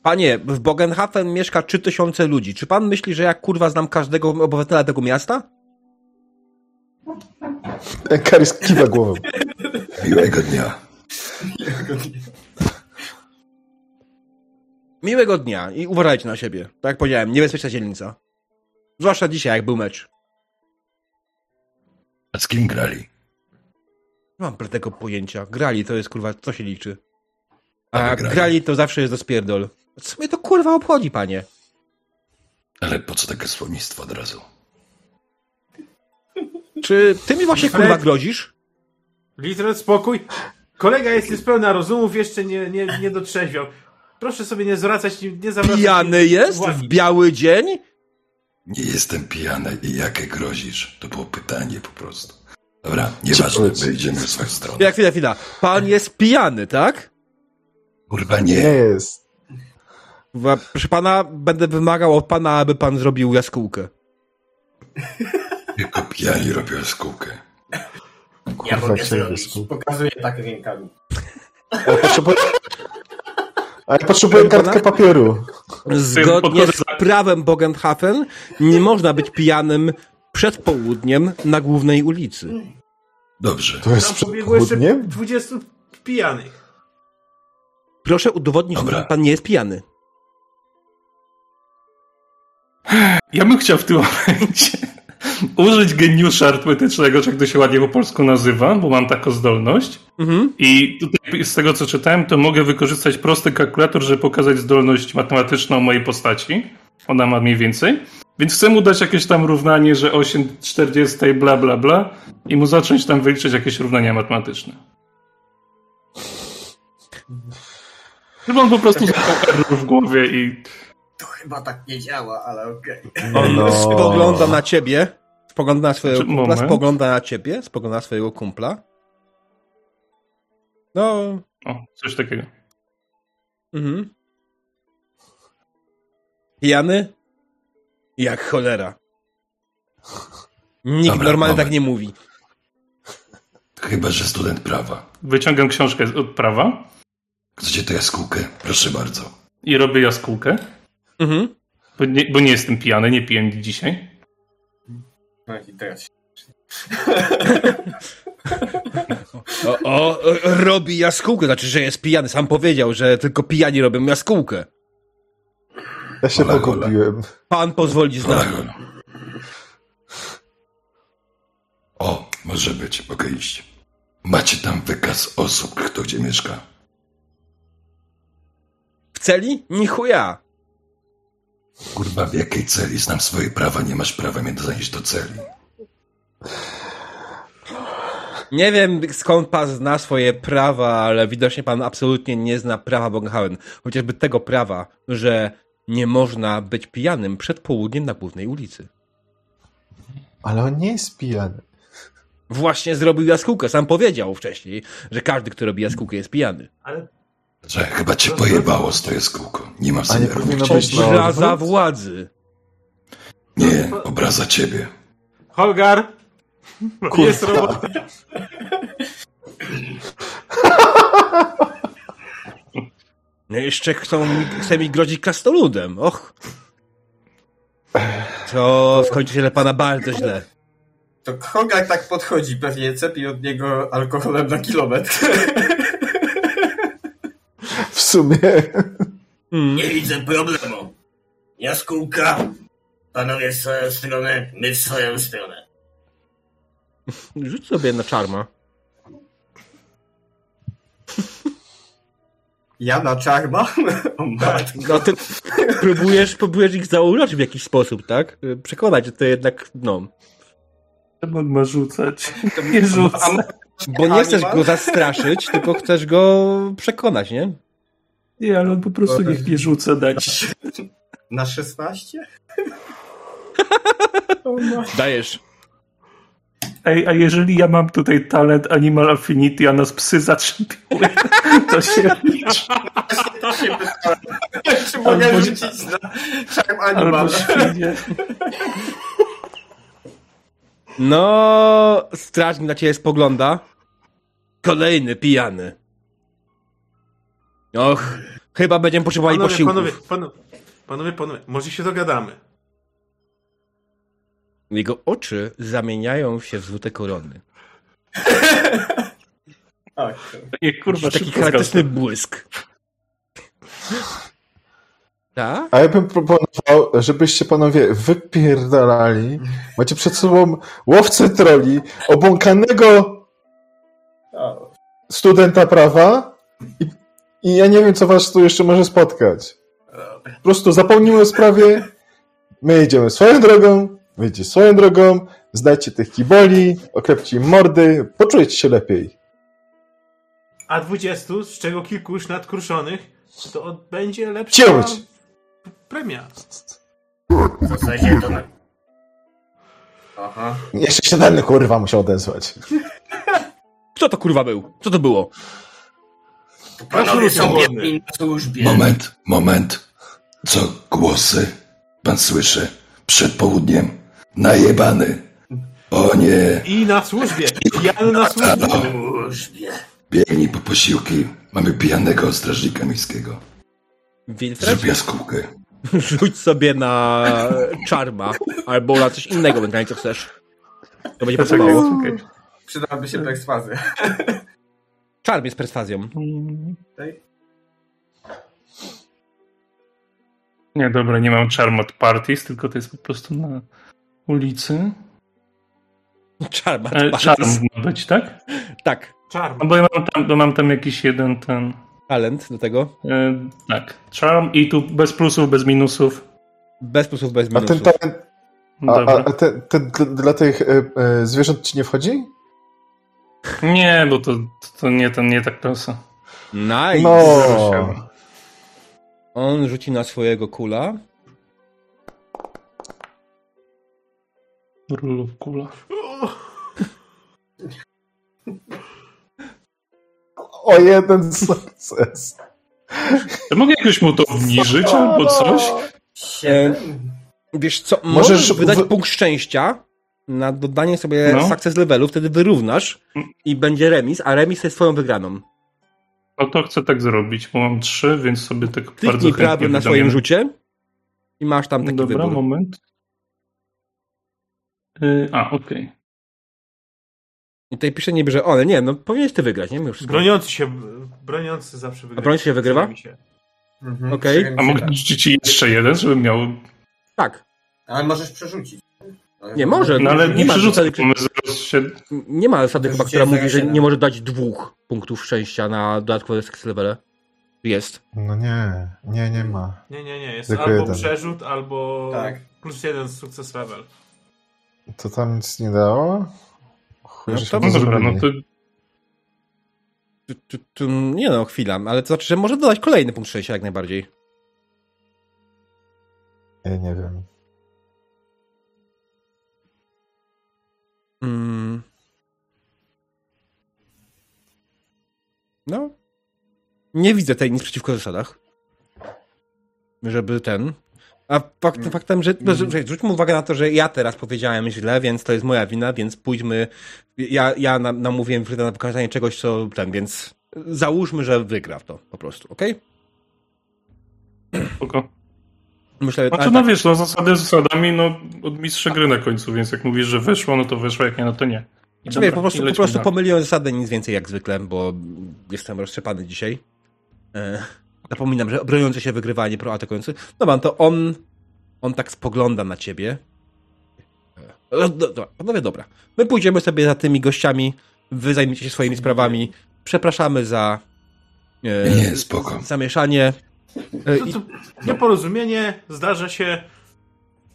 Panie, w Bogenhafen mieszka 3000 ludzi. Czy pan myśli, że ja kurwa znam każdego obywatela tego miasta? Karis kiwa głową. Miłego dnia. Miłego dnia i uważajcie na siebie. Tak jak powiedziałem, niebezpieczna dzielnica. Zwłaszcza dzisiaj, jak był mecz. A z kim grali? Nie mam tego pojęcia. Grali to jest kurwa, co się liczy. A A wygrali. grali to zawsze jest do spierdol. Co mnie to kurwa obchodzi, panie? Ale po co takie słownictwo od razu? Czy ty mi właśnie kurwa grozisz? Litret, spokój. Kolega jest niespełna rozumów, jeszcze nie, nie, nie dotrzeźwiał. Proszę sobie nie zwracać, nie, zawracać Pijany jest w biały dzień? Nie jestem pijany i jakie grozisz? To było pytanie po prostu. Dobra, nieważne, my idziemy w swoją stronę. Chwila, chwila, chwila. Pan jest pijany, tak? Kurwa Nie nie. jest. Proszę pana, będę wymagał od pana, aby pan zrobił jaskółkę. Tylko pijani robią skółkę. Ja Kurwa, mogę ciebie zrobić. Pokazuję tak rękami. A ja potrzebuję... A ja potrzebuję kartkę papieru. Zgodnie z prawem Bogenhafen nie można być pijanym przed południem na głównej ulicy. Dobrze. To jest Tam przed pobiegło jeszcze południem? 20 pijanych. Proszę udowodnić, Dobra. że pan nie jest pijany. Ja bym chciał w tym momencie użyć geniusza arytmetycznego, czy jak to się ładnie po polsku nazywa, bo mam taką zdolność. Mhm. I tutaj z tego, co czytałem, to mogę wykorzystać prosty kalkulator, żeby pokazać zdolność matematyczną mojej postaci. Ona ma mniej więcej. Więc chcę mu dać jakieś tam równanie, że 8 40 bla bla bla i mu zacząć tam wyliczyć jakieś równania matematyczne. Żeby on po prostu zapał error w głowie i To chyba tak nie działa, ale okej. On No. spogląda na ciebie, spogląda na swojego Znaczy, kumpla, moment. spogląda na ciebie, spogląda na swojego kumpla. No, o, coś takiego. mhm. Pijany? Jak cholera. Nikt Dobra, normalnie tak nie mówi. Chyba, że student prawa. Wyciągam książkę z- od prawa Chcecie tę jaskółkę? Proszę bardzo. i robię jaskółkę, Mhm. bo nie, bo nie jestem pijany, nie piję dzisiaj. No i teraz. O, o, o, robi jaskółkę, znaczy, że jest pijany. Sam powiedział, że tylko pijani robią jaskółkę. Ja się pogubiłem. Pan pozwoli znać. O, może być, mogę iść. Macie tam wykaz osób, kto gdzie mieszka. W celi? Ni chuja. Kurwa, w jakiej celi? Znam swoje prawa, nie masz prawa mnie zanieść do celi. Nie wiem skąd pan zna swoje prawa, ale widocznie pan absolutnie nie zna prawa Bonhauen. Chociażby tego prawa, że nie można być pijanym przed południem na głównej ulicy. Ale on nie jest pijany. Właśnie zrobił jaskółkę. Sam powiedział wcześniej, że każdy, kto robi jaskółkę jest pijany. Ale Że chyba cię pojebało z to jaskółką. Nie mam A nie zamiaru powinno chcieć. być na Obraza władzy. Nie, obraza ciebie. Holgar! Kurwa. Jest robota. No jeszcze chcą mi, chce mi grozić krasnoludem. Och. To skończy się dla pana bardzo źle. To Hogar tak podchodzi, pewnie cepi od niego alkoholem na kilometr. W sumie. Mm. Nie widzę problemu. Jaskółka. Panowie w swoją stronę, my w swoją stronę. Rzuć sobie na czarma. Ja na czarma? O matko. No ty próbujesz, próbujesz ich zauroczyć w jakiś sposób, tak? Przekonać, że to jednak, no. On ma rzucać? Nie rzuca. Bo nie chcesz go zastraszyć, tylko chcesz go przekonać, nie? Nie, ale on po prostu niech nie rzuca dać. Na 16? Dajesz. Ej, a jeżeli ja mam tutaj talent Animal Affinity, a nas psy zatrzymują, to się liczy. To się. Czy mogę Albo- rzucić na czarm animal? No, strażnik na ciebie spogląda. Kolejny pijany. Och, chyba będziemy potrzebowali Panowie, posiłków. panowie, panowie, panowie, panowie, może się dogadamy. Jego oczy zamieniają się w złote korony. Tak. Nie, kurwa, Taki charakterystyczny błysk. Tak? A ja bym proponował, żebyście panowie wypierdalali. Macie przed sobą łowcę troli, obłąkanego studenta prawa i, i ja nie wiem, co was tu jeszcze może spotkać. Po prostu zapomnijmy o sprawie, my idziemy swoją drogą, wy idziecie swoją drogą, znajdźcie tych kiboli, oklepcie im mordy, poczujecie się lepiej. A 20, z czego kilku już nadkruszonych, to będzie lepsza Ciąć! premia. W zasadzie to na... Aha. Jeszcze się ten kurwa musiał odezwać. Kto to kurwa był? Co to było? Panowie są głodny. biedni na służbie. Moment, moment. Co głosy pan słyszy przed południem? Najebany. O nie. I na służbie. Pijany na służbie. służbie. Biegnij po posiłki. Mamy pijanego strażnika miejskiego. Wilfred? Zrób jaskółkę. Rzuć sobie na czarma albo na coś innego, ewentualnie co chcesz. To będzie pasowało. czekaj. Przydałaby się perswazja. Czarm jest perswazją. Nie, dobra, nie mam charm od parties, tylko to jest po prostu na ulicy. Czarma. E, charm ma być, tak? Tak. Czarm. No bo ja mam tam, bo mam tam jakiś jeden ten... Talent do tego. E, tak, charm i tu bez plusów, bez minusów. Bez plusów, bez A ten minusów. talent, a, a, a ten, ten dla, dla tych e, e, zwierząt ci nie wchodzi? Nie, bo to, to nie, to nie ta klasa. Nice. No. On rzuci na swojego kula. Rulów kula. O jeden sukces. Ja mogę jakoś mu to obniżyć albo coś? Siedem. Wiesz co, Możesz możesz wydać wy- punkt szczęścia na dodanie sobie No. success levelu, wtedy wyrównasz i będzie remis, a remis jest twoją wygraną. No to chcę tak zrobić, bo mam trzy, więc sobie tak bardzo Kliknij chętnie prawym na swoim rzucie i masz tam taki Dobra, wybór. moment. Y, a, okej. I tutaj pisze niby, że one, nie, no powinieneś ty wygrać, nie? Mimo wszystko. Broniący się, broniący zawsze wygrywa. A broniący się wygrywa? Się. Mhm. Okej. Siedem, A mogę rzucić ci jeszcze jeden, żebym miał... Tak. Ale możesz przerzucić. Ale Nie może. No ale Nie nie się... Nie ma zasady chyba, która mówi, że 0,7. nie może dać dwóch punktów szczęścia na dodatkowe success levele. Jest. No nie, nie, nie ma. Nie, nie, nie. Jest Tylko albo jeden. przerzut, albo Tak. plus jeden sukces level. To tam nic nie dało? Chuj, No to- dobra, zrobili. no to... Tu, tu, tu, nie no, chwila, ale to znaczy, że może dodać kolejny punkt szczęścia jak najbardziej. Ja nie wiem. Mm. No. Nie widzę tej nic przeciwko zasadach. Żeby ten. A fakt, faktem, że. No, że- zwróćmy uwagę na to, że ja teraz powiedziałem źle, więc to jest moja wina, więc pójdźmy. Ja, ja nam- namówiłem Fryda na pokazanie czegoś, co ten, więc załóżmy, że wygra w to po prostu, okej? Spoko. Myślę, Znaczy, no tak, wiesz, no zasady zasadami, no od mistrza gry na końcu, więc jak mówisz, że wyszło, no to wyszło, jak nie, no to nie. I Znaczy, wiesz, dobra, po prostu, po prostu pomyliłem zasadę, nic więcej jak zwykle, bo jestem roztrzepany dzisiaj. E, napominam, że broniący się wygrywa, a nie proatakujący. Dobra, to on, on tak spogląda na ciebie. E, no, Dobra, panowie, dobra. My pójdziemy sobie za tymi gościami, wy zajmiecie się swoimi sprawami. Przepraszamy za e, Nie, spoko. zamieszanie. E, To, i, to nieporozumienie zdarza się.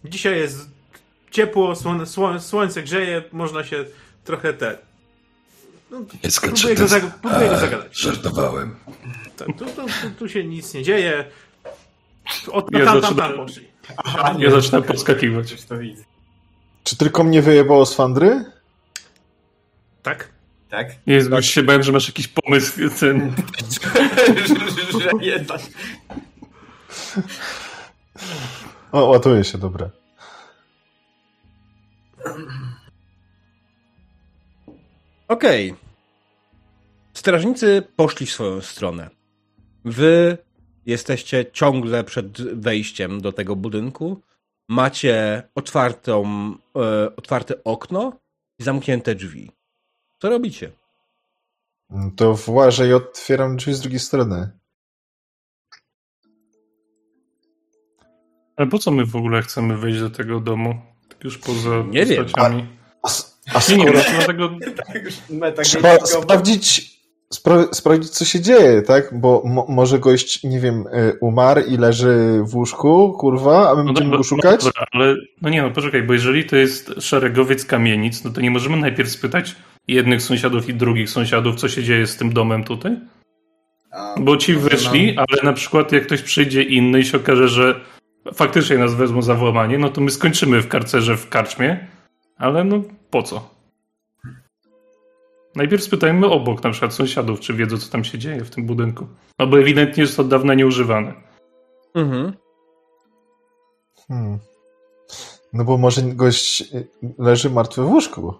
Dzisiaj jest ciepło, słone, słońce grzeje, można się trochę te. No, Nie skaczę próbuję go, zag- próbuję go zagadać. Żartowałem. Tak, tu, tu, tu, tu się nic nie dzieje. Od Ja tam, tam, zaczynam- tam poszli. Ja zacznę podskakiwać. Już to widzę. Czy tylko mnie wyjebało z Fandry? Tak? Tak? Jezu, już się bałem, że masz jakiś pomysł. Ten... że, jednak. O, ładuje się, dobra. Okej. Strażnicy poszli w swoją stronę. Wy jesteście ciągle przed wejściem do tego budynku. Macie otwartą, e, otwarte okno i zamknięte drzwi. Co robicie? To włażę i otwieram drzwi z drugiej strony. Ale po co my w ogóle chcemy wejść do tego domu? Tak już poza Nie wiem. postaciami. A, s- a Nie, nie, skoro... wiem, dlatego... Tak Trzeba sprawdzić, spra sprawdzić, co się dzieje, tak? Bo mo może gość, nie wiem, y, umarł i leży w łóżku, kurwa, a my No będziemy dobra, go szukać? No dobra, ale no nie no, poczekaj, bo jeżeli to jest szeregowiec kamienic, no to nie możemy najpierw spytać jednych sąsiadów i drugich sąsiadów, co się dzieje z tym domem tutaj? A, Bo ci wyszli, mam- ale na przykład jak ktoś przyjdzie inny i się okaże, że faktycznie nas wezmą za włamanie, no to my skończymy w karcerze w karczmie, ale no po co? Najpierw spytajmy obok, na przykład sąsiadów, czy wiedzą, co tam się dzieje w tym budynku. No bo ewidentnie jest od dawna nieużywane. Mhm. Hmm. No bo może gość leży martwy w łóżku.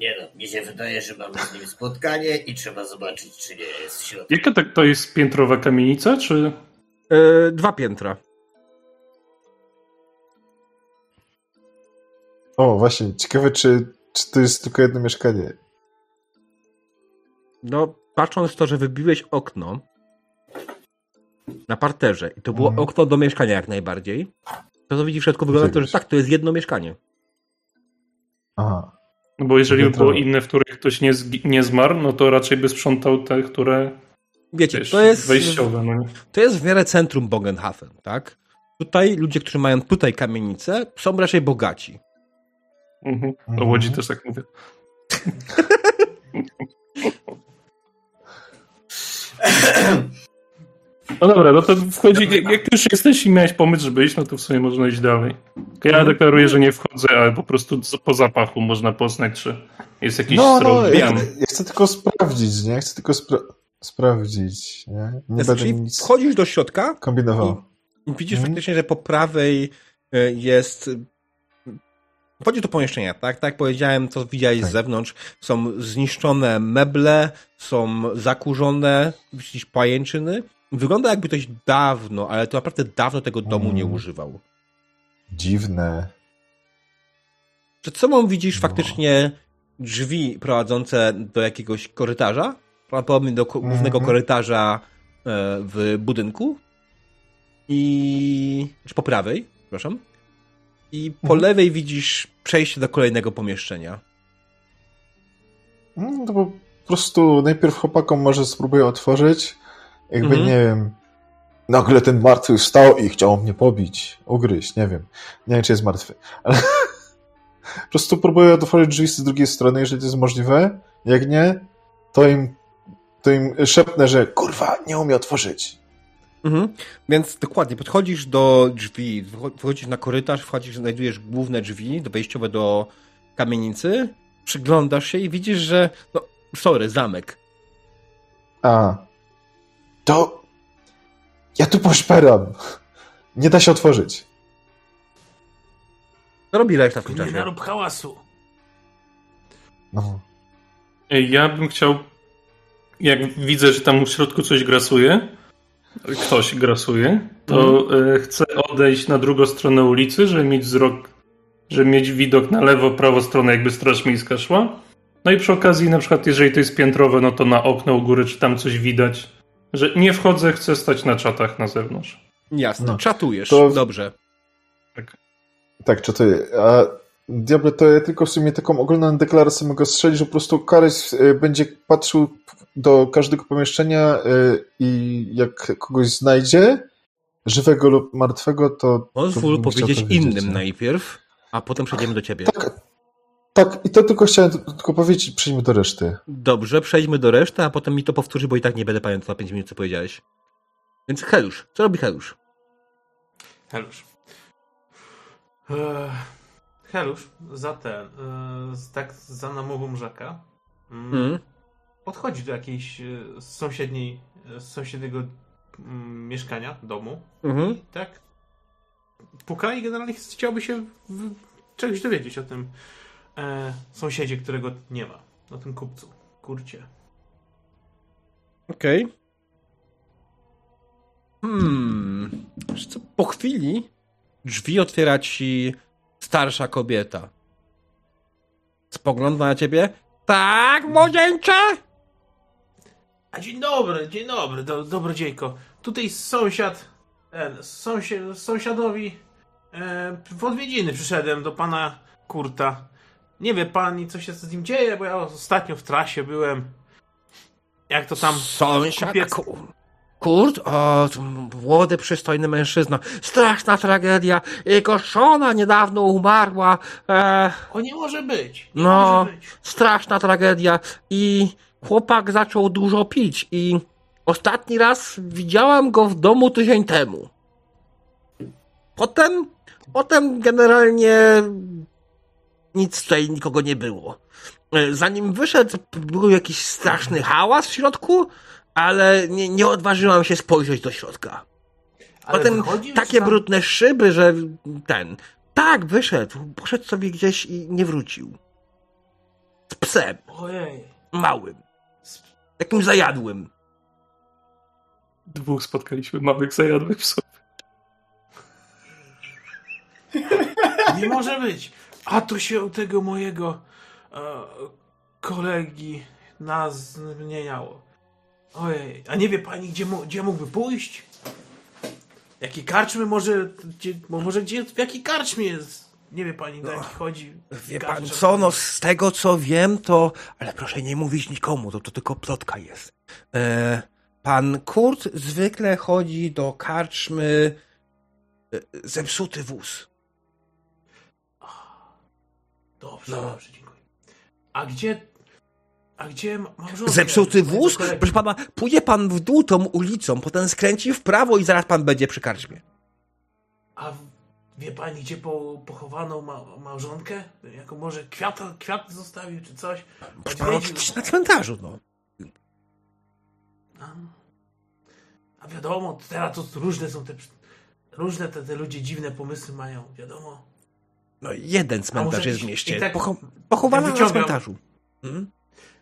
Nie no, mi się wydaje, że mamy z nim spotkanie i trzeba zobaczyć, czy nie jest w środku. Jaka tak to jest piętrowa kamienica, czy... E, dwa piętra. O, właśnie, ciekawe, czy, czy to jest tylko jedno mieszkanie. No, patrząc to, że wybiłeś okno na parterze i to było Mhm. okno do mieszkania jak najbardziej, to to widzi w środku wygląda to, że Widzisz. tak, to jest jedno mieszkanie. Aha. No bo jeżeli by było inne, w których ktoś nie, nie zmarł, no to raczej by sprzątał te, które Wiecie, wiesz, to jest, wejściowe. No nie? to jest w miarę centrum Bogenhafen, tak? Tutaj ludzie, którzy mają tutaj kamienicę, są raczej bogaci. Mhm. O Mhm. Łodzi też tak mówię. No dobra, no to wchodzi, jak, już jesteś i miałeś pomysł, żeby iść, no to w sumie można iść dalej. Ja deklaruję, że nie wchodzę, ale po prostu po zapachu można poznać, czy jest jakiś No, strop no, ja, ja chcę tylko sprawdzić, nie? Chcę tylko spra sprawdzić, nie? Nie Znaczy, będę nic wchodzisz do środka kombinował. i widzisz Mhm. faktycznie, że po prawej e, jest... Wchodzi do pomieszczenia, tak? Tak jak powiedziałem, to widziałeś z Tak. zewnątrz. Są zniszczone meble, są zakurzone, widzisz pajęczyny. Wygląda jakby ktoś dawno, ale to naprawdę dawno tego domu nie Mm. używał. Dziwne. Przed sobą widzisz No. faktycznie drzwi prowadzące do jakiegoś korytarza, prawdopodobnie do ko- głównego Mhm. korytarza e, w budynku. I. czy po prawej, przepraszam. I po Mhm. lewej widzisz przejście do kolejnego pomieszczenia. No to po prostu najpierw chłopakom może spróbuję otworzyć. Jakby, Mhm. nie wiem, nagle ten martwy wstał i chciał mnie pobić, ugryźć, nie wiem. Nie wiem, czy jest martwy. Ale po prostu próbuję otworzyć drzwi z drugiej strony, jeżeli to jest możliwe. Jak nie, to im, to im szepnę, że kurwa, nie umie otworzyć. Mhm. Więc dokładnie, podchodzisz do drzwi, wchodzisz na korytarz, wchodzisz, znajdujesz główne drzwi do wejściowe do kamienicy, przyglądasz się i widzisz, że. No, sorry, zamek. A, to ja tu poszperam. Nie da się otworzyć. Co robi reszta w tym Nie czasie? narób hałasu. No. Ej, Ja bym chciał, jak widzę, że tam w środku coś grasuje, ktoś grasuje, to e, chcę odejść na drugą stronę ulicy, żeby mieć wzrok, żeby mieć widok na lewo, prawo stronę, jakby straż miejska szła. No i przy okazji, na przykład, jeżeli to jest piętrowe, no to na okno u góry, czy tam coś widać. Że nie wchodzę, chcę stać na czatach na zewnątrz. Jasne, No. czatujesz. To- Dobrze. Tak, czytuję. A Diable, to ja tylko w sumie taką ogólną deklarację mogę strzelić, że po prostu Karys y, będzie patrzył do każdego pomieszczenia y, i jak kogoś znajdzie, żywego lub martwego, to... Pozwól powiedzieć innym nie? najpierw, a potem przejdziemy do ciebie. Tak, tak, i to tylko chciałem tylko powiedzieć, przejdźmy do reszty. Dobrze, przejdźmy do reszty, a potem mi to powtórzy, bo i tak nie będę pamiętał 5 minut, co powiedziałeś. Więc Helusz, co robi Helusz? Helusz. Eee, Helusz za ten, z- tak za namową rzeka, mm, Hmm? podchodzi do jakiejś e, sąsiedniej, e, sąsiedniego mm, mieszkania, domu Mhm. i tak puka i generalnie chciałby się czegoś dowiedzieć o tym e, sąsiedzie, którego nie ma, o tym kupcu, kurcie. Okej. Hmm. Wiesz co, po chwili drzwi otwiera ci starsza kobieta. Spogląda na ciebie. Tak, młodzieńcze? A dzień dobry, dzień dobry, do, dobrodziejko. Tutaj sąsiad, e, sąsie, sąsiadowi e, w odwiedziny przyszedłem do pana Kurta. Nie wie pani, co się z nim dzieje, bo ja ostatnio w trasie byłem. Jak to tam... Sąsiad. kupiec- Ku- Kurt? O, młody, przystojny mężczyzna. Straszna tragedia. Jego żona niedawno umarła. E, O, nie może być. Nie No. może być. straszna tragedia. I chłopak zaczął dużo pić i ostatni raz widziałam go w domu tydzień temu. Potem, potem generalnie nic tutaj nikogo nie było. E, Zanim wyszedł, był jakiś straszny hałas w środku, ale nie, nie odważyłam się spojrzeć do środka. Ale Potem takie tam- brudne szyby, że ten. Tak, wyszedł. Poszedł sobie gdzieś i nie wrócił. Z psem. Ojej. Małym. Takim zajadłym. Dwóch spotkaliśmy małych zajadłych psów. Nie może być. A to się u tego mojego e, kolegi nas zmieniało. Ojej, a nie wie pani, gdzie, gdzie mógłby pójść? Jakie karczmy może, gdzie, może gdzie, w jakiej karczmie jest? Nie wie pani, do jakich chodzi? Wie pan co, no z tego co wiem, to... Ale proszę nie mówić nikomu, to, to tylko plotka jest. E, pan Kurt zwykle chodzi do karczmy e, zepsuty wóz. Dobrze, No. dobrze, dziękuję. A gdzie, a gdzie ma- małżonkę? Zepsuty wóz? Proszę pana, pójdzie pan w dół tą ulicą, potem skręci w prawo i zaraz pan będzie przy karczmie. A wie pani, gdzie po, pochowano ma, małżonkę? Jako może kwiat, kwiat zostawił, czy coś? Proszę pana, oczywiście na cmentarzu, no. A, a wiadomo, teraz to różne są te... Różne te, te ludzie dziwne pomysły mają, wiadomo. No jeden cmentarz jest w mieście. i tak- Pocho pochowana tak na cmentarzu. Mhm.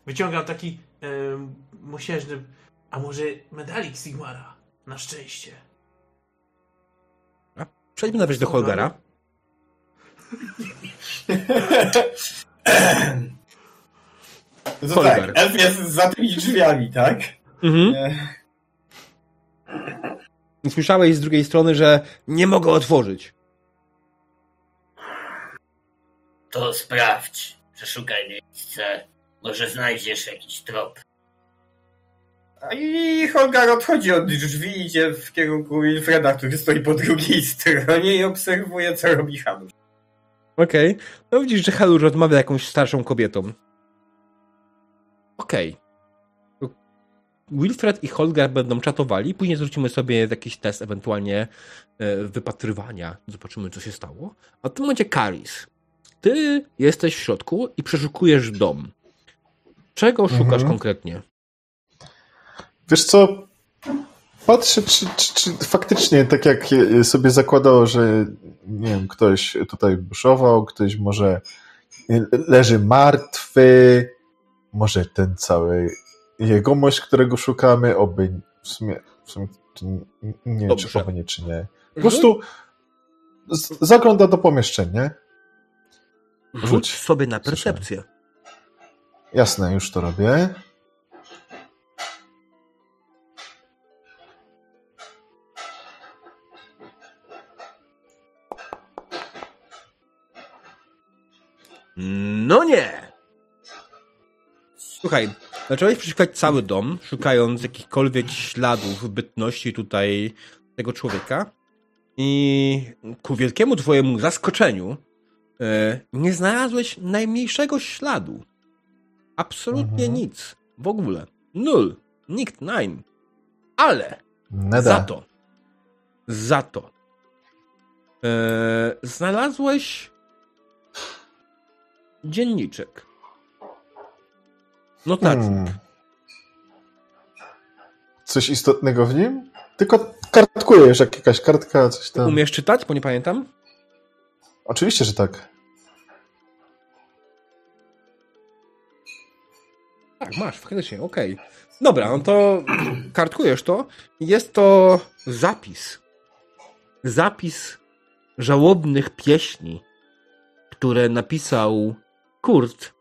Wyciągam taki em, mosiężny... A może medalik Sigmara? Na szczęście. Przejdźmy nawet do Holgara. No Holgar. tak, elf jest za tymi drzwiami, tak? Mhm. E, Słyszałeś z drugiej strony, że nie mogę otworzyć. To sprawdź. Przeszukaj miejsce. Może znajdziesz jakiś trop. A I Holgar odchodzi od drzwi i idzie w kierunku Wilfreda, który stoi po drugiej stronie i obserwuje, co robi Hanusz. Okej. No widzisz, że Halur rozmawia jakąś starszą kobietą. Okej. Wilfred i Holger będą czatowali, później zwrócimy sobie jakiś test ewentualnie e, wypatrywania. Zobaczymy, co się stało. A w tym momencie Karis. Ty jesteś w środku i przeszukujesz dom. Czego szukasz Mhm. konkretnie? Wiesz co? Patrzę, czy, czy, czy faktycznie, tak jak sobie zakładało, że nie wiem, ktoś tutaj buszował, ktoś może leży martwy, może ten cały jegomość, którego szukamy, oby w sumie, w sumie nie Dobrze. czy oby nie, czy nie. Po prostu z- zagląda do pomieszczenia. Rzuć Rzuć. sobie na percepcję. Jasne, już to robię. No nie! Słuchaj, zacząłeś przeszukać cały dom, szukając jakichkolwiek śladów bytności tutaj tego człowieka i ku wielkiemu twojemu zaskoczeniu e, nie znalazłeś najmniejszego śladu. Absolutnie Mhm. nic. W ogóle. Nul. Nikt. Nine. Ale za to. Za to. E, znalazłeś dzienniczek. Notatnik. Hmm. Coś istotnego w nim? Tylko kartkujesz, jak jakaś kartka, coś tam. Umiesz czytać, bo nie pamiętam? Oczywiście, że tak. Tak, masz, faktycznie, okej. Dobra, no to kartkujesz to. Jest to zapis. Zapis żałobnych pieśni, które napisał Kurt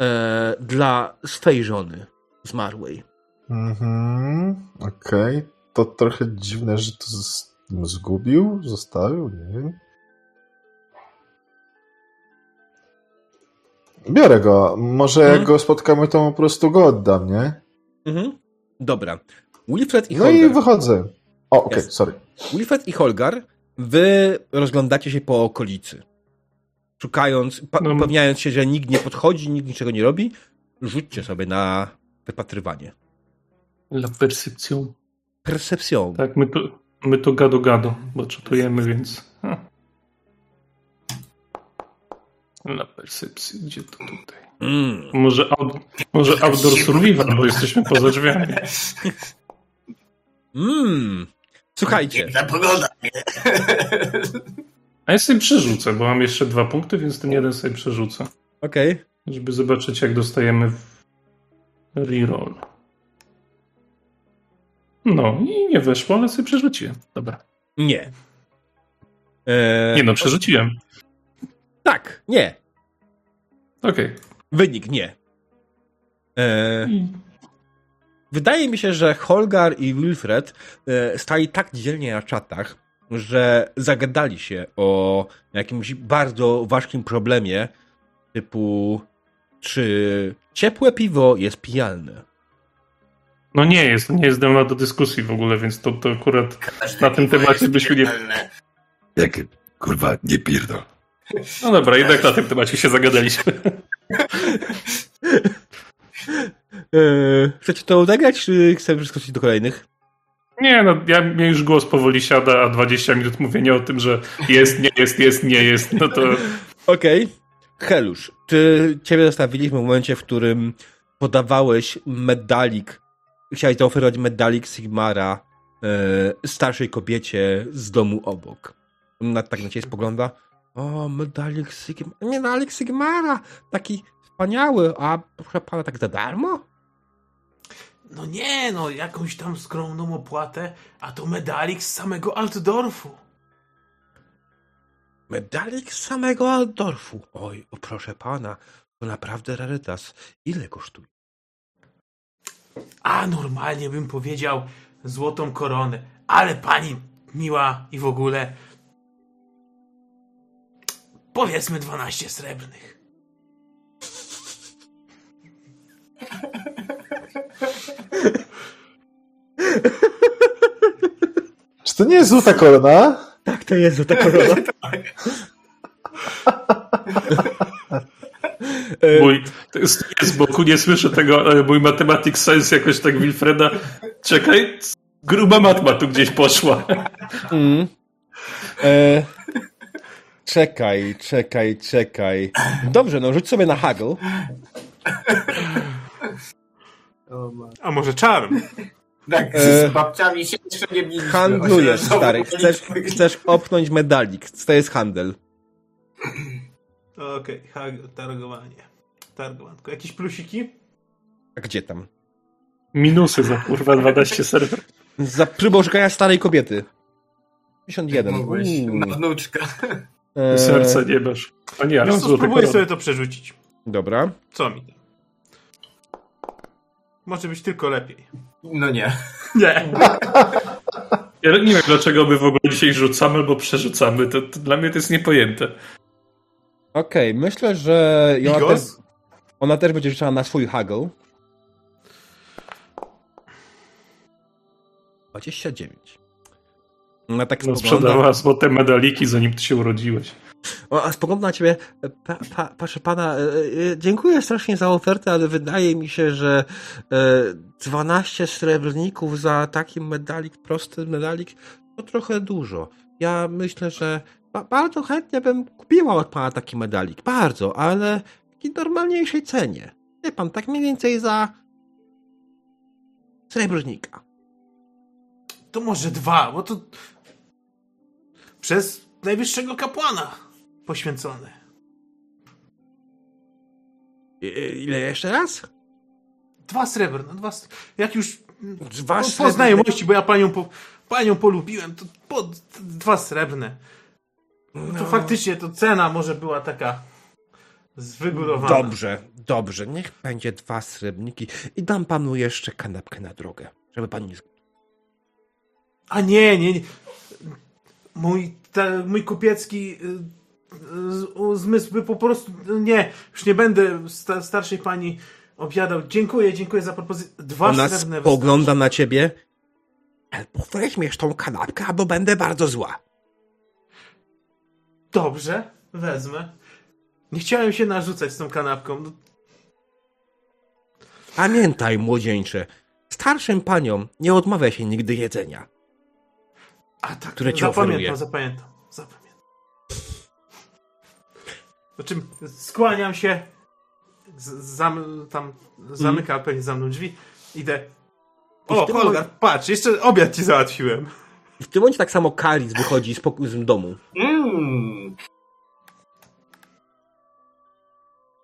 e, dla swej żony zmarłej. Mhm, okej. To trochę dziwne, że to zgubił, zostawił, nie wiem. Biorę go. Może Mhm. jak go spotkamy, to po prostu go oddam, nie? Mhm. Dobra. Wilfred i No Holger. i wychodzę. O, okej, Jasne. sorry. Wilfred i Holgar, wy rozglądacie się po okolicy. Szukając, pa- No. upewniając się, że nikt nie podchodzi, nikt niczego nie robi, rzućcie sobie na wypatrywanie. La perception. Perception. Tak, my to, my to gado gado, bo czytujemy, więc... Ha. La perception, gdzie to tutaj? Mm. Może, out, może outdoor survival, bo jesteśmy poza drzwiami. Mm. Słuchajcie, Piękna pogoda. A ja sobie przerzucę, bo mam jeszcze dwa punkty, więc ten jeden sobie przerzucę. okej. Żeby zobaczyć, jak dostajemy w reroll. No i nie weszło, ale sobie przerzuciłem. Dobra. Nie. E, Nie no, przerzuciłem. Tak, nie. Okej. Wynik nie. E, wydaje mi się, że Holgar i Wilfred e, stali tak dzielnie na czatach, że zagadali się o jakimś bardzo ważkim problemie, typu czy ciepłe piwo jest pijalne? No nie jest, nie jest temat do dyskusji w ogóle, więc to, to akurat Każde Na tym temacie byśmy nie-. Jak, kurwa, nie pierdol. No dobra, jednak na tym temacie się zagadaliśmy. E, chcecie to odegrać, czy chcemy przeskoczyć do kolejnych? Nie, no ja mnie już głos powoli siada, a 20 minut mówienia o tym, że jest, nie jest, jest, nie jest, no to Okej. Helusz, czy ciebie zostawiliśmy w momencie, w którym podawałeś medalik, chciałeś zaoferować medalik Sigmara e, starszej kobiecie z domu obok. Tak na ciebie spogląda. O, medalik Sigmara. Medalik Sigmara! Taki wspaniały, a proszę pana, tak za darmo? No nie, no jakąś tam skromną opłatę, a to medalik z samego Altdorfu. Medalik z samego Aldorfu. Oj, o proszę pana, to naprawdę rarytas. Ile kosztuje? A normalnie bym powiedział złotą koronę, ale pani miła i w ogóle powiedzmy 12 srebrnych. Czy to nie jest złota korona? Tak, to jest ta korona. E, mój z boku, nie słyszę tego, ale mój matematyk science jakoś tak Wilfreda, czekaj, gruba matma tu gdzieś poszła. Mm. E, czekaj, czekaj, czekaj. Dobrze, no rzuć sobie na haggle. A może czarm? Tak, E, z babciami się jeszcze nie biliśmy. Handlujesz, stary. Chcesz, chcesz opchnąć medalik. To jest handel. Okej, okay, targowanie. Targowanko. Jakieś plusiki? A gdzie tam? Minusy za kurwa 12 serwer. Za próbą szukania starej kobiety. 51. Mogłeś, Uuu. na wnuczka. E, Serca nie masz. A nie, Wiesz co, złote spróbuję korony. sobie to przerzucić. Dobra. Co mi da? Może być tylko lepiej. No nie. Nie. Ja nie wiem, dlaczego my w ogóle dzisiaj rzucamy albo przerzucamy. To, to dla mnie to jest niepojęte. Okej, myślę, że ona też, ona też będzie rzucała na swój haggle. 29. Ona tak No, sprzedawała złote medaliki, zanim ty się urodziłeś. O, a spogląda na ciebie. Pa, pa, proszę pana, e, e, dziękuję strasznie za ofertę, ale wydaje mi się, że e, 12 srebrników za taki medalik, prosty medalik, to trochę dużo. Ja myślę, że ba, bardzo chętnie bym kupiła od pana taki medalik. Bardzo, ale w takiej normalniejszej cenie. Wie pan, tak mniej więcej za srebrnika. To może dwa, bo to przez najwyższego kapłana poświęcone. I- Ile jeszcze raz? Dwa srebrne, dwa Jak już Dwa po, po znajomości, bo ja panią, po, panią polubiłem, to po, dwa srebrne. No to faktycznie to cena może była taka zwygórowana. Dobrze, dobrze, niech będzie dwa srebrniki i dam panu jeszcze kanapkę na drogę, żeby pan nie... A nie, nie, nie. Mój, te, mój kupiecki y, y, zmysł by po prostu, nie, już nie będę sta, starszej pani obiadał. Dziękuję, dziękuję za propozycję. Dwa Ona srebrne spogląda na ciebie. Albo weźmiesz tą kanapkę, albo będę bardzo zła. Dobrze, wezmę. Nie chciałem się narzucać z tą kanapką. No, Pamiętaj, młodzieńcze, starszym paniom nie odmawia się nigdy jedzenia. A tak, które ci zapamiętam, oferuje. zapamiętam, zapamiętam. Czym skłaniam się, zam, tam zamyka pewnie za mną drzwi, idę. O, Holgar, patrz, jeszcze obiad ci załatwiłem. W tym momencie tak samo Karis wychodzi z, poko- z domu. Mmm.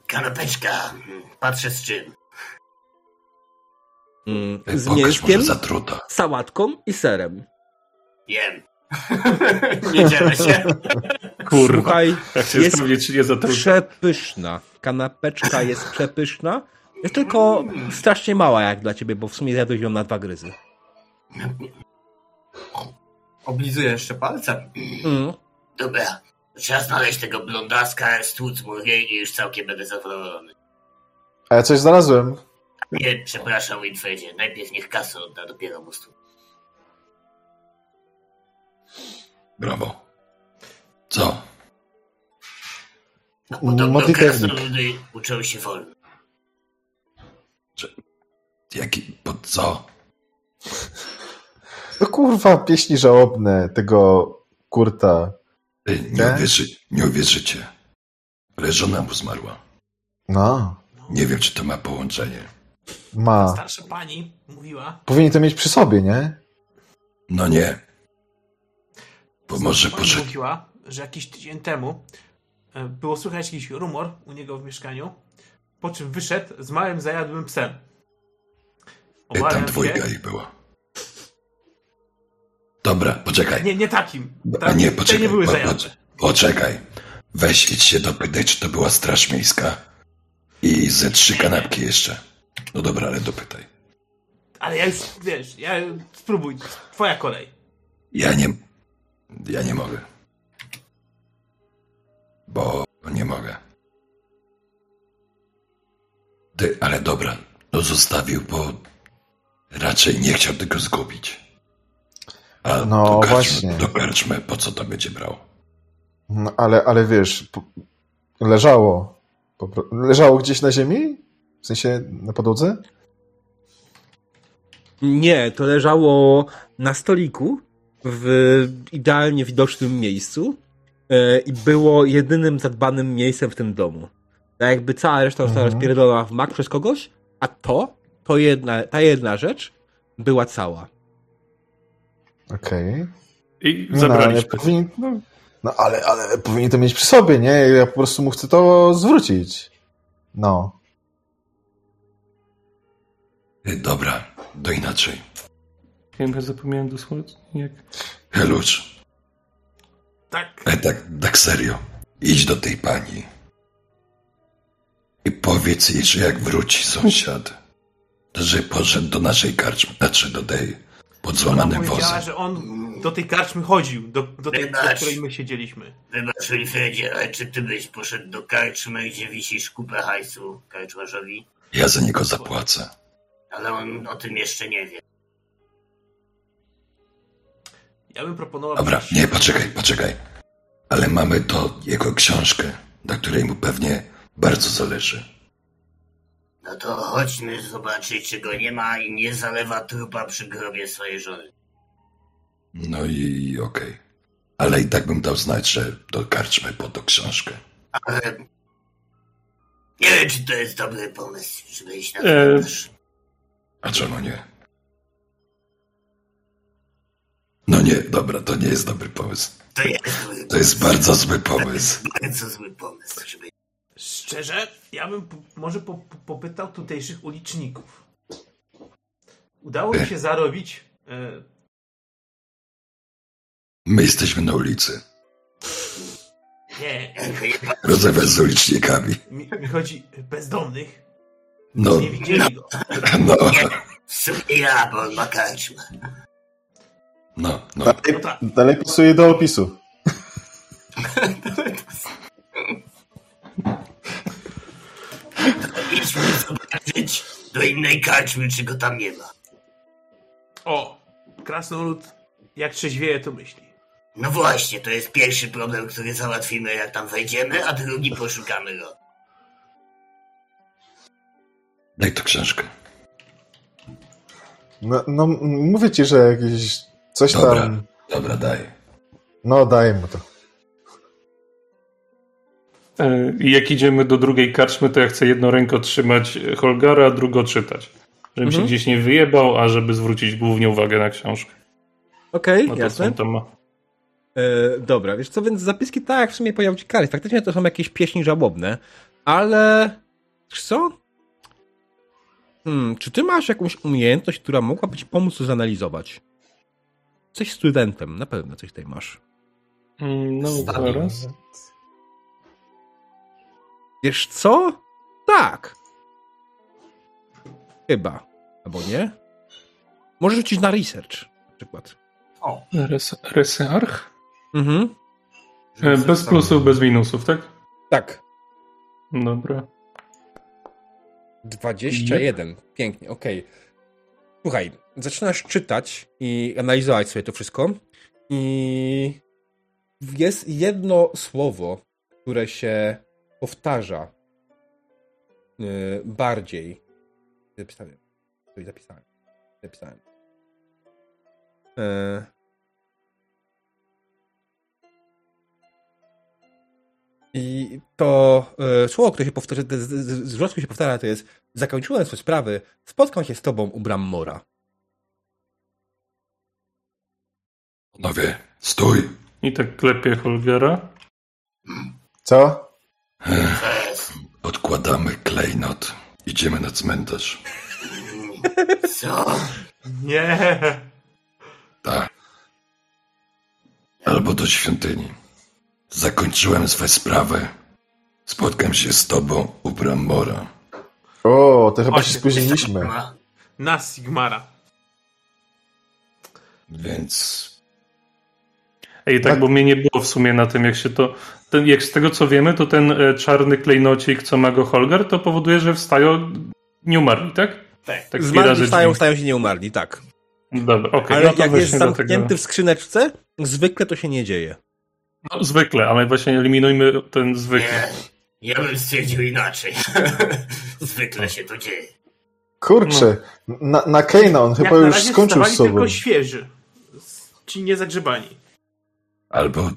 Kanapeczka. Mm, Patrzę z czym. Mm, z mięskiem, zatruta. sałatką i serem. Jem. Nie dzielę się. Kurwa. Słuchaj, Jak się jest sprawdzić, czy nie zatruł. przepyszna. Kanapeczka jest przepyszna. Jest tylko strasznie mała jak dla ciebie, bo w sumie zjadłeś ją na dwa gryzy. Oblizuję jeszcze palcem. Mm. Dobra. Trzeba znaleźć tego blondaska, stłuc mu jej i już całkiem będę zadowolony. A ja coś znalazłem. Nie, przepraszam, Winfredzie. Najpierw niech kasę odda, dopiero mu stłuc. Brawo. Co? No, podobno krasnoludy uczą się wolno. Jaki, pod co? No kurwa, pieśni żałobne tego kurta. Ty, nie, Nie? uwierzy, nie uwierzycie. Ale żona mu zmarła. No, Nie wiem, czy to ma połączenie. ma. Starsza pani mówiła, Powinien to mieć przy sobie, nie? No nie. Bo może poszedł. mówiła, że jakiś tydzień temu e, było słychać jakiś rumor u niego w mieszkaniu, po czym wyszedł z małym zajadłym psem. Tam Obawiam dwójka się, ich była. Dobra, poczekaj. nie, nie takim. A Tam, nie, te poczekaj. nie były po, zajadłe. poczekaj. Weź idź się dopytaj, czy to była straż miejska. I ze trzy kanapki jeszcze. No dobra, ale dopytaj. Ale ja już, wiesz, ja spróbuj, twoja kolej. Ja nie... Ja nie mogę. Bo nie mogę. Ty, ale dobra. No zostawił, bo raczej nie chciał tego zgubić. A No, do, karczmy, właśnie. do karczmy po co to będzie brał? No, ale, ale wiesz, leżało. Leżało gdzieś na ziemi? W sensie na podłodze? Nie, to leżało na stoliku w idealnie widocznym miejscu e, i było jedynym zadbanym miejscem w tym domu. Tak jakby cała reszta została Mhm. rozpierdolona w mak przez kogoś, a to, to jedna, ta jedna rzecz była cała. Okej. I No, ale zabraliśmy. powinien, no, no ale, ale powinien to mieć przy sobie, nie? Ja po prostu mu chcę to zwrócić. No. Dobra, to inaczej. Wiem, ja zapomniałem dosłownie jak... Helucz, Tak, ale tak, tak serio. Idź do tej pani. I powiedz jej, że jak wróci sąsiad, to że poszedł do naszej karczmy, znaczy do tej pod złamanym powiedziała, wozem. że on do tej karczmy chodził, do, do tej, do Wybacz. której my siedzieliśmy. Wybacz, Winfredzie, ale czy ty byś poszedł do karczmy, gdzie wisisz kupę hajsu karczmarzowi? Ja za niego zapłacę. Ale on o tym jeszcze nie wie. Ja bym proponował... Dobra, nie, poczekaj, poczekaj. Ale mamy to jego książkę, na której mu pewnie bardzo zależy. No to chodźmy zobaczyć, czy go nie ma i nie zalewa trupa przy grobie swojej żony. No i okej. Ale i tak bym dał znać, że do karczmy po tą książkę. Ale... Nie wiem, czy to jest dobry pomysł, żeby iść na E, cmentarz. A czemu nie? No nie, dobra, to nie jest dobry pomysł. To jest To jest bardzo zły pomysł. bardzo zły pomysł, żeby... Szczerze, ja bym po, może po, po, popytał tutejszych uliczników. Udało mi się zarobić. E, My jesteśmy na ulicy. nie, Rozmawiać z ulicznikami. mi, mi chodzi bezdomnych. No, Nie widzieli go. no, W sumie ja, bo on ma karczmę. No, no. No tak. Dalej pasuje do opisu. Idźmy zobaczyć do innej karczmy, czy go tam nie ma. O, krasnolud jak trzeźwieje to myśli. No właśnie, to jest pierwszy problem, który załatwimy, jak tam wejdziemy, a drugi poszukamy go. Daj tu książkę. No, no mówię ci, że jakieś coś Dobra. tam... Dobra, daj. No, daj mu to. E, I jak idziemy do drugiej karczmy, to ja chcę jedną ręką trzymać Holgara, a drugą czytać. Żebym Mhm. się gdzieś nie wyjebał, a żeby zwrócić głównie uwagę na książkę. Okej, No to jasne. tam ma. E, dobra, wiesz co, więc zapiski tak, w sumie pojawił ci kary. Faktycznie to są jakieś pieśni żałobne, ale co? Hmm, czy ty masz jakąś umiejętność, która mogłaby ci pomóc to zanalizować? Coś studentem, na pewno coś tutaj masz. Mm, No, zaraz. Wiesz co? Tak. Chyba. Albo nie? Możesz rzucić na research na przykład. O, Res, research? Mhm. E, Bez plusów, bez minusów, tak? Tak. Dobra. 21. Pięknie, okej. Słuchaj, zaczynasz czytać i analizować sobie to wszystko i jest jedno słowo, które się powtarza yy, bardziej. Zapisałem. Zapisałem. Zapisałem. Yy. I to e, słowo, które się powtarza, z, z, z się powtarza, to jest zakończyłem swoje sprawy, spotkam się z tobą u bram Mora. Panowie, stój. I tak klepie Holgara. Co? Odkładamy klejnot. Idziemy na cmentarz. Co? Nie. Tak. Albo do świątyni. Zakończyłem swe sprawy. Spotkam się z tobą u Bramora. O, to chyba się spóźniliśmy. Na Sigmara. Więc Ej, tak, Tak. bo mnie nie było w sumie na tym, jak się to. Ten, jak z tego co wiemy, to ten e, czarny klejnocik, co ma go Holgar, to powoduje, że wstają nie umarli, tak? Tak. tak Zmarli stają, drzwi. stają się nie umarli, tak. Dobra, okej. Ale no to jak jest zamknięty w skrzyneczce, zwykle to się nie dzieje. No, zwykle, ale właśnie eliminujmy ten zwykły. Nie. Ja bym stwierdził inaczej. Zwykle się to dzieje. Kurczę, na, na Keina on chyba już skończył z sobą. tylko świeży. Ci niezagrzebani. albo...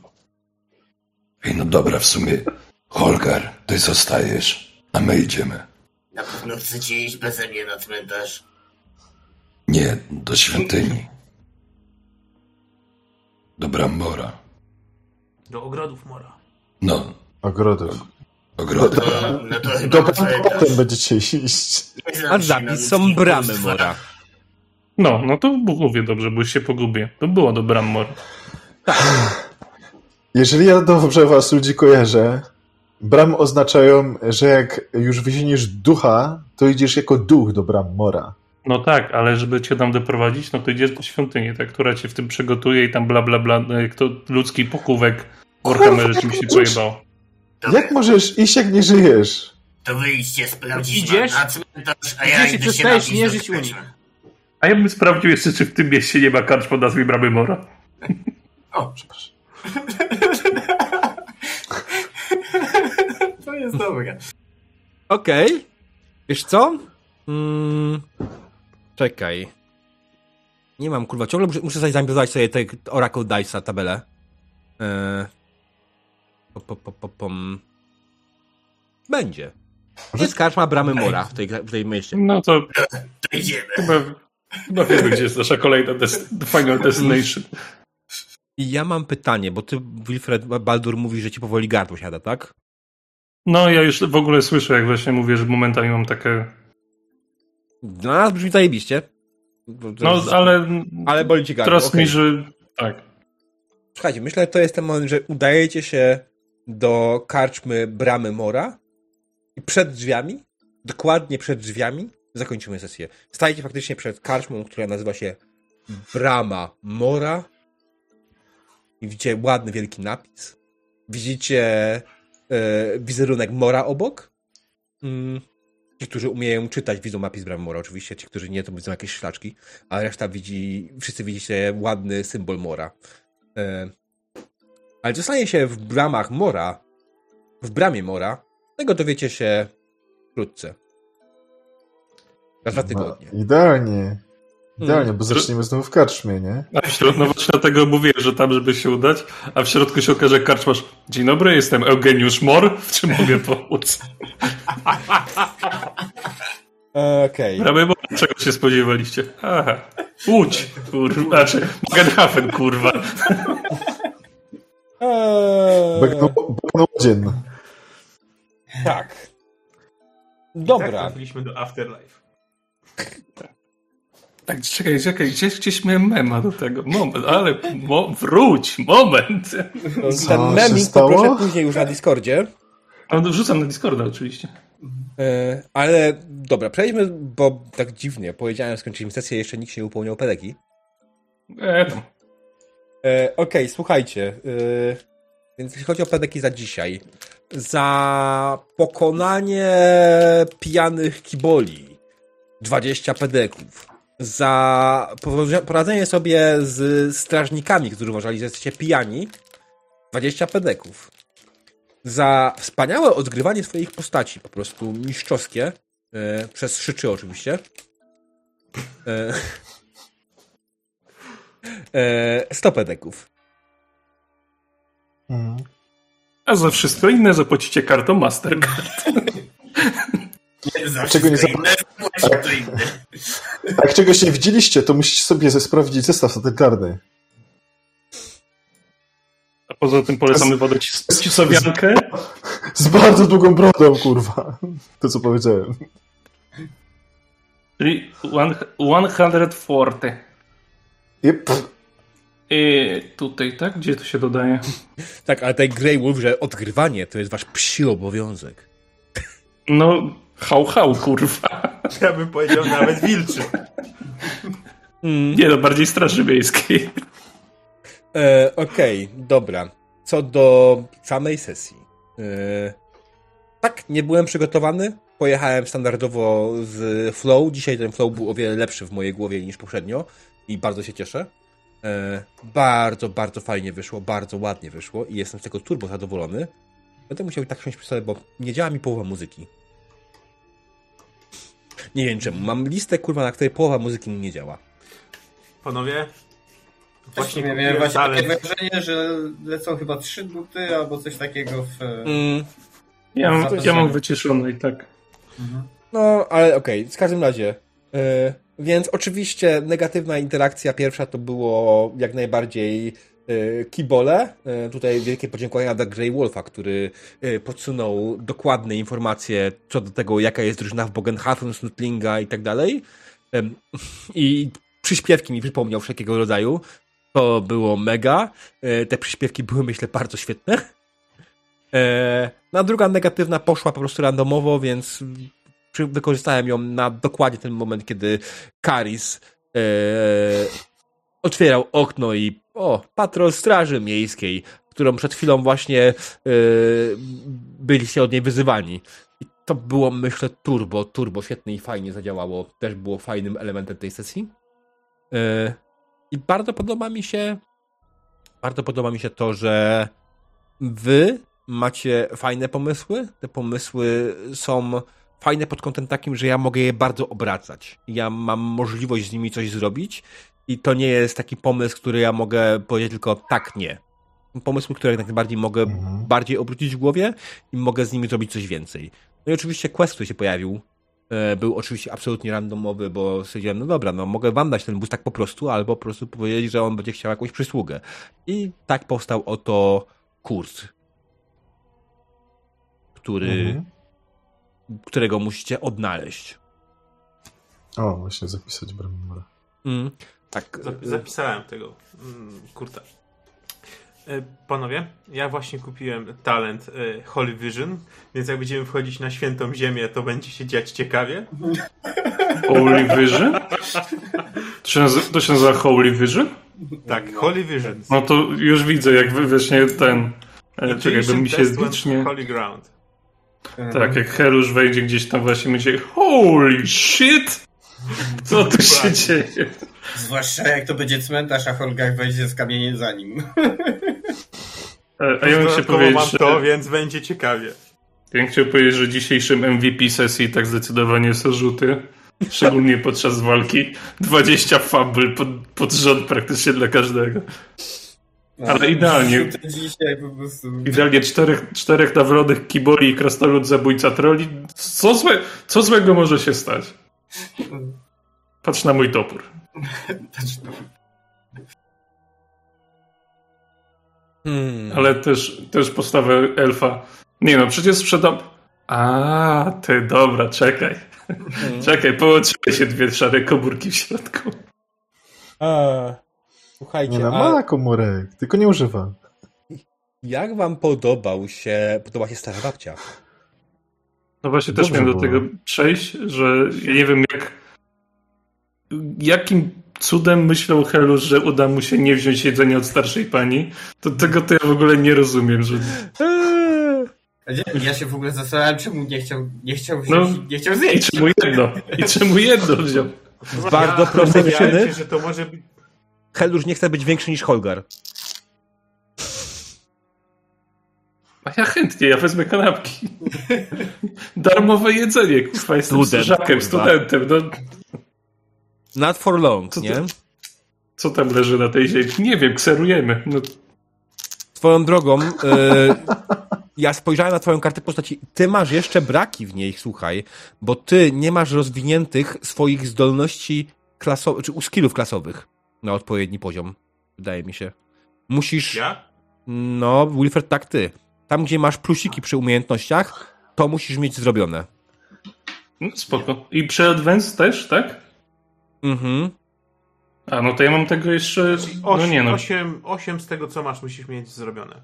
Ej, no dobra, w sumie... Holgar, ty zostajesz, a my idziemy. Na pewno chcecie iść beze mnie na cmentarz. Nie, do świątyni. Do Brambora. Do ogrodów Mora. No, Ogrodów. ogrody. No, no to potem będziecie iść. A zapis na są bramy. Mora. No, no to mówię dobrze, bo się pogubię. To było do Brammor. Jeżeli ja dobrze was ludzi kojarzę, bram oznaczają, że jak już wyzieniesz ducha, to idziesz jako duch do bram Mora. No tak, ale żeby cię tam doprowadzić, no to idziesz do świątyni, tak, która cię w tym przygotuje i tam bla bla bla, no jak to ludzki pochówek w Warhammerze czymś się pojebał. Dobra, Jak możesz iść, jak nie żyjesz? to wyjdźcie, sprawdzić Idziesz? na cmentarz, a ja Idziesz i idę się napić nie żyć u nich. karczmy. A ja bym sprawdził jeszcze, czy w tym mieście nie ma karcz pod nazwą Bramy Mora. O, przepraszam. To jest dobre. Okej. Wiesz co? Mm, czekaj. Nie mam, kurwa, ciągle muszę, muszę sobie zaimponować sobie te Oracle Dice'a tabelę. Eee, po, po, po, po, pom. Będzie. Jest karczma Bramy Mora w tej, w tej mieście. No to To idziemy. chyba, chyba wiemy, gdzie jest nasza kolejna des- Final Destination. I ja mam pytanie, bo ty, Wilfred Baldur, mówi, że ci powoli gardło siada, tak? No ja już w ogóle słyszę, jak właśnie mówię, że momentami mam takie... Dla nas brzmi zajebiście. No, ale, ale boli ci gardło. teraz okej. mi, że... Tak. Słuchajcie, myślę, że to jest ten moment, że udajecie się do karczmy Bramy Mora i przed drzwiami, dokładnie przed drzwiami, zakończymy sesję. Stajecie faktycznie przed karczmą, która nazywa się Brama Mora i widzicie ładny, wielki napis. Widzicie e, wizerunek Mora obok. Mm. Ci, którzy umieją czytać, widzą napis Bramy Mora oczywiście. Ci, którzy nie, to widzą jakieś szlaczki. A reszta widzi, wszyscy widzicie ładny symbol Mora. E, ale co stanie się w bramach Mora, w bramie Mora, tego dowiecie się wkrótce. Za dwa tygodnie. No, idealnie. Idealnie, bo zaczniemy znowu w karczmie, nie? A w środku, no właśnie dlatego mówię, że tam, żeby się udać, a w środku się okaże karczmasz. Dzień dobry, jestem Eugeniusz Mor, w czym mogę pomóc? Okej. Prawie, bo czego się spodziewaliście? Aha, Łódź, kurwa, znaczy Magenhafen, kurwa. Eee, Bagnodzien. tak. Tak Dobra. trafiliśmy do Afterlife. Tak, czekaj, czekaj, gdzieś, gdzieś miałem mema do tego. Moment, ale mo, wróć, moment. Co Ten się memik stało? poproszę później już na Discordzie. A wrzucam na Discorda oczywiście. E, ale dobra, przejdźmy, bo tak dziwnie powiedziałem, skończyliśmy sesję, jeszcze nikt się nie upomniał pedeki. E, tam. E, Okej, słuchajcie. E, więc jeśli chodzi o pedeki za dzisiaj. Za pokonanie pijanych kiboli 20 pedeków. Za poradzenie sobie z strażnikami, którzy uważali, że jesteście pijani 20 pedeków. Za wspaniałe odgrywanie swoich postaci, po prostu mistrzowskie, e, przez szyczy oczywiście. E, e, 100 pedeków. Mhm. A za wszystko inne zapłacicie kartą Mastercard. Zawsze Czego nie inne. Jak czegoś nie widzieliście, to musicie sobie ze- sprawdzić zestaw satelitarny. A poza tym polecamy wodę cisowiankę. Z bardzo długą brodą, kurwa. To co powiedziałem. Czyli one- 140. Yep. I tutaj, tak? Gdzie to się dodaje? Tak, ale ten Grey Wolf, że odgrywanie to jest wasz psi obowiązek. No, hał, hał, kurwa. Ja bym powiedział nawet wilczy. Nie no, bardziej Straży Miejskiej. E, Okej, dobra. Co do samej sesji. E, tak, nie byłem przygotowany. Pojechałem standardowo z flow. Dzisiaj ten flow był o wiele lepszy w mojej głowie niż poprzednio i bardzo się cieszę. E, bardzo, bardzo fajnie wyszło, bardzo ładnie wyszło i jestem z tego turbo zadowolony. Będę musiał tak siąść przy sobie, bo nie działa mi połowa muzyki. Nie wiem czemu. Mam listę, kurwa, na której połowa muzyki mi nie działa. Panowie, Właśnie właśnie miałem właśnie takie wrażenie, że lecą chyba trzy buty albo coś takiego w... Mm. Ja mam, ja mam wyciszone i tak. No, ale okej, w każdym razie. e, więc oczywiście negatywna interakcja pierwsza to było jak najbardziej kibole. E, tutaj wielkie podziękowania dla Grey Wolfa, który e, podsunął dokładne informacje co do tego, jaka jest drużyna w Bogenhafen, Snutlinga i tak dalej. I przyśpiewki mi przypomniał wszelkiego rodzaju. To było mega. E, te przyśpiewki były, myślę, bardzo świetne. E, no a druga negatywna poszła po prostu randomowo, więc wykorzystałem ją na dokładnie ten moment, kiedy Karis e, otwierał okno i o, patrol Straży Miejskiej, którą przed chwilą właśnie e, byliście od niej wyzywani. I to było, myślę, turbo, turbo, świetnie i fajnie zadziałało. Też było fajnym elementem tej sesji. E, I bardzo podoba mi się bardzo podoba mi się to, że wy macie fajne pomysły. Te pomysły są fajne pod kątem takim, że ja mogę je bardzo obracać. Ja mam możliwość z nimi coś zrobić i to nie jest taki pomysł, który ja mogę powiedzieć tylko tak, nie. Pomysły, które jak najbardziej mogę Mhm. bardziej obrócić w głowie i mogę z nimi zrobić coś więcej. No i oczywiście quest, który się pojawił, e, był oczywiście absolutnie randomowy, bo stwierdziłem, no dobra, no mogę wam dać ten boost tak po prostu, albo po prostu powiedzieć, że on będzie chciał jakąś przysługę. I tak powstał oto kurs, który, Mhm. którego musicie odnaleźć. O, właśnie zapisać Bramora. Mm, tak. Zap- Zapisałem tego mm, kurta. E, Panowie, ja właśnie kupiłem talent e, Holy Vision, więc jak będziemy wchodzić na świętą ziemię, to będzie się dziać ciekawie. Holy Vision? To się, nazywa, to się nazywa Holy Vision? Tak, Holy Vision. No to już widzę, jak wy- właśnie ten... E, czekaj, bo mi się Test went licznie... Holy Ground. Tak, jak Herusz wejdzie gdzieś tam właśnie będzie Holy shit! Co tu się dzieje? Zwłaszcza jak to będzie cmentarz, a Holgar wejdzie z kamieniem za nim. A ja bym chciał Dodatkowo powiedzieć, mam że, to, więc będzie ciekawie. ja bym chciał powiedzieć, że dzisiejszym MVP sesji tak zdecydowanie są rzuty. Szczególnie podczas walki. 20 fumble pod, pod rząd praktycznie dla każdego. Ale idealnie. To dzisiaj po prostu... Idealnie czterech, czterech nawronych kiboli i krasnolud zabójca troli. Co, złe, co złego może się stać? Patrz na mój topór. Hmm. Ale też, też postawę elfa. Nie no, przecież sprzedam... A, ty dobra, czekaj. Czekaj, połączyły się dwie szare komórki w środku. A, słuchajcie, Nie no, a ma komórek, tylko nie używa. jak wam podobał się, podoba się stara babcia? No właśnie też Dobrze miałem do było. tego przejść, że ja nie wiem jak... Jakim cudem myślał Helus, że uda mu się nie wziąć jedzenia od starszej pani, to tego to ja w ogóle nie rozumiem, że... Ja się w ogóle zastanawiałem, czemu nie chciał, nie chciał No. wziąć, nie chciał I zjeść. czemu jedno? I czemu jedno wziął? Z bardzo prostej obawiałem przyczyny. się, że to może być... Heldusz nie chce być większy niż Holgar. A ja chętnie, ja wezmę kanapki. Darmowe jedzenie, kurwa, jestem Student, studentem, no Not for long, Co nie? co tam leży na tej ziemi? Nie wiem, kserujemy. No, Swoją drogą, e, ja spojrzałem na twoją kartę postaci. Ty masz jeszcze braki w niej, słuchaj, bo ty nie masz rozwiniętych swoich zdolności klasowych, czy skillów klasowych na odpowiedni poziom, wydaje mi się. Musisz, Ja? no, Wilfred, tak ty. Tam, gdzie masz plusiki przy umiejętnościach, to musisz mieć zrobione. no spoko. I przy Advance też, tak? Mhm. A, no to ja mam tego jeszcze... No Osiem, nie no, osiem, osiem z tego, co masz, musisz mieć zrobione.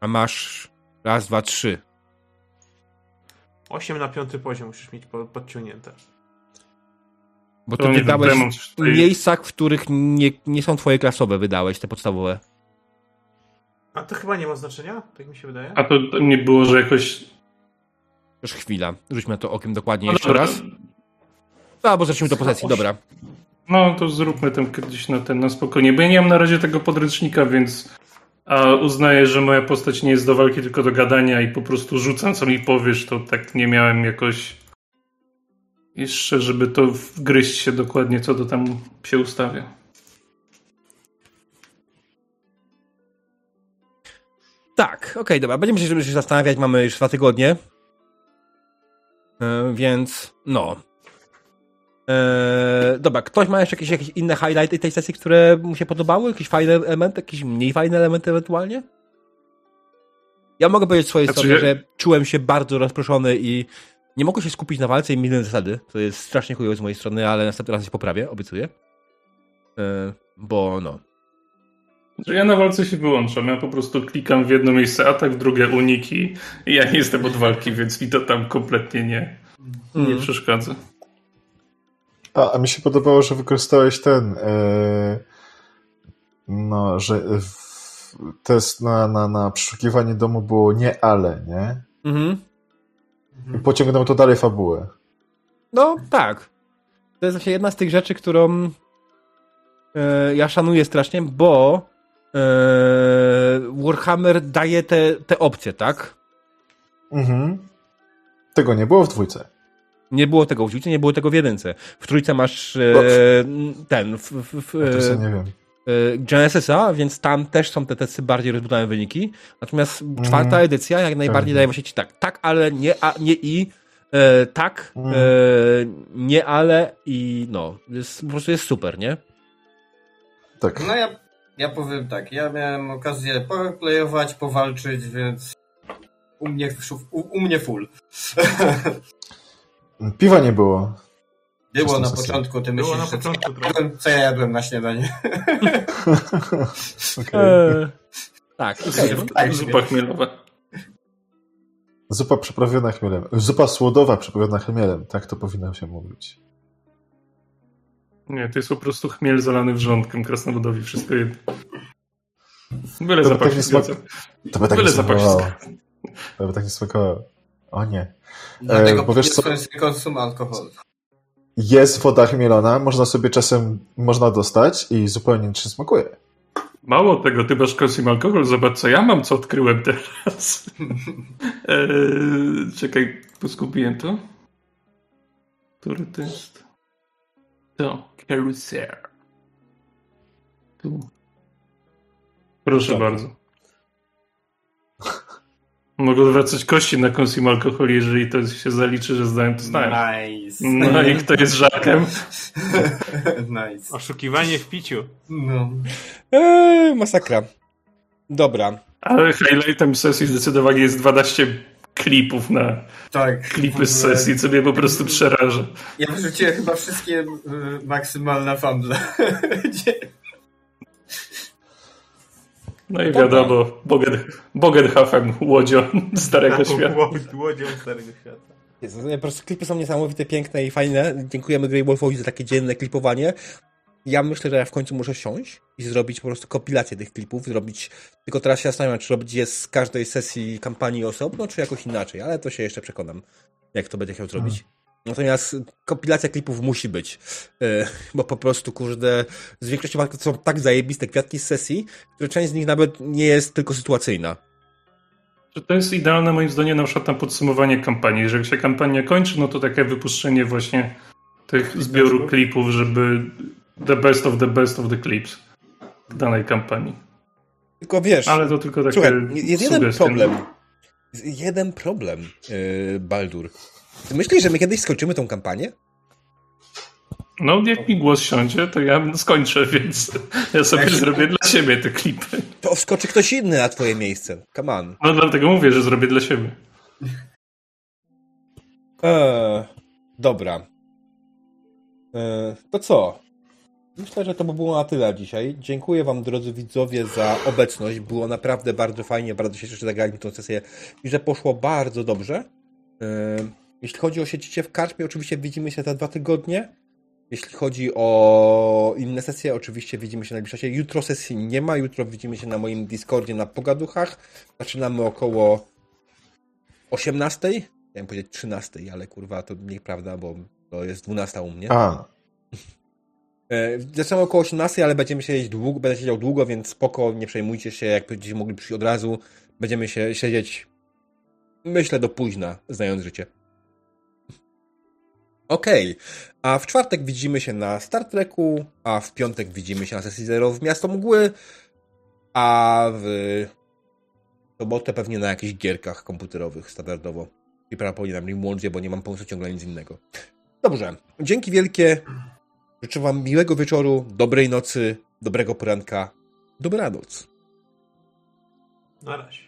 A masz raz, dwa, trzy. Osiem na piąty poziom musisz mieć po, podciągnięte. Bo to ty wydałeś w miejscach, w których nie, nie są twoje klasowe, wydałeś te podstawowe. A to chyba nie ma znaczenia, tak mi się wydaje. A to to nie było, że jakoś... Już chwila. Rzućmy na to okiem dokładnie No jeszcze dobra. raz. A, bo zacznijmy do pozycji, dobra. No, to zróbmy ten kiedyś na ten, na spokojnie. Bo ja nie mam na razie tego podręcznika, więc a uznaję, że moja postać nie jest do walki, tylko do gadania i po prostu rzucam, co mi powiesz, to tak nie miałem jakoś jeszcze, żeby to wgryźć się dokładnie, co to tam się ustawia. Tak, okej, dobra. Będziemy się, się zastanawiać, mamy już dwa tygodnie. E, więc, no. E, dobra, ktoś ma jeszcze jakieś, jakieś inne highlighty tej sesji, które mu się podobały? Jakieś fajne elementy, jakieś mniej fajne elementy ewentualnie? Ja mogę powiedzieć swojej Znaczy, że czułem się bardzo rozproszony i nie mogłem się skupić na walce i minąłem zasady. To jest strasznie chujowe z mojej strony, ale następny raz się poprawię, obiecuję. E, bo no. Że ja na walce się wyłączam, ja po prostu klikam w jedno miejsce atak, w drugie uniki i ja nie jestem od walki, więc mi to tam kompletnie nie, nie Mm. przeszkadza. A, a mi się podobało, że wykorzystałeś ten. E, no, że w, test na, na, na przeszukiwanie domu było nie ale, nie? Mhm. I pociągnął to dalej fabułę. No, tak. To jest właśnie jedna z tych rzeczy, którą e, ja szanuję strasznie, bo Warhammer daje te, te opcje, tak? Mhm. Tego nie było w dwójce. Nie było tego w dwójce, nie było tego w jedynce. W trójce masz e, ten, w, w, w, Ja to sobie nie wiem. Genesisa, więc tam też są te testy bardziej rozbudowane wyniki. Natomiast czwarta Mhm. edycja jak najbardziej daje właśnie ci tak, tak, ale nie, a, nie i, e, tak, Mhm. e, nie ale i no, jest, po prostu jest super, nie? Tak. No ja, ja powiem tak, ja miałem okazję powerplayować, powalczyć, więc u mnie, u, u mnie full. Piwa nie było. Było na początku, ty Było myślisz, na że co początku ja, trochę. jadłem, co ja jadłem na śniadanie. E, tak. Tak, Zupa chmielowa. Zupa przyprawiona chmielem. Zupa słodowa przyprawiona chmielem. Tak to powinno się mówić. Nie, to jest po prostu chmiel zalany wrzątkiem krasnoludowi, wszystko jedno. Byle To by zapach tak smak-. To by tak Byle nie smakowało. To by tak nie smakowało. O nie. Dlatego bo wiesz co- konsum alkoholu. Jest woda chmielona, można sobie czasem można dostać i zupełnie nic nie smakuje. Mało tego, ty masz konsum alkohol, zobacz co ja mam, co odkryłem teraz. eee, czekaj, poskupiłem to. Który to jest? To, Carousel. Tu. Proszę Dobra. bardzo. Mogę wracać kości na konsum alkoholi, jeżeli to się zaliczy, że zdałem to zdałem. Nice. No i kto jest żarkiem? nice. Oszukiwanie w piciu. No. Eee, masakra. Dobra. Ale highlightem sesji zdecydowanie jest 12 klipów na Tak. klipy z sesji, co mnie po prostu przeraża. Ja wyrzuciłem chyba wszystkie y, maksymalne fumble. Gdzie- No i wiadomo, Bogen, Bogenhafen łodzią Starego Świata. Łod- Łodzią Starego Świata. Jezu, Po prostu klipy są niesamowite, piękne i fajne. Dziękujemy Grey Wolfowi za takie dzienne klipowanie. Ja myślę, że ja w końcu muszę siąść i zrobić po prostu kompilację tych klipów, zrobić, tylko teraz się zastanawiam, czy robić je z każdej sesji kampanii osobno, czy jakoś inaczej, ale to się jeszcze przekonam, jak to będę chciał zrobić. Natomiast kompilacja klipów musi być, e, bo po prostu, kurde, z większości walk to są tak zajebiste kwiatki z sesji, że część z nich nawet nie jest tylko sytuacyjna. To jest idealne moim zdaniem na przykład na podsumowanie kampanii. Jeżeli się kampania kończy, no to takie wypuszczenie właśnie tych zbioru klipów, żeby the best of the best of the clips danej kampanii. Tylko wiesz, Ale to tylko takie Słuchaj, jest jeden sugestie. problem. Jeden problem, yy, Baldur. Ty myślisz, że my kiedyś skończymy tą kampanię? No, jak mi głos siądzie, to ja skończę, więc ja sobie zrobię dla siebie te klipy. To wskoczy ktoś inny na twoje miejsce. Come on. No dlatego mówię, że zrobię dla siebie. Eee, dobra. Eee, to co? Myślę, że to by było na tyle dzisiaj. Dziękuję wam, drodzy widzowie, za obecność. Było naprawdę bardzo fajnie, bardzo się cieszę, że zagraliśmy tę sesję i że poszło bardzo dobrze. Eee, jeśli chodzi o siedzicie w karczmie, oczywiście widzimy się za dwa tygodnie. Jeśli chodzi o inne sesje, oczywiście widzimy się na najbliższym czasie. Jutro sesji nie ma, jutro widzimy się na moim Discordzie na Pogaduchach. Zaczynamy około 18. Chciałem powiedzieć 13, ale kurwa to nieprawda, bo to jest 12 u mnie. A, Zaczynamy około 18, ale będziemy siedzieć długo, będę siedział długo, więc spoko, nie przejmujcie się, jak będziecie mogli przyjść od razu. Będziemy się siedzieć, myślę, do późna, znając życie. Okej, a w czwartek widzimy się na Star Treku, a w piątek widzimy się na sesji Zero w Miasto Mgły, a w sobotę pewnie na jakichś gierkach komputerowych standardowo. I prawdopodobnie na Rimworldzie, bo nie mam pomysłu ciągle nic innego. Dobrze, dzięki wielkie. Życzę Wam miłego wieczoru, dobrej nocy, dobrego poranka. Dobranoc. Na razie.